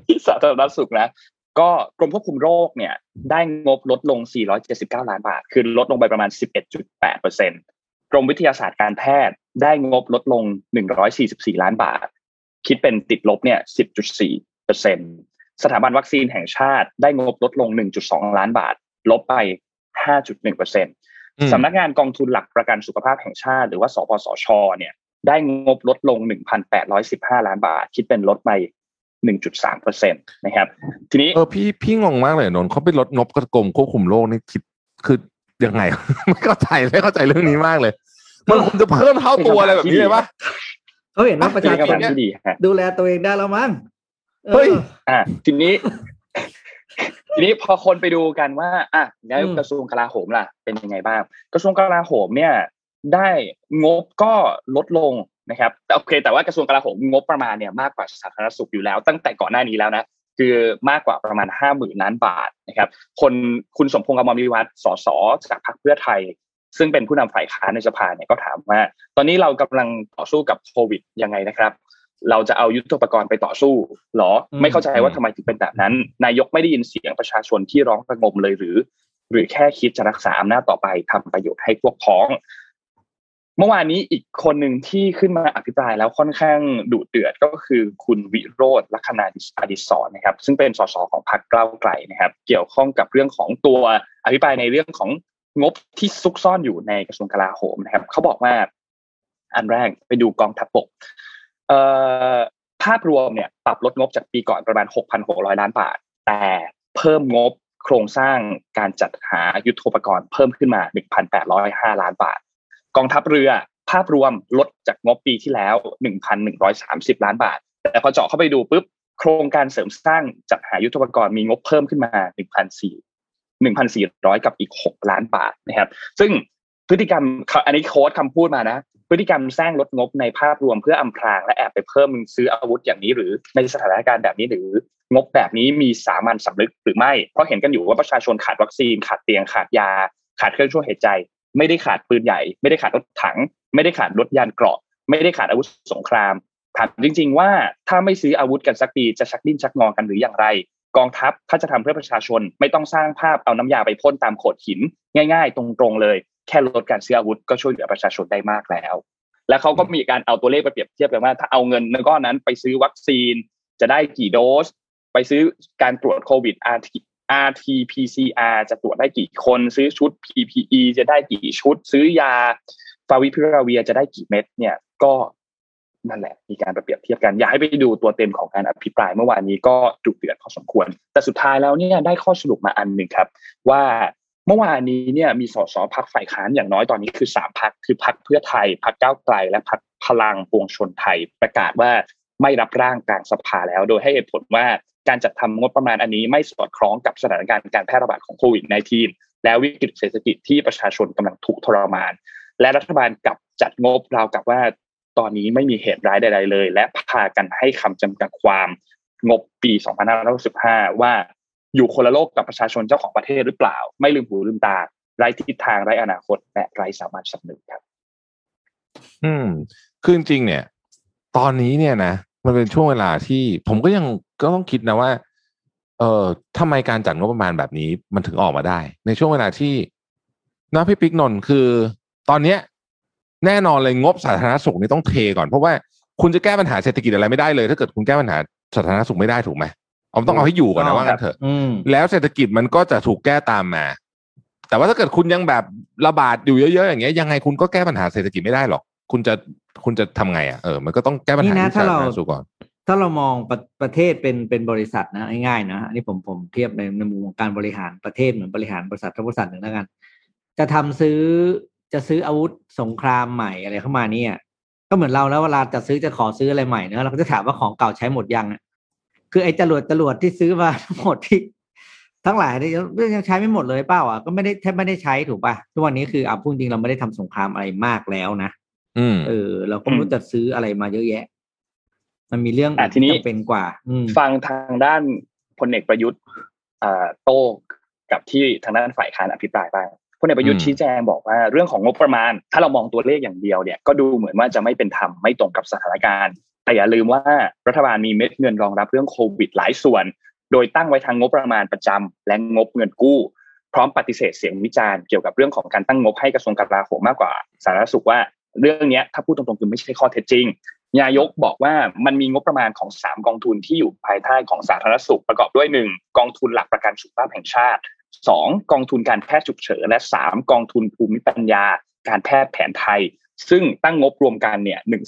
ที่สาธารณสุขนะก็กรมควบคุมโรคเนี่ย ได้งบลดลง 479 ล้านบาท คือลดลงไปประมาณ 11.8เปอร์เซ็น กรมวิทยาศาสตร์การแพทย์ได้งบลดลง 144 ล้านบาท คิดเป็นติดลบเนี่ย 10.4เปอร์เซ็นสถาบันวัคซีนแห่งชาติได้งบลดลง 1.2 ล้านบาท ลบไป 5.1เปอร์เซ็นสำนักงานกองทุนหลักประกันสุขภาพแห่งชาติ หรือว่า สปสช เนี่ยได้งบลดลง 1,815 ล้านบาท คิดเป็นลดไป 1.3เปอร์เซ็นตนะครับ ทีนี้เออพี่พี่งงมากเลยนนเขาไปลดงบกระกรมควบคุมโรคนี่คิดคือ ยังไงไม่เข้าใจไม่เข้าใจเรื่องนี้มากเลย มันคงจะเพิ่มเท่าตัวอะไรแบบนี้เลยปะเขาเห็นว่าประชาชนดูแลตัวเองได้แล้วมั้งเฮ้ยอ่าทีนี้ ทีนี้พอคนไปดูกันว่า อะแล้วกระทรวงกลาโหมล่ะ เป็นยังไงบ้าง กระทรวงกลาโหมเนี่ย ได้งบก็ลดลงนะครับแต่โอเค แต่ว่ากระทรวงกลาโหมงบประมาณเนี่ยมากกว่าสาธารณสุขอยู่แล้ว ตั้งแต่ก่อนหน้านี้แล้วนะ คือมากกว่าประมาณห้าหมื่นล้านบาทนะครับ คนคุณสมพงษ์อมรวิวัฒน์สสจากพรรคเพื่อไทย ซึ่งเป็นผู้นำฝ่ายค้านในสภาเนี่ยก็ถามว่า ตอนนี้เรากำลังต่อสู้กับโควิดยังไงนะครับ เราจะเอายุทธปกรณ์ไปต่อสู้หรอ ไม่เข้าใจว่าทำไมถึงเป็นแบบนั้น นายกไม่ได้ยินเสียงประชาชนที่ร้องระงมเลยหรือ หรือแค่คิดจะรักษาอำนาจต่อไปทำประโยชน์ให้พวกพ้อง เมื่อวานนี้อีกคนหนึ่งที่ขึ้นมาอภิปรายแล้วค่อนข้างดุเดือดก็คือคุณวิโรธลัคนาอดิศรนะครับ ซึ่งเป็นสสของพรรคก้าวไกลนะครับ เกี่ยวข้องกับเรื่องของตัวอภิปรายในเรื่องของงบที่ซุกซ่อนอยู่ในกระทรวงกลาโหมนะครับเขาบอกว่าอันแรกไปดูกองทัพบกเอ่อภาพรวมเนี่ยปรับลดงบจากปีก่อนประมาณ 6,600 ล้านบาท แต่เพิ่มงบโครงสร้างการจัดหายุทโธปกรณ์เพิ่มขึ้นมา 1,805 ล้านบาท กองทัพเรือภาพรวมลดจากงบปีที่แล้ว 1,130 ล้านบาท แต่พอเจาะเข้าไปดูปุ๊บโครงการเสริมสร้างจัดหายุทธปกรณ์มีงบเพิ่มขึ้นมา 1,400 1,400 กับอีก 6 ล้านบาทนะครับ ซึ่งพฤติกรรมอันนี้โค้ดคำพูดมานะ พฤติกรรมสร้างลดงบในภาพรวมเพื่ออำพรางและแอบไปเพิ่มซื้ออาวุธอย่างนี้ หรือในสถานการณ์แบบนี้หรืองบแบบนี้มีสามัญสำนึกหรือไม่ เพราะเห็นกันอยู่ว่าประชาชนขาดวัคซีน ขาดเตียงขาดยา ขาดเครื่องช่วยหายใจ ไม่ได้ขาดปืนใหญ่ ไม่ได้ขาดรถถัง ไม่ได้ขาดรถยานเกราะ ไม่ได้ขาดอาวุธสงครามถามจริง ๆ ว่าถ้าไม่ซื้ออาวุธกันสักปีจะชักดิ้นชักงอกันหรืออย่างไร กองทัพถ้าจะทำเพื่อประชาชน ไม่ต้องสร้างภาพเอาน้ำยาไปพ่นตามโขดหิน ง่าย ๆ ตรงๆเลย แค่ลดการซื้ออาวุธก็ช่วยเหลือประชาชนได้มากแล้ว และเขาก็มีการเอาตัวเลขไปเปรียบเทียบกันว่า ถ้าเอาเงินก้อนนั้นไปซื้อวัคซีน จะได้กี่โดส ไปซื้อการตรวจโควิด rt pcr จะตรวจได้กี่คน ซื้อชุด PPE จะได้กี่ชุด ซื้อยาฟาวิพิราเวียจะได้กี่เม็ดเนี่ยก็นั่นแหละ มีการเปรียบเทียบกัน อยากให้ไปดูตัวเต็มของการอภิปรายเมื่อวานนี้ก็ดุเดือดพอสมควร แต่สุดท้ายแล้วเนี่ยได้ข้อสรุปมาอันหนึ่งครับ ว่าเมื่อวานนี้เนี่ยมีสสพักฝ่ายค้านอย่างน้อยตอนนี้คือสามพักคือพักเพื่อไทยพักก้าวไกล และพักพลังปวงชนไทยประกาศว่า ไม่รับร่างกลางสภาแล้ว โดยให้เหตุผลว่าการจัดทำงบประมาณอันนี้ไม่สอดคล้องกับสถานการณ์การแพร่ระบาดของโควิด -19 และวิกฤตเศรษฐกิจที่ประชาชนกำลังถูกทรมาน และรัฐบาลกับจัดงบราวกับว่าตอนนี้ไม่มีเหตุร้ายใดๆเลย และพากันให้คำจำกัดความงบปี 2565 ว่าอยู่คนละโลกกับประชาชนเจ้าของประเทศหรือเปล่า ไม่ลืมหูลืมตาไร้ทิศทางไร้อนาคตและไร้สามารถสำนึกครับ อืมคือจริงเนี่ย ตอนนี้เนี่ยนะมันเป็นช่วงเวลาที่ผมก็ยังก็ต้องคิดนะว่า เออทำไมการจัดงบประมาณแบบนี้มันถึงออกมาได้ ในช่วงเวลาที่นะพี่ปิ๊กนนท์คือ ตอนเนี้ย แน่นอนเลยงบสาธารณสุขนี่ต้องเทก่อน เพราะว่าคุณจะแก้ปัญหาเศรษฐกิจอะไรไม่ได้เลย ถ้าเกิดคุณแก้ปัญหาสาธารณสุขไม่ได้ถูกไหมเอาต้องเอาให้อยู่ก่อนนะว่างั้นเถอะอืมแล้วเศรษฐกิจมันก็จะถูกแก้ตามมา แต่ว่าถ้าเกิดคุณยังแบบระบาดอยู่เยอะๆอย่างเงี้ยยังไงคุณก็แก้ปัญหาเศรษฐกิจไม่ได้หรอก คุณจะคุณจะทำไงอะเออมันก็ต้องแก้ปัญหานี่นะที่ถ้าสาเราธารณสุขก่อนถ้าเรามองประประเทศเป็นเป็นบริษัทนะง่ายๆนะอันนี้ผมผมเทียบในในมุมของการบริหารประเทศเหมือนบริหารบริษัททับริษัทหนึ่งแล้วกัน จะทำซื้อจะซื้ออาวุธสงครามใหม่อะไรเข้ามาเนี่ย ก็เหมือนเราแล้วเวลาจะซื้อจะขอซื้ออะไรใหม่เนอะเราก็จะถามว่าของเก่าใช้หมดยังอะคือไอ้จรวดจรวดที่ซื้อมาทั้งหมดที่ทั้งหลายเนี่ยยังใช้ไม่หมดเลยเปล่าอะก็ไม่ได้แทบไม่ได้ใช้ถูกป่ะทุกวันนี้คืออะพูดจริงเราไม่ได้ทำสงครามอะไรมากแล้วนะอืม เออ เราก็ไม่รู้จะซื้ออะไรมาเยอะแยะ มันมีเรื่องอะทีนี้จำเป็นกว่าอืมฟังทางด้านพลเอกประยุทธ์อ่าโต้กับที่ทางด้านฝ่ายค้านอภิปรายบ้างพลเอกประยุทธ์อืมชี้แจงบอกว่าเรื่องของงบประมาณ ถ้าเรามองตัวเลขอย่างเดียวเนี่ยก็ดูเหมือนว่าจะไม่เป็นธรรมไม่ตรงกับสถานการณ์ แต่อย่าลืมว่ารัฐบาลมีเม็ดเงินรองรับเรื่องโควิดหลายส่วน โดยตั้งไว้ทางงบประมาณประจำและงบเงินกู้ พร้อมปฏิเสธเสียงวิจารณ์เกี่ยวกับเรื่องของการตั้งงบให้กระทรวงกลาโหมมากกว่าสาธารณสุขว่า เรื่องนี้ถ้าพูดตรงๆคือไม่ใช่ข้อเท็จจริงนายกบอกว่ามันมีงบประมาณของ 3 กองทุนที่อยู่ภายใต้ของสาธารณสุขประกอบด้วย 1 กองทุนหลักประกันสุขภาพแห่งชาติ 2 กองทุนการแพทย์ฉุกเฉินและ 3 กองทุนภูมิปัญญา การแพทย์แผนไทย ซึ่งตั้งงบรวมกันเนี่ย1 4 1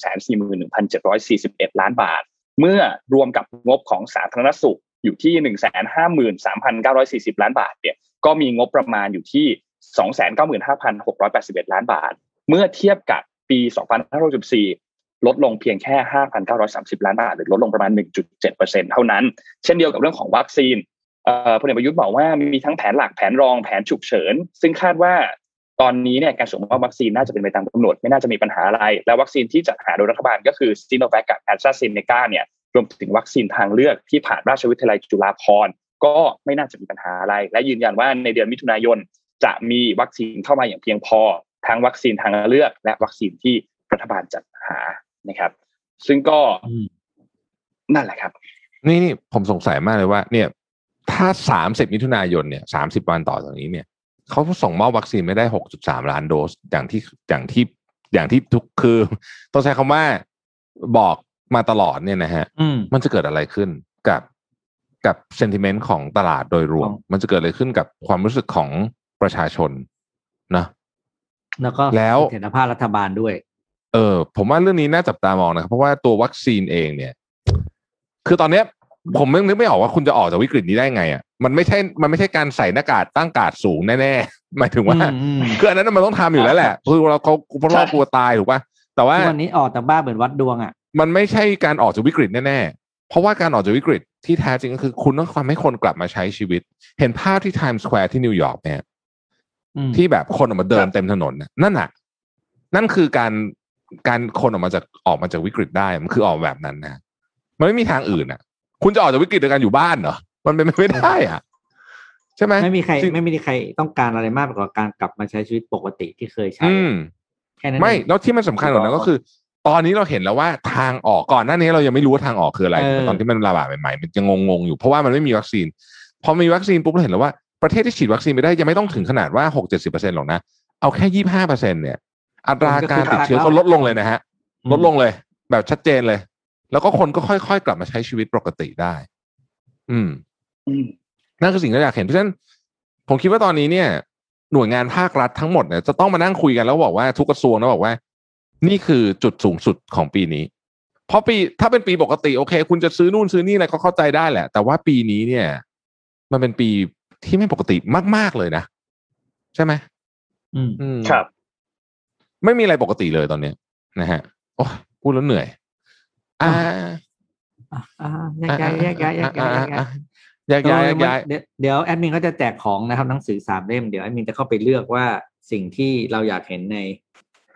7 4 1ล้านบาท เมื่อรวมกับงบของสาธารณสุขอยู่ที่1 5 3 9 4 0ล้านบาทเนี่ยก็มีงบประมาณอยู่ที่295,681ล้านบาท เมื่อเทียบกับ ปี 2564 ลดลงเพียงแค่ 5,930 ล้านบาท หรือลดลงประมาณ 1.7%เท่านั้น เช่นเดียวกับเรื่องของวัคซีนพลเอกประยุทธ์บอกว่ามีทั้งแผนหลักแผนรองแผนฉุกเฉิน ซึ่งคาดว่าตอนนี้เนี่ยการส่งมอบวัคซีนน่าจะเป็นไปตามกำหนด ไม่น่าจะมีปัญหาอะไร และวัคซีนที่จัดหาโดยรัฐบาลก็คือซีโนแวคกับแอสตราเซเนกาเนี่ยรวมถึงวัคซีนทางเลือกที่ผ่านราชวิทยาลัยจุฬาภรณ์ก็ไม่น่าจะมีปัญหาอะไร และยืนยันว่าในเดือนมิถุนายนจะมีวัคซีนเข้ามาอย่างเพียงพอ ทั้งวัคซีนทางเลือก และวัคซีนที่รัฐบาลจัดหานะครับ ซึ่งก็อืมนั่นแหละครับ นี่นี่ผมสงสัยมากเลยว่า เนี่ย ถ้าสามสิบมิถุนายนเนี่ยสามสิบวันต่อจากนี้เนี่ยเขาส่งมอบวัคซีนไม่ได้หกจุดสามล้านโดสอย่างที่อย่างที่อย่างที่ทุกคือต้องใช้คำว่าบอกมาตลอดเนี่ยนะฮะอืมมันจะเกิดอะไรขึ้นกับกับเซนติเมนต์ของตลาดโดยรวมของมันจะเกิดอะไรขึ้นกับความรู้สึกของประชาชนนะ แล้วก็แล้วเสถียรภาพรัฐบาลด้วย เออ ผมว่าเรื่องนี้น่าจับตามองนะครับ เพราะว่าตัววัคซีนเองเนี่ย คือตอนเนี้ย ผมยังนึกไม่ออกว่าคุณจะออกจากวิกฤตนี้ได้ไงอะมันไม่ใช่ มันไม่ใช่การใส่หน้ากากตั้งการ์ดสูงแน่ๆหมายถึงว่าอืมอืมคืออันนั้นมันต้องทำอยู่แล้วแหละคือเราเขาเพราะเรากลัวตายถูกป่ะแต่ว่าทุกวันนี้ออกจากบ้านเหมือนวัดดวงอะมันไม่ใช่การออกจากวิกฤตแน่ๆ เพราะว่าการออกจากวิกฤตที่แท้จริงก็คือคุณต้องทำให้คนกลับมาใช้ชีวิต เห็นภาพที่ไทม์สแควร์ที่นิวยอร์กเนี่ยอืม ที่แบบคนออกมาเดินเต็มถนนน่ะนั่นน่ะ นั่นคือการการคนออกมาจากออกมาจากวิกฤตได้มันคือออกแบบนั้นนะมันไม่มีทางอื่นอะ คุณจะออกจากวิกฤตโดยการอยู่บ้านเหรอมันเป็นไปไม่ได้อะใช่ไหมไม่มีใครจงไม่มีใครต้องการอะไรมากกว่าการกลับมาใช้ชีวิตปกติที่เคยใช้อืมแค่นั้นไม่เองแล้วที่มันสำคัญกว่านั้นก็คือ ตอนนี้เราเห็นแล้วว่าทางออกก่อนหน้านี้เรายังไม่รู้ว่าทางออกคืออะไรเออตอนที่มันระบาดใหม่ๆมันยังงงๆอยู่เพราะว่ามันไม่มีวัคซีนพอมีวัคซีนปุ๊บเราเห็นแล้วว่า ประเทศที่ฉีดวัคซีนไปได้ยังไม่ต้องถึงขนาดว่าหกเจ็ดสิบเปอร์เซ็นต์หรอกนะ เอาแค่ยี่ห้าเปอร์เซ็นเนี่ยอัตราการติดเชื้อเขาลดลงเลยนะฮะ ลดลงเลย แบบชัดเจนเลย แล้วก็คนก็ค่อยๆกลับมาใช้ชีวิตปกติได้อืมอืมนั่นคือสิ่งที่อยากเห็นเพราะฉะนั้น ผมคิดว่าตอนนี้เนี่ย หน่วยงานภาครัฐทั้งหมดเนี่ยจะต้องมานั่งคุยกันแล้วบอกว่าทุกกระทรวงแล้วบอกว่า นี่คือจุดสูงสุดของปีนี้ เพราะปีถ้าเป็นปีปกติโอเค คุณจะซื้อนู่นซื้อนี่อะไรก็เข้าใจได้แหละ แต่ว่าปีนี้เนี่ย มันเป็นปี ที่ไม่ปกติมาก ๆเลยนะ ใช่ไหมอืมอืมครับ ไม่มีอะไรปกติเลยตอนเนี้ย นะฮะ โอ้ยพูดแล้วเหนื่อย อ่าอะอะแยกย้ายแยกย้ายแยกย้ายแยกย้ายแยกย้ายแยกย้ายเดี๋ยวเดี๋ยวแอดมินก็จะแจกของนะครับหนังสือสามเล่มเดี๋ยวแอดมินจะเข้าไปเลือกว่าสิ่งที่เราอยากเห็นใน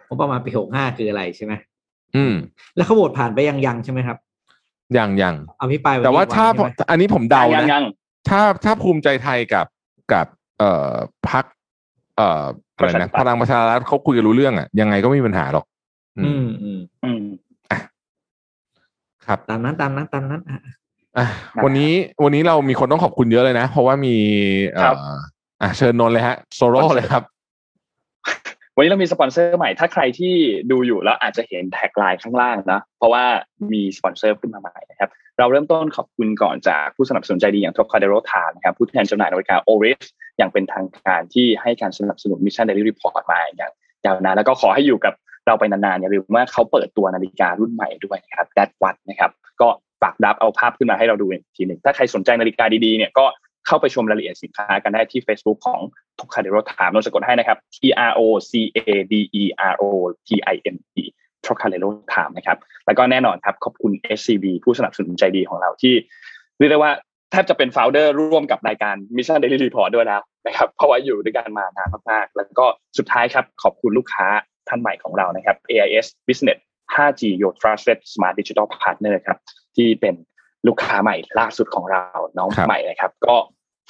งบประมาณปีหกห้าคืออะไรใช่ไหมอืม แล้วเขาโหวตผ่านไปยังยังใช่ไหมครับ ยังยังเอาพี่ปลายนแต่ว่าที่ถ้าใช่ไหมอันนี้ผมเดายังนะยัง ถ้าถ้าภูมิใจไทยกับกับ เอ่อพักเอ่ออะไรนะพลังประชารัฐเขาคุยกันรู้เรื่องอะยังไงก็ไม่มีปัญหาหรอก อือืมมอืมอืมครับตามนั้นตามนั้นตามนั้นอะอะวันนี้วันนี้เรามีคนต้องขอบคุณเยอะเลยนะ เพราะว่ามี เอ่ครับออะเชิญนนท์เลยฮะ โซโล่เลยครับ วันนี้เรามีสปอนเซอร์ใหม่ ถ้าใครที่ดูอยู่แล้วอาจจะเห็น tagline ข้างล่างนะ เพราะว่ามีสปอนเซอร์ขึ้นมาใหม่นะครับ เราเริ่มต้นขอบคุณก่อนจากผู้สนับสนุนใจดีอย่าง t o c a d e r o t a นะครับ ผู้แทนจำหน่ายนาฬิกา o r i s อย่างเป็นทางการที่ให้การสนับสนุน Mission Daily Report มาอย่างยาวนานแล้วก็ขอให้อยู่กับเราไปนานๆอย่าลืมว่าเขาเปิดตัวนาฬิการุ่นใหม่ด้วยนะครับ That w a t นะครับ ก็ฝากดับเอาภาพขึ้นมาให้เราดูอีกทีหนึ่งถ้าใครสนใจนาฬิกาดีๆเนี่ยก็ เข้าไปชมรายละเอียดสินค้ากันได้ที่ Facebook ของ t o c a d e r o t a เราจะกดให้นะครับ T R O C A D E R O T I M E t o c a d e r o t a นะครับ แล้วก็แน่นอนครับ ขอบคุณ SCB ผู้สนับสนุนใจดีของเราที่เรียกได้ว่าแทบจะเป็น f o u เดอร์ร่วมกับรายการ Mission Daily Report ด้วยแล้วนะครับเพราะว่าอยู่ด้วยกันมานานมากๆ แล้วก็สุดท้ายครับ ขอบคุณลูกค้าท่านใหม่ของเรานะครับ AIS Business 5G Your Trusted Smart Digital Partner ครับที่เป็นลูกค้าใหม่ล่าสุดของเราน้องครับใหม่นะครับ ก็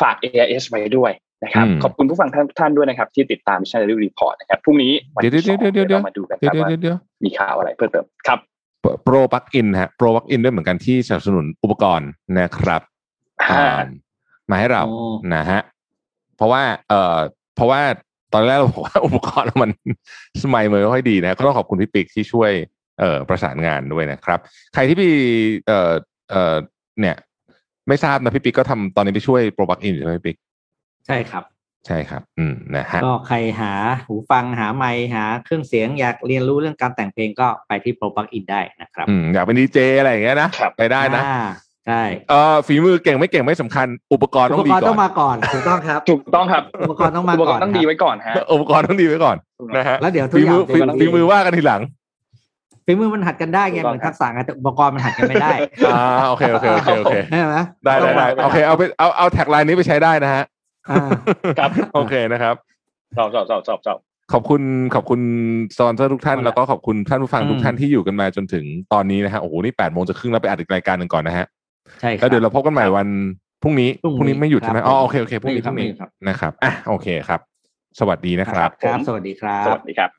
ฝาก AIS ไว้ด้วยนะครับอืมขอบคุณผู้ฟังทุกท่านด้วยนะครับ ที่ติดตาม Mission Daily Report นะครับพรุ่งนี้วันเดี๋ยวที่สองเดี๋ยวเดี๋ยวเดี๋ยวเรามาดูกันคเดี๋ยรัวบเดี๋ยวว่าเดี๋ยวมีข่าวอะไรเพิ่มเติมครับโปรปักอินฮะโปรปักอินด้วยเหมือนกันที่สนับสนุนอุปกรณ์นะครับอ่าอ่ามาให้เราโอ้นะฮะเพราะว่า เอ่อเพราะว่าตอนแรกเราบอกว่าอุปกรณ์มันสมัยมือไม่ค่อยดีนะก็ต้องขอบคุณพี่ปิ๊กที่ช่วยเอ่อประสานงานด้วยนะครับ ใครที่พี่เอ่อเอ่อเนี่ย ไม่ทราบนะพี่ปิ๊กก็ทำตอนนี้ไปช่วยโปรปักอินใช่ไหมพี่ปิ๊กใช่ครับ ใช่ครับ อืมนะฮะก็ใครหาหูฟังหาไมค์หาเครื่องเสียงอยากเรียนรู้เรื่องการแต่งเพลงก็ไปที่ Pro Plug In ได้นะครับอืมอยากเป็นดีเจอะไรอย่างเงี้ยนะครับไปได้นะอ่าใช่เอ่อฝีมือเก่งไม่เก่งไม่สำคัญ อุปกรณ์อุต้อปงดีกรณ์ก่ต้ออนงมาก่อนถูกต้องครับถูกต้องครับอุปกรณ์ต้องมาอุปกก่รอนณ์ต้องดีไว้ก่อนฮะอุปกรณ์ต้องดีไว้ก่อนนะฮะแล้วเดี๋ยวทุกฝีอย่ามืงอฝีเดี๋ยวฝีมือว่ากันทีหลัง ฝีมือมันหัดกันได้ไงถูกต้เหองมือนทักษะไงแต่อุปกรณ์มันหัดกันไม่ได้อ่าโอเคโอเคโอเคโอเคใช่ไหมได้ได้ได้ต้องมาโอเคเอาไปเอาเอาแท็กไลน์นี้ไปใช้ได้นะฮะอ่าครับโอเคนะครับชอบชอบชอบชอบชอบขอบคุณขอบคุณสปอนเซอร์ทุกท่านเอาละแล้วก็ขอบคุณท่านผู้ฟังอืมทุกท่านที่อยู่กันมาจนถึงตอนนี้นะฮะโอ้โหนี่แปดโมงจะครึ่งแล้วไปอัดอีกรายการหนึ่งก่อนนะฮะใช่ครัแล้วเดี๋ยวเราพบกันใหม่วันพรุ่งนี้พรุ่งนี้พรุ่งนี้ไม่หยุดใช่ไหมครับอ๋อโอเคโอเคพรุ่งนี้พไม่รุ่งหยุนี้ดครับนะครับอะโอเคครับ สวัสดีนะครับครับสวัสดีครับ สวัสดีครับ